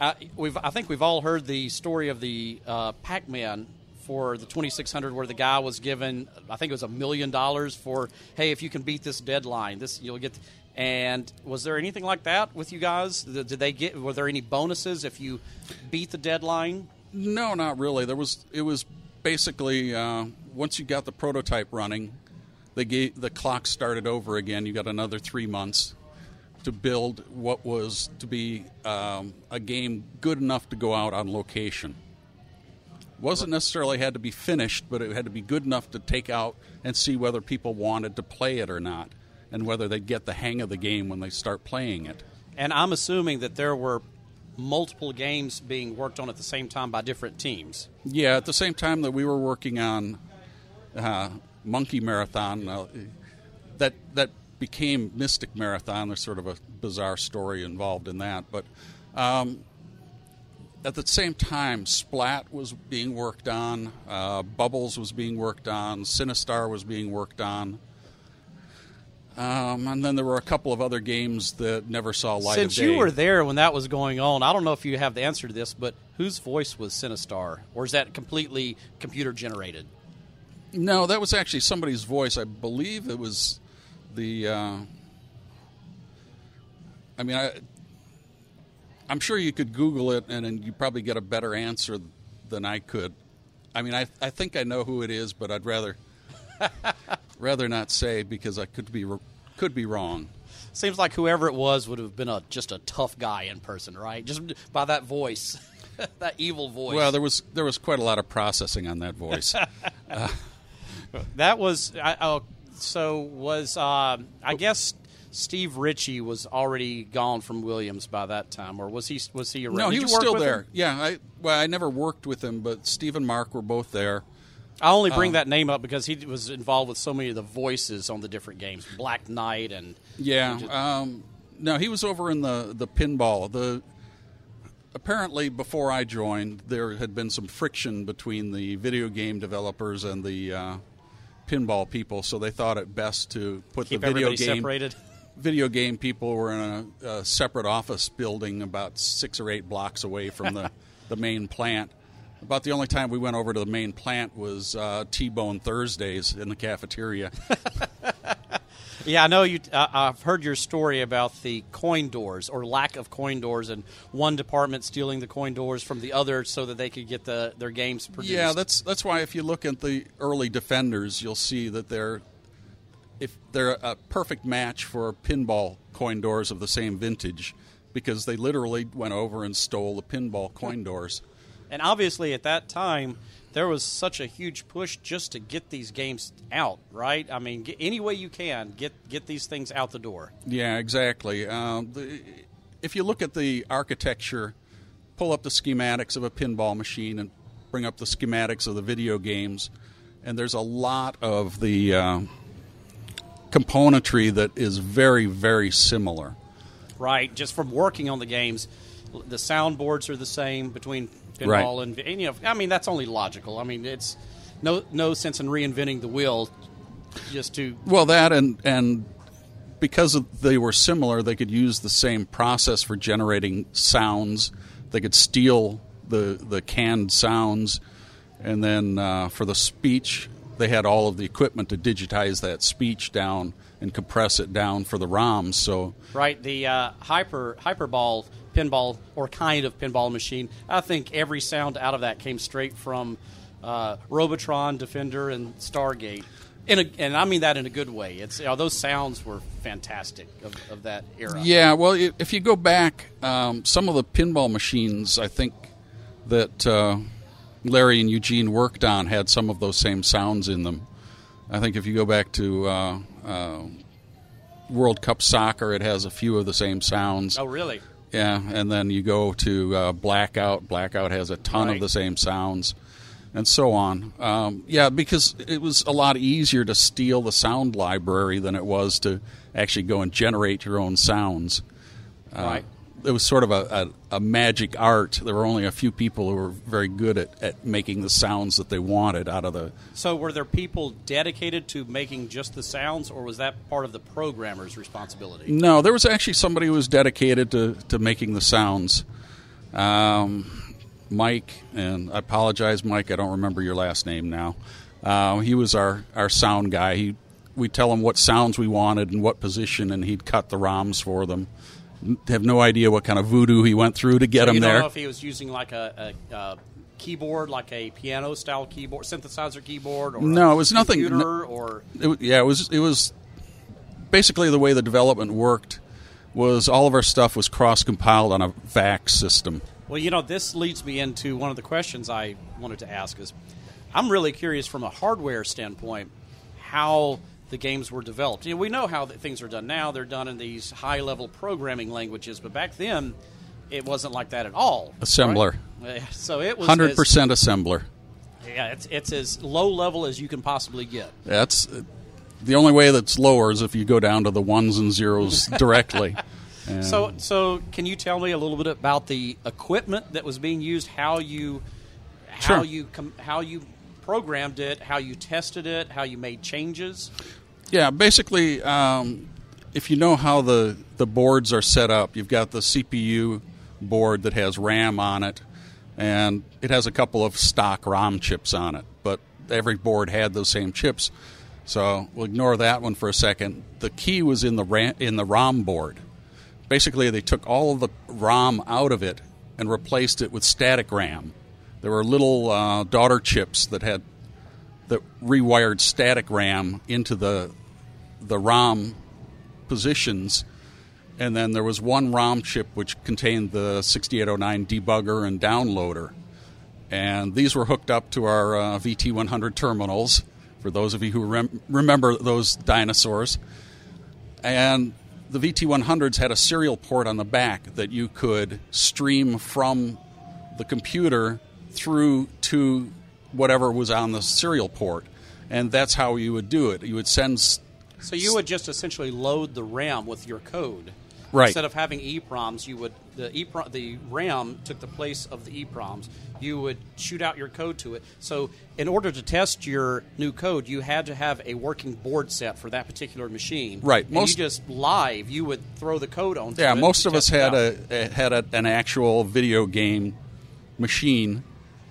Uh, we've I think we've all heard the story of the uh, Pac-Man for the 2600 where the guy was given I think it was a million dollars for hey if you can beat this deadline this you'll get and was there anything like that with you guys did they get were there any bonuses if you beat the deadline No, not really. There was it was basically uh, once you got the prototype running, they gave, the clock started over again. You got another three months to build what was to be um, a game good enough to go out on location. Wasn't necessarily had to be finished, but it had to be good enough to take out and see whether people wanted to play it or not, and whether they'd get the hang of the game when they start playing it. and I'm assuming that there were multiple games being worked on at the same time by different teams Yeah, at the same time that we were working on uh, Monkey Marathon, uh, that that became Mystic Marathon. There's sort of a bizarre story involved in that, but um, at the same time, Splat was being worked on, uh, Bubbles was being worked on, Sinistar was being worked on. Um, and then there were a couple of other games that never saw light Since of day. you were there when that was going on, I don't know if you have the answer to this, but whose voice was Sinistar, or is that completely computer generated? No, that was actually somebody's voice. I believe it was the. Uh, I mean, I, I'm sure you could Google it and, and you probably get a better answer than I could. I mean, I, I think I know who it is, but I'd rather *laughs* rather not say because I could be could be wrong. Seems like whoever it was would have been a just a tough guy in person, right? Just by that voice, *laughs* that evil voice. Well, there was there was quite a lot of processing on that voice. *laughs* that was I, oh, so was uh, I guess Steve Ritchie was already gone from Williams by that time, or was he was he around? no, he was still there. him? Yeah, I well, I never worked with him, but Steve and Mark were both there. I only bring Um, that name up because he was involved with so many of the voices on the different games, Black Knight and Yeah. Just- Um, no, he was over in the the pinball. The apparently before I joined, there had been some friction between the video game developers and the uh, pinball people, so they thought it best to put keep the video game separated. Video game people were in a, a separate office building about six or eight blocks away from the, *laughs* the main plant. About the only time we went over to the main plant was uh, T-Bone Thursdays in the cafeteria. *laughs* Yeah, I know you. Uh, I've heard your story about the coin doors or lack of coin doors, and one department stealing the coin doors from the other so that they could get the their games produced. Yeah, that's that's why if you look at the early defenders, you'll see that they're if they're a perfect match for pinball coin doors of the same vintage because they literally went over and stole the pinball coin doors. and obviously at that time there was such a huge push just to get these games out. Right? I mean, get, any way you can get get these things out the door. Yeah, exactly. Um, the, if you look at the architecture, pull up the schematics of a pinball machine and bring up the schematics of the video games, and there's a lot of the uh, componentry that is very, very similar. right? Just from working on the games, the soundboards are the same between pinball Right. and, and you know, I mean that's only logical. I mean it's no no sense in reinventing the wheel just to Well, that and and because they were similar, they could use the same process for generating sounds. They could steal the the canned sounds, and then uh, for the speech, they had all of the equipment to digitize that speech down and compress it down for the ROMs. So right the uh, hyper hyperball pinball or kind of pinball machine. I think every sound out of that came straight from uh, Robotron, Defender, and Stargate. In a, and I mean that in a good way. It's you know, those sounds were fantastic of, of that era. Yeah, well, if you go back, um, some of the pinball machines, I think that uh, Larry and Eugene worked on had some of those same sounds in them. I think if you go back to uh, uh, World Cup soccer, it has a few of the same sounds. Oh, really? Yeah, and then you go to uh, Blackout. Blackout has a ton Right. of the same sounds, and so on. Um, yeah, because it was a lot easier to steal the sound library than it was to actually go and generate your own sounds. Uh, right. It was sort of a, a, a magic art. There were only a few people who were very good at, at making the sounds that they wanted out of the. So, were there people dedicated to making just the sounds, or was that part of the programmer's responsibility? No, there was actually somebody who was dedicated to, to making the sounds. Um, Mike, and I apologize, Mike, I don't remember your last name now. Uh, he was our, our sound guy. He we'd tell him what sounds we wanted and what position, and he'd cut the ROMs for them. Have no idea what kind of voodoo he went through to get them don't there. know if he was using like a, a, a keyboard, like a piano style keyboard, synthesizer keyboard, or No, it was nothing- Computer, or It, yeah, it was it was basically the way the development worked was all of our stuff was cross compiled on a VAX system. Well, you know, this leads me into one of the questions I wanted to ask is I'm really curious from a hardware standpoint how the games were developed. You know, we know how things are done now. They're done in these high level programming languages, but back then it wasn't like that at all. Assembler. right? So it was Hundred as- percent assembler. Yeah, it's it's as low level as you can possibly get. That's uh, the only way that's lower is if you go down to the ones and zeros *laughs* directly. And So, so can you tell me a little bit about the equipment that was being used? How you, how Sure. you, com- how you programmed it? How you tested it? How you made changes? Yeah, basically, um, if you know how the the boards are set up, you've got the CPU board that has RAM on it, and it has a couple of stock ROM chips on it. But every board had those same chips, so we'll ignore that one for a second. The key was in the RAM, in the ROM board. Basically, they took all of the ROM out of it and replaced it with static RAM. There were little uh, daughter chips that had that rewired static RAM into the the ROM positions, and then there was one ROM chip which contained the 6809 debugger and downloader, and these were hooked up to our uh, VT100 terminals. For those of you who rem- remember those dinosaurs, and the VT100s had a serial port on the back that you could stream from the computer through to whatever was on the serial port. And that's how you would do it. You would send. So you would just essentially load the RAM with your code. Right. Instead of having EEPROMs, you would the EEPROM, the RAM took the place of the EEPROMs. You would shoot out your code to it. So in order to test your new code, you had to have a working board set for that particular machine. Right. And Most- you just live, you would throw the code on. Yeah, most of us had a, a had a, an actual video game machine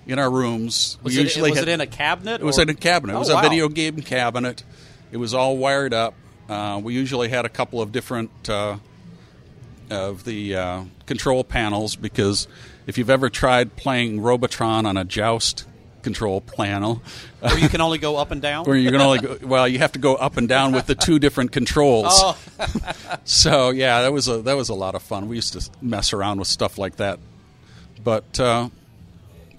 in our rooms. Was, we it, usually was had, it in a cabinet? It was or- in a cabinet. It Oh, was wow. a video game cabinet. It was all wired up. Uh, we usually had a couple of different uh, of the uh, control panels because if you've ever tried playing Robotron on a joust control panel, Where you can *laughs* only go up and down. where you can only go, *laughs* well, you have to go up and down with the two different controls. Oh. *laughs* so yeah, that was a that was a lot of fun. We used to mess around with stuff like that, but uh,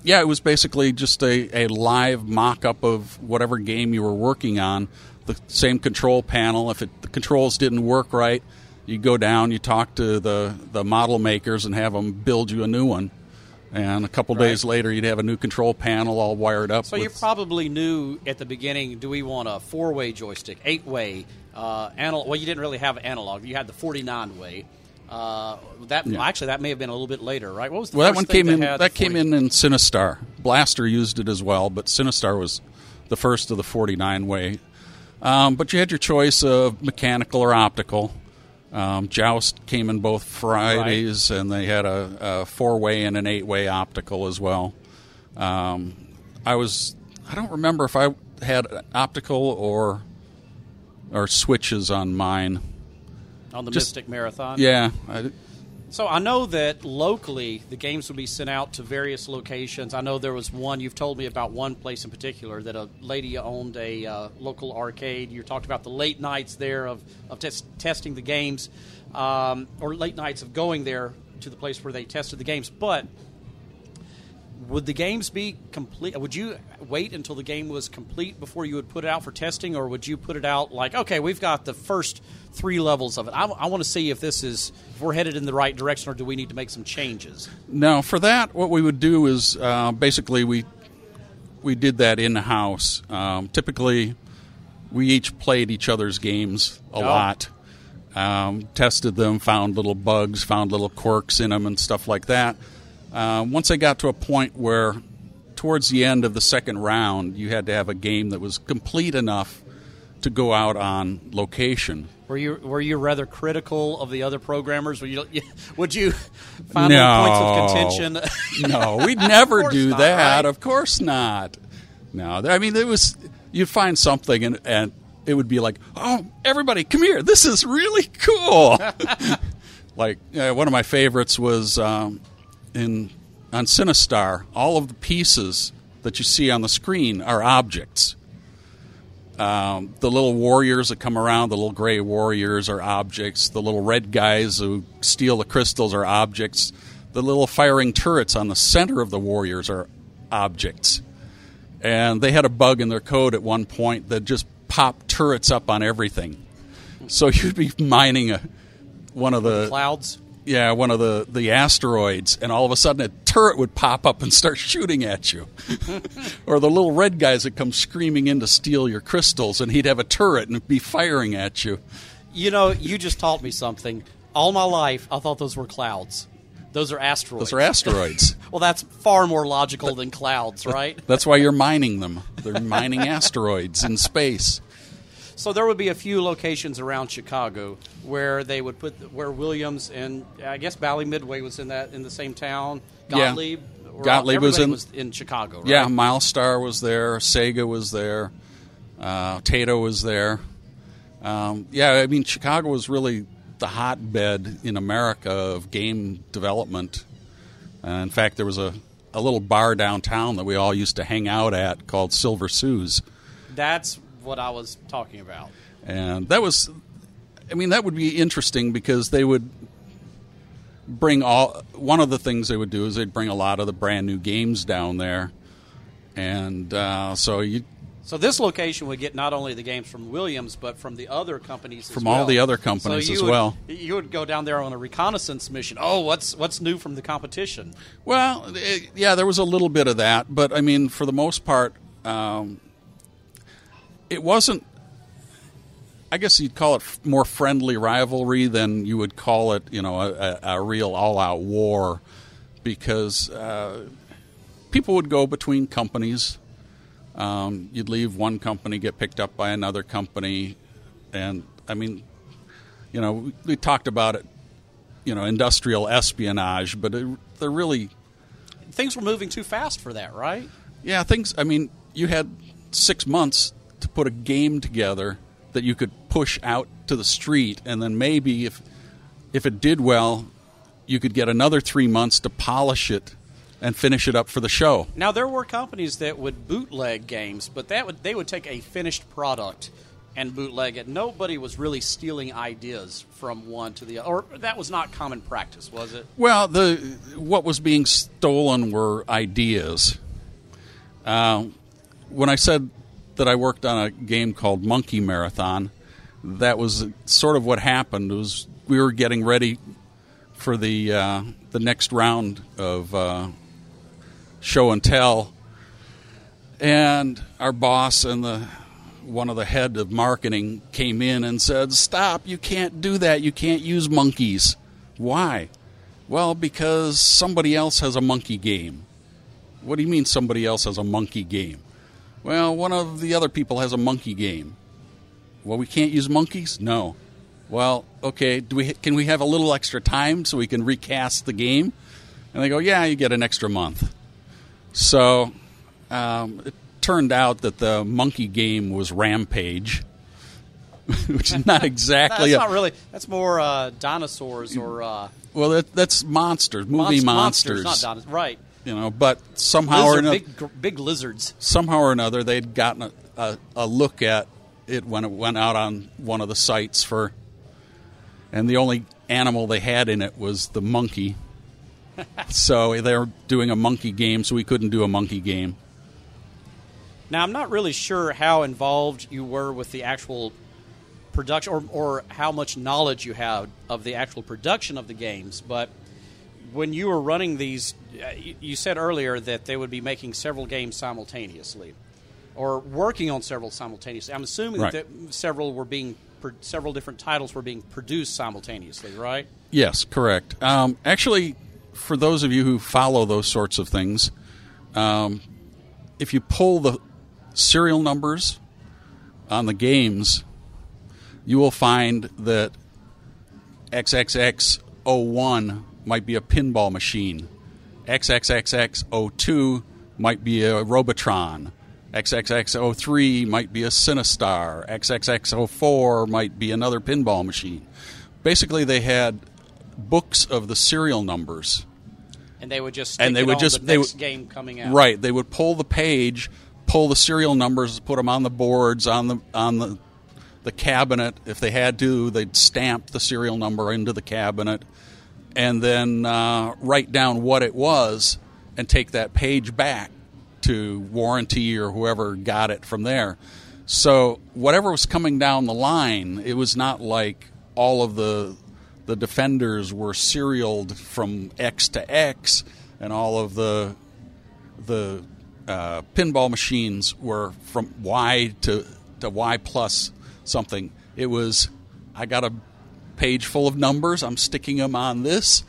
yeah, it was basically just a, a live mock-up of whatever game you were working on. The same control panel. If it, the controls didn't work right, you go down, you talk to the the model makers, and have them build you a new one. And a couple days later, you'd have a new control panel all wired up. So you probably knew at the beginning. Do we want a four-way joystick, eight-way, uh, analog? Well, you didn't really have analog. You had the forty-nine way. Uh, that actually that may have been a little bit later, right? What was the Well, that first one thing came in. That came in in Sinistar. Blaster used it as well, but Sinistar was the first of the 49 way. Um, but you had your choice of mechanical or optical. Um, Joust came in both varieties, and they had a, a four way and an eight way optical as well. Um, I was. I don't remember if I had optical or or switches on mine. On the just- Mystic Marathon. Yeah, I, So I know that locally the games would be sent out to various locations. I know there was one you've told me about one place in particular that a lady owned a uh, local arcade. You talked about the late nights there of of tes- testing the games, um, or late nights of going there to the place where they tested the games. But would the games be complete? Would you wait until the game was complete before you would put it out for testing, or would you put it out like, okay, we've got the first three levels of it. I, want to see if this is if we're headed in the right direction, or do we need to make some changes? Now, for that, what we would do is uh, basically we we did that in house. Um, typically, we each played each other's games a Oh. lot, um, tested them, found little bugs, found little quirks in them, and stuff like that. Um, once I got to a point where, towards the end of the second round, you had to have a game that was complete enough to go out on location. Were you were you rather critical of the other programmers? Would you *laughs* would you find No. points of contention? No, we'd never *laughs* do not, that. right? Of course not. No, I mean, it was you'd find something and and it would be like, oh, everybody, come here. This is really cool. *laughs* like uh, one of my favorites was um, in on Sinistar. All of the pieces that you see on the screen are objects. Um, the little warriors that come around, the little gray warriors are objects. The little red guys who steal the crystals are objects. The little firing turrets on the center of the warriors are objects. And they had a bug in their code at one point that just popped turrets up on everything. So *laughs* you'd be mining a one of the Clouds. Yeah, one of the, the asteroids, and all of a sudden a turret would pop up and start shooting at you. *laughs* or the little red guys that come screaming in to steal your crystals, and he'd have a turret and be firing at you. You know, you just taught me something. All my life, I thought those were clouds. Those are asteroids. Those are asteroids. *laughs* Well, that's far more logical than clouds, right? That's why you're mining them. They're mining *laughs* asteroids in space. So there would be a few locations around Chicago where they would put where Williams and I guess Bally Midway was in that in the same town. Yeah. Gottlieb, or Gottlieb was in- in Chicago. Right? Yeah, Mylstar was there. Sega was there. Uh, Taito was there. Um, yeah, I mean, Chicago was really the hotbed in America of game development. Uh, in fact, there was a, a little bar downtown that we all used to hang out at called Silver Sue's. That's what I was talking about. And that was, I mean, that would be interesting because they would bring all, one of the things they would do is they'd bring a lot of the brand new games down there. And uh, so you So this location would get not only the games from Williams, but from the other companies as From all the other companies So as would- well. You would go down there on a reconnaissance mission. Oh, what's what's new from the competition? Well, it, yeah, there was a little bit of that, but I mean, for the most part, um, it wasn't. I guess you'd call it more friendly rivalry than you would call it, you know, a, a, real all-out war, because uh, people would go between companies. Um, you'd leave one company, get picked up by another company, and I mean, you know, we, we talked about it, you know, industrial espionage, but it, they're really Things were moving too fast for that, right? yeah, things. I mean, you had six months to put a game together that you could push out to the street, and then maybe if if it did well, you could get another three months to polish it and finish it up for the show. Now there were companies that would bootleg games, but that would they would take a finished product and bootleg it. Nobody was really stealing ideas from one to the other, or that was not common practice, was it? Well, the what was being stolen were ideas. Uh, when I said that I worked on a game called Monkey Marathon, that was sort of what happened. It was we were getting ready for the uh, the next round of uh, show and tell, and our boss and the one of the head of marketing came in and said, "Stop! You can't do that. You can't use monkeys." Why? Well, because somebody else has a monkey game. What do you mean somebody else has a monkey game? Well, one of the other people has a monkey game. Well, we can't use monkeys? No. Well, okay, do we can we have a little extra time so we can recast the game? And they go, "Yeah, you get an extra month." So, um, it turned out that the monkey game was Rampage, *laughs* which is not *laughs* exactly that's a, not really. That's more uh, dinosaurs or uh, well, that, that's monsters, movie monsters, monsters, not dinosaurs. Right. You know. But somehow or another, big, big lizards. somehow or another, they'd gotten a, a, a look at it when it went out on one of the sites for, and the only animal they had in it was the monkey. *laughs* so they were doing a monkey game, so we couldn't do a monkey game. Now, I'm not really sure how involved you were with the actual production or, or how much knowledge you had of the actual production of the games, but when you were running these, uh, you, you said earlier that they would be making several games simultaneously or working on several simultaneously. I'm assuming Right. that several were being several different titles were being produced simultaneously, right? Yes, correct. Um, actually, for those of you who follow those sorts of things, um, if you pull the serial numbers on the games, you will find that XXX01 might be a pinball machine, XXXX02 might be a Robotron, XXX03 might be a Sinistar. XXX04 might be another pinball machine. Basically, they had books of the serial numbers. And they would just And they would just- the they would- game coming out. Right. They would pull the page, pull the serial numbers, put them on the boards, on the on the the cabinet. If they had to, they'd stamp the serial number into the cabinet, and then uh, write down what it was, and take that page back to warranty or whoever got it from there. So whatever was coming down the line, it was not like all of the the defenders were serialed from X to X, and all of the the uh, pinball machines were from Y to to Y plus something. It was I got a page full of numbers. I'm sticking them on this.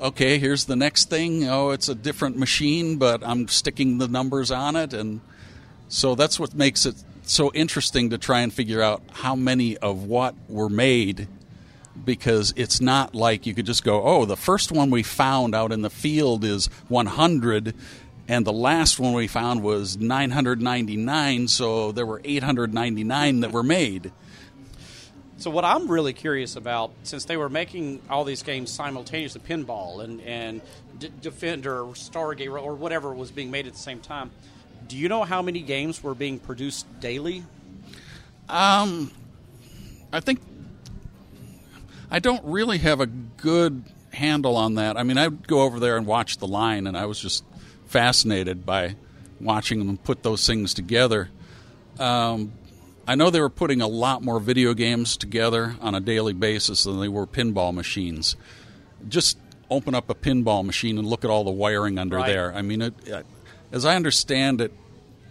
Okay, here's the next thing. Oh, it's a different machine, but I'm sticking the numbers on it, and so that's what makes it so interesting to try and figure out how many of what were made because it's not like you could just go, oh, the first one we found out in the field is 100, and the last one we found was 999, so there were 899 that were made. So what I'm really curious about, since they were making all these games simultaneously, pinball and and D- Defender or Stargate or whatever was being made at the same time, do you know how many games were being produced daily? Um, I think I don't really have a good handle on that. I mean, I'd go over there and watch the line, and I was just fascinated by watching them put those things together. Um, I know they were putting a lot more video games together on a daily basis than they were pinball machines. Just open up a pinball machine and look at all the wiring under Right. there. I mean, it, uh, as I understand it,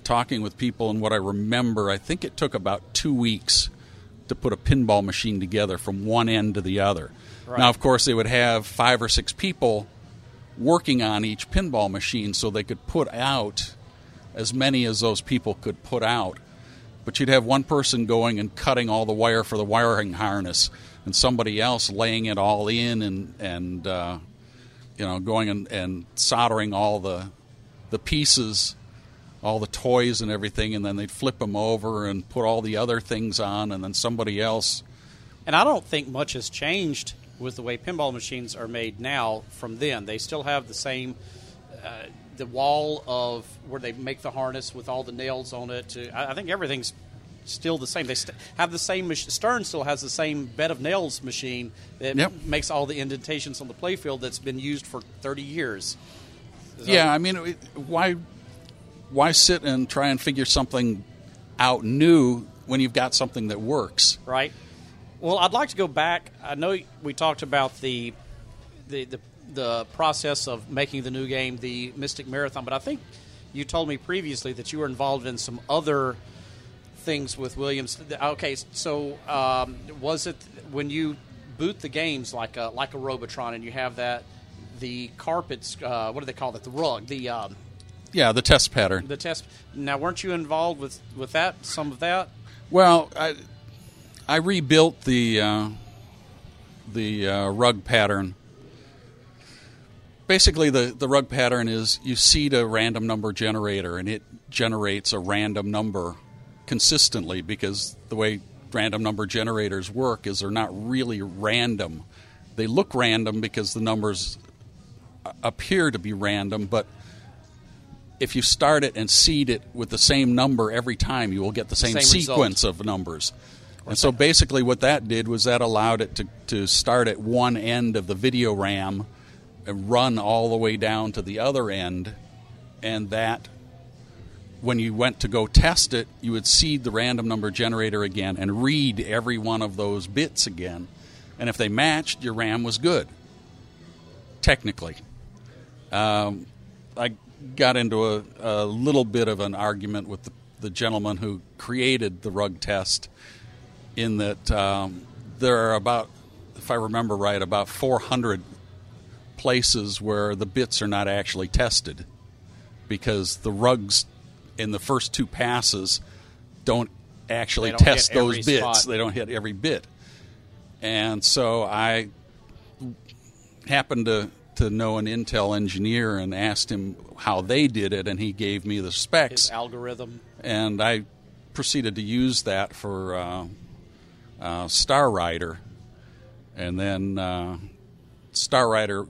talking with people and what I remember, I think it took about two weeks to put a pinball machine together from one end to the other. Right. Now, of course, they would have five or six people working on each pinball machine so they could put out as many as those people could put out. But you'd have one person going and cutting all the wire for the wiring harness, and somebody else laying it all in and and uh, you know going and, and soldering all the the pieces, all the toys and everything, and then they'd flip them over and put all the other things on, and then somebody else. And I don't think much has changed with the way pinball machines are made now from then. They still have the same. Uh, the wall of where they make the harness with all the nails on it. To, I, I think everything's still the same. They st- have the same. Mach- Stern still has the same bed of nails machine that Yep. makes all the indentations on the playfield that's been used for thirty years. So- Yeah, I mean, it- why why sit and try and figure something out new when you've got something that works? right? Well, I'd like to go back. I know we talked about the the the, the process of making the new game, the Mystic Marathon, but I think you told me previously that you were involved in some other things with Williams. Okay, so um, was it when you boot the games like a, like a Robotron, and you have that the carpets. Uh, what do they call it? The rug. The um, Yeah, the test pattern. the test. Now, weren't you involved with with that? Some of that. Well, I I rebuilt the uh, the uh, rug pattern. Basically, the, the rug pattern is you seed a random number generator, and it generates a random number consistently because the way random number generators work is they're not really random. They look random because the numbers appear to be random, but if you start it and seed it with the same number every time, you will get the same, Same result. sequence of numbers. And so basically, what that did was that allowed it to, to start at one end of the video RAM run all the way down to the other end. And that, when you went to go test it, you would seed the random number generator again and read every one of those bits again. And if they matched, your RAM was good, technically. Um, I got into a, a little bit of an argument with the, the gentleman who created the rug test, in that um, there are about, if I remember right, about 400 places where the bits are not actually tested because the rugs in the first two passes don't actually don't test those bits. spot. They don't hit every bit. And so I happened to, to know an Intel engineer and asked him how they did it, and he gave me the specs His algorithm. and I proceeded to use that for uh, uh, Star Rider, and then uh, Star Rider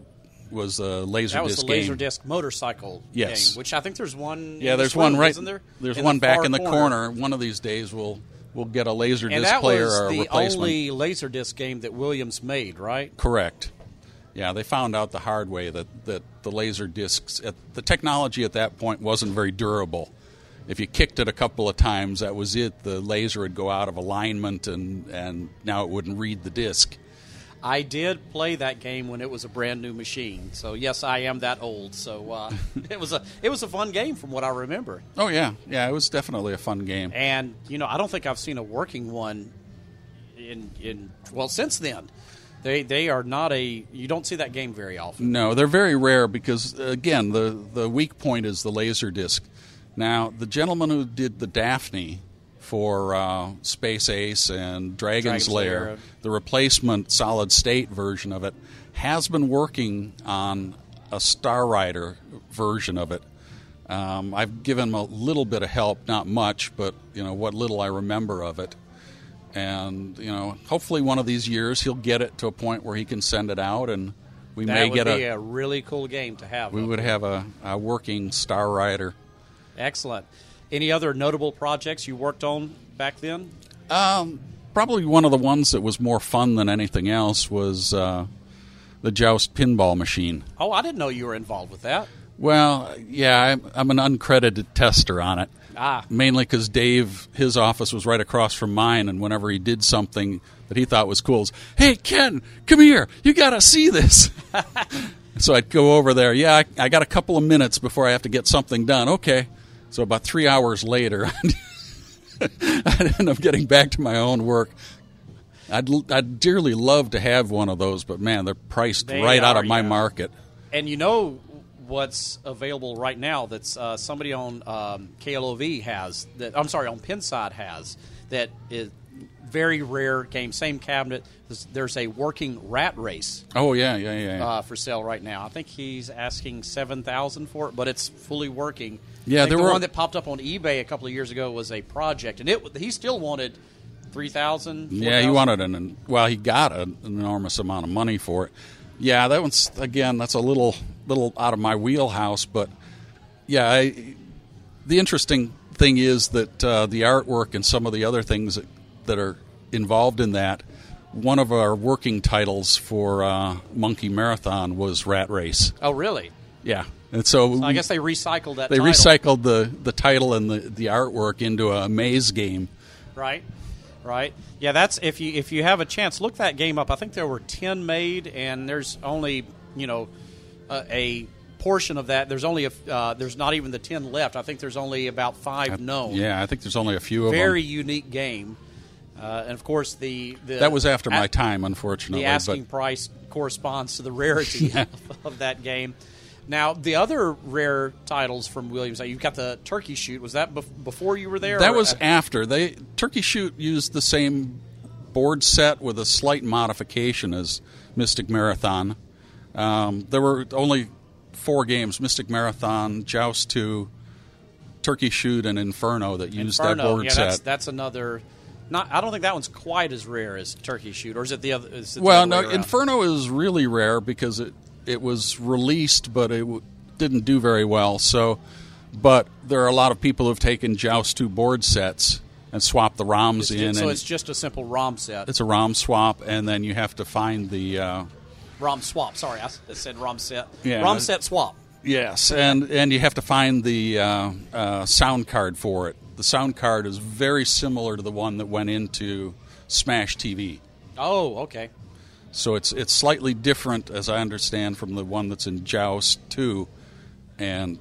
was a laser That was disc the laser disc motorcycle Yes. game, which I think there's one. Yeah, there's one right. Isn't there? There's In one the back in the corner. One of these days we'll we'll get a laser And disc player or a the only laser disc game that Williams made, right? Correct. Yeah, they found out the hard way that, that the laser discs, at, the technology at that point wasn't very durable. If you kicked it a couple of times, that was it. The laser would go out of alignment, and, and now it wouldn't read the disc. I did play that game when it was a brand new machine. So yes, I am that old. So uh, *laughs* it was a it was a fun game from what I remember. Oh yeah, yeah, it was definitely a fun game. And you know, I don't think I've seen a working one in in well since then. They they are not a you don't see that game very often. No, they're very rare because again, the the weak point is the laser disc. Now, the gentleman who did the Daphne for uh, Space Ace and Dragon's, Dragon's Lair, Lair. the replacement solid state version of it, has been working on a Star Rider version of it. Um, I've given him a little bit of help, not much, but you know what little I remember of it. And you know, hopefully one of these years he'll get it to a point where he can send it out, and we That may would get be a a really cool game to have. we would there. have a, a working Star Rider. excellent. Any other notable projects you worked on back then? Um, probably one of the ones that was more fun than anything else was uh, the Joust pinball machine. Oh, I didn't know you were involved with that. Well, yeah, I'm, I'm an uncredited tester on it. Ah. Mainly because Dave, his office was right across from mine, and whenever he did something that he thought was cool, was, hey, Ken, come here. You got to see this. *laughs* so I'd go over there. Yeah, I, I got a couple of minutes before I have to get something done. Okay. So about three hours later, *laughs* I'd end up getting back to my own work. I'd, I'd dearly love to have one of those, but man, they're priced They right out are, of my yeah. market. And you know what's available right now that's uh, somebody on um, KLOV has that I'm sorry on Pinside has that is very rare game same cabinet there's, a working rat race Oh yeah, yeah, yeah. yeah. uh, for sale right now I think he's asking 7000 for it but it's fully working Yeah, there the were- one that popped up on eBay a couple of years ago was a project and it he still wanted 3000 Yeah, he wanted an well, he got an enormous amount of money for it. Yeah, that one's again, that's a little little out of my wheelhouse, but yeah, I, the interesting thing is that uh, the artwork and some of the other things that, that are involved in that. One of our working titles for uh, Monkey Marathon was Rat Race. oh really Yeah, and so, I guess they recycled that they title. recycled the, the title and the, the artwork into a maze game. right right yeah that's if you if you have a chance look that game up i think there were 10 made and there's only you know a, a portion of that there's only a uh, there's not even the 10 left i think there's only about five known Yeah, I think there's only a few of them. very unique game Uh, and of course, the, the That was after my time, unfortunately. The asking but price corresponds to the rarity *laughs* of, of that game. Now, the other rare titles from Williams, you've got the Turkey Shoot. Was that bef- before you were there? that was after they Turkey Shoot used the same board set with a slight modification as Mystic Marathon. Um, there were only four games: Mystic Marathon, Joust Two, Turkey Shoot, and Inferno that used Inferno. that board yeah, set. That's, that's another. Not, I don't think that one's quite as rare as Turkey Shoot, or is it the other? It the well, other no? Inferno is really rare because it it was released, but it w- didn't do very well. So, but there are a lot of people who've taken Joust Two board sets and swapped the ROMs It's- in, so it's just a simple ROM set. it's a ROM swap, and then you have to find the. Uh, ROM swap. Sorry, I said ROM set. Yeah. ROM set swap. Yes, and and you have to find the uh, uh, sound card for it. The sound card is very similar to the one that went into Smash TV, Oh, okay. so it's it's slightly different, as I understand, from the one that's in Joust Two, and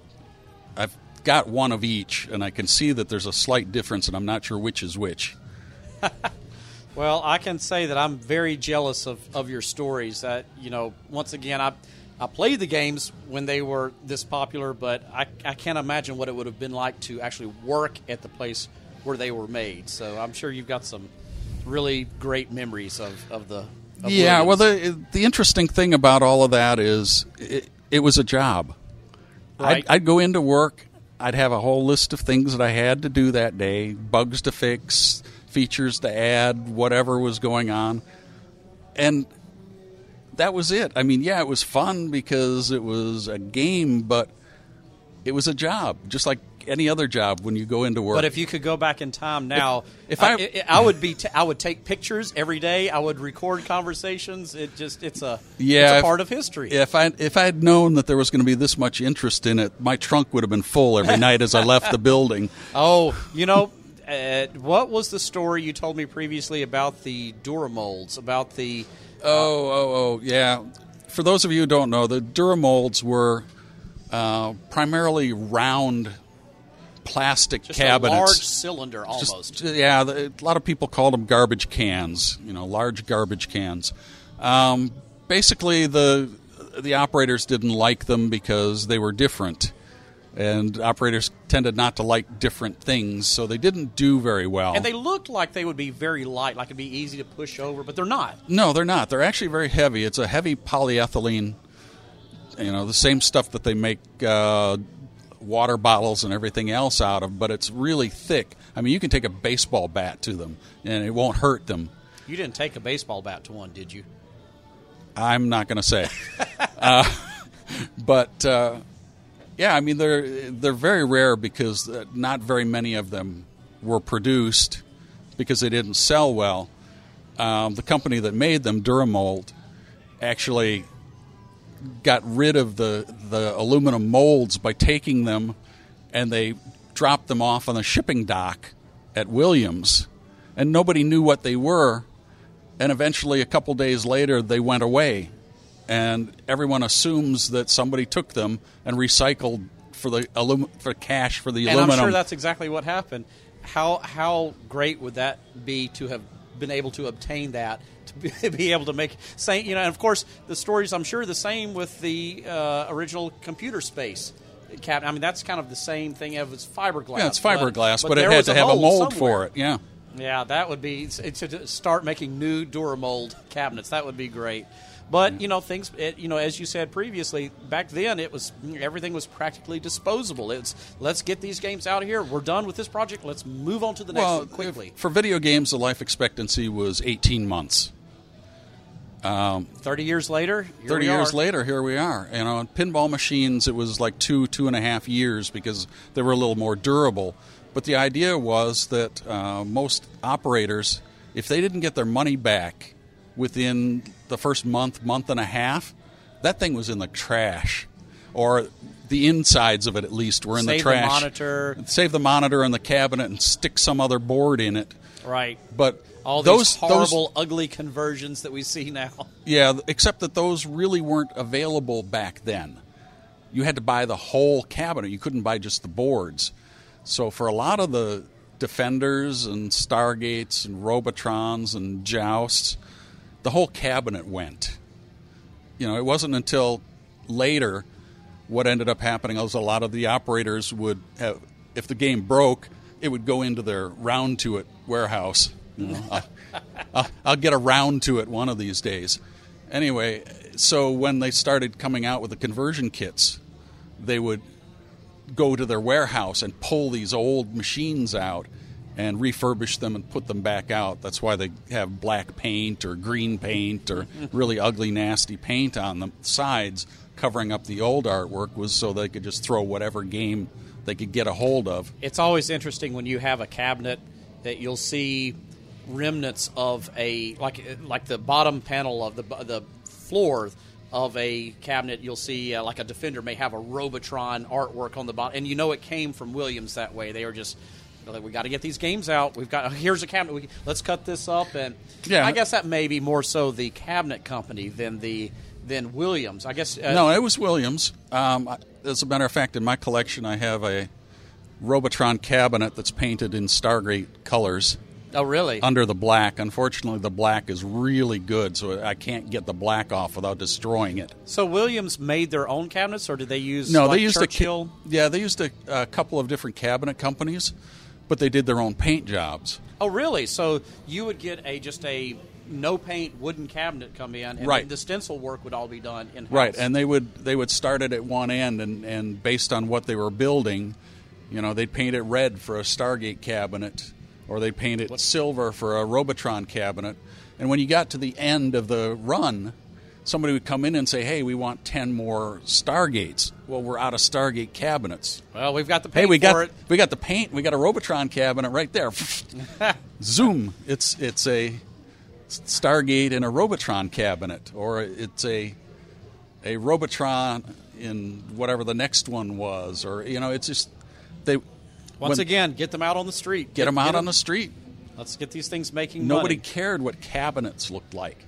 I've got one of each, and I can see that there's a slight difference, and I'm not sure which is which. *laughs* Well, I can say that I'm very jealous of, of your stories. That you know, once again, I I played the games when they were this popular, but I, I can't imagine what it would have been like to actually work at the place where they were made. So I'm sure you've got some really great memories of, of the. Of yeah, well, the the interesting thing about all of that is it, it was a job. Right. I'd, I'd go into work. I'd have a whole list of things that I had to do that day, bugs to fix, features to add, whatever was going on, and that was it. I mean, yeah, it was fun because it was a game, but it was a job, just like any other job when you go into work. But if you could go back in time now, if I, I- I, I would be, t- I would take pictures every day. I would record conversations. It just, it's a, Yeah, it's a if- part of history. If I if I had known that there was going to be this much interest in it, my trunk would have been full every *laughs* night as I left the building. Oh, you know, uh, what was the story you told me previously about the Duramolds? About the Oh, oh, oh, yeah. For those of you who don't know, the Duramolds were uh, primarily round plastic just cabinets. a large cylinder Just- almost. yeah, the, a lot of people called them garbage cans. You know, large garbage cans. Um, basically, the the operators didn't like them because they were different, and operators tended not to like different things, so they didn't do very well. and they looked like they would be very light, like it'd be easy to push over, but they're not. no, they're not. They're actually very heavy. It's a heavy polyethylene. You know, the same stuff that they make uh, water bottles and everything else out of, but it's really thick. I mean, you can take a baseball bat to them, and it won't hurt them. You didn't take a baseball bat to one, did you? I'm not going to say. *laughs* uh, *laughs* but uh, yeah, I mean they're they're very rare because uh, not very many of them were produced because they didn't sell well. Um, the company that made them, Duramold, actually got rid of the the aluminum molds by taking them and they dropped them off on the shipping dock at Williams, and nobody knew what they were. And eventually a couple days later they went away and everyone assumes that somebody took them and recycled for the alum- for cash for the And aluminum I'm sure that's exactly what happened. How how great would that be to have been able to obtain that to be, *laughs* able to make same you know and of course the stories I'm sure the same with the uh, original computer space cap I mean that's kind of the same thing as fiberglass yeah it's fiberglass but, it had to have a mold somewhere. for it yeah Yeah, that would be it's to start making new Duramold cabinets. That would be great. But you know things. It, you know, as you said previously, back then it was everything was practically disposable. It's let's get these games out of here. We're done with this project. Let's move on to the next well one quickly. if- for video games the life expectancy was 18 months Thirty years later, here 30 we years later here we are you know pinball machines it was like two two and a half years because they were a little more durable but the idea was that uh, most operators if they didn't get their money back within the first month month and a half that thing was in the trash or the insides of it at least were in Save the trash monitor, save the monitor in the cabinet and stick some other board in it right? but All those these horrible, those, ugly conversions that we see now. *laughs* yeah, except that those really weren't available back then. You had to buy the whole cabinet. You couldn't buy just the boards. So for a lot of the Defenders and Stargates and Robotrons and Jousts. The whole cabinet went. You know, it wasn't until later what ended up happening was a lot of the operators would have, if the game broke, it would go into their round to it warehouse. You know, I'll, I'll, I'll get around to it one of these days. Anyway, so when they started coming out with the conversion kits, they would go to their warehouse and pull these old machines out and refurbish them and put them back out. That's why they have black paint or green paint or really ugly, nasty paint on the sides covering up the old artwork was so they could just throw whatever game they could get a hold of. It's always interesting when you have a cabinet that you'll see remnants of a like like the bottom panel of the the floor of a cabinet. You'll see uh, like a Defender may have a Robotron artwork on the bottom, and you know it came from Williams that way. They were just like, we got to get these games out. We've got *laughs* here's a cabinet. We, let's cut this up, and Yeah. I guess that may be more so the cabinet company than the than Williams. I guess uh, No, it was Williams. Um, as a matter of fact, in my collection, I have a Robotron cabinet that's painted in Stargate colors Oh, really? under the black. Unfortunately, the black is really good, so I can't get the black off without destroying it. so Williams made their own cabinets, or did they use No, like they used Churchill? a yeah, they used a, a couple of different cabinet companies, but they did their own paint jobs. Oh, really? So you would get a just a no paint wooden cabinet come in, and Right. the stencil work would all be done in. Right, and they would they would start it at one end, and, and based on what they were building, you know, they'd paint it red for a Stargate cabinet, or they'd paint it silver for a Robotron cabinet. And when you got to the end of the run, somebody would come in and say, "Hey, we want ten more Stargates." Well, we're out of Stargate cabinets. well, we've got the paint Hey, we for got it. we got the paint. We got a Robotron cabinet right there. *laughs* Zoom. It's it's a Stargate in a Robotron cabinet, or it's a a Robotron in whatever the next one was, or you know, it's just they Once when- again, get them out on the street. get them out on the street. Let's get these things making Nobody money. cared what cabinets looked like.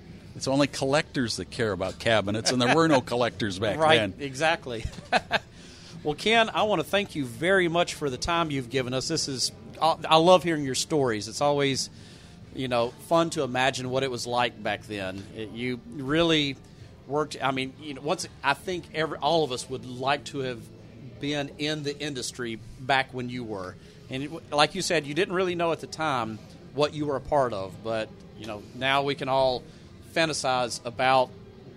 It's only collectors that care about cabinets, and there were no *laughs* collectors back Right, then. exactly. *laughs* well, Ken, I want to thank you very much for the time you've given us. This is I I love hearing your stories. It's always, you know, fun to imagine what it was like back then. It, you really worked. I mean, you know, once I think every all of us would like to have been in the industry back when you were, and it, like you said, you didn't really know at the time what you were a part of, but you know, now we can all fantasize about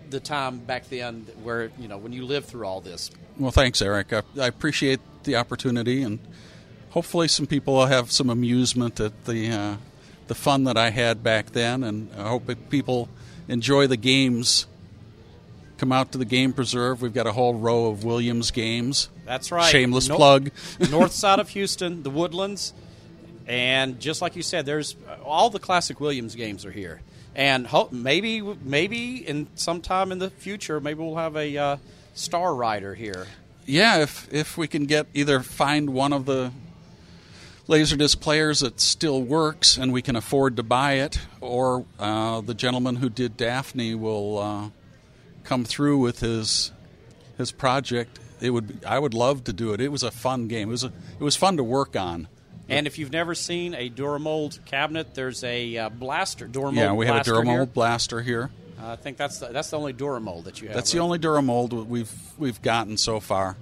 the time back then where you know when you lived through all this. Well, thanks, Erich. I, I appreciate the opportunity, and hopefully, some people will have some amusement at the uh, the fun that I had back then, and I hope that people enjoy the games. Come out to the game preserve. We've got a whole row of Williams games. That's right. Shameless Nor- plug. *laughs* north side of Houston, the Woodlands, and just like you said, there's all the classic Williams games are here, and hope maybe maybe in sometime in the future, maybe we'll have a uh, Star Rider here. Yeah, if if we can get either find one of the Laserdisc players that still works and we can afford to buy it, or uh, the gentleman who did Daphne will uh, come through with his his project. It would be, I would love to do it. It was a fun game. It was a, it was fun to work on. And if you've never seen a Duramold cabinet, there's a uh, blaster Duramold. yeah, we have a Duramold here. blaster here. Uh, I think that's the, that's the only Duramold that you have. That's the only Duramold we've we've gotten so far.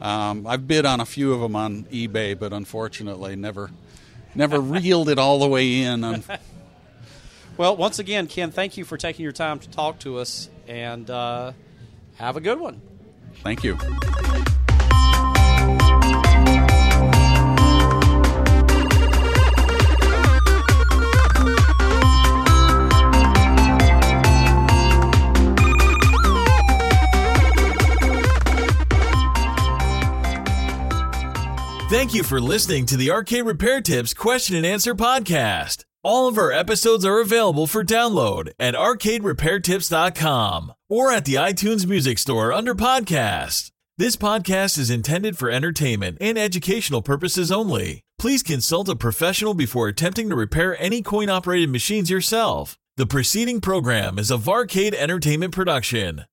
Um, I've bid on a few of them on eBay, but unfortunately, never never *laughs* reeled it all the way in. On, *laughs* Well, once again, Ken, thank you for taking your time to talk to us, and uh, have a good one. thank you. Thank you for listening to the Arcade Repair Tips Question and Answer podcast. All of our episodes are available for download at arcaderepairtips.com or at the iTunes Music Store under podcast. This podcast is intended for entertainment and educational purposes only. Please consult a professional before attempting to repair any coin operated machines yourself. The preceding program is a Varcade Entertainment production.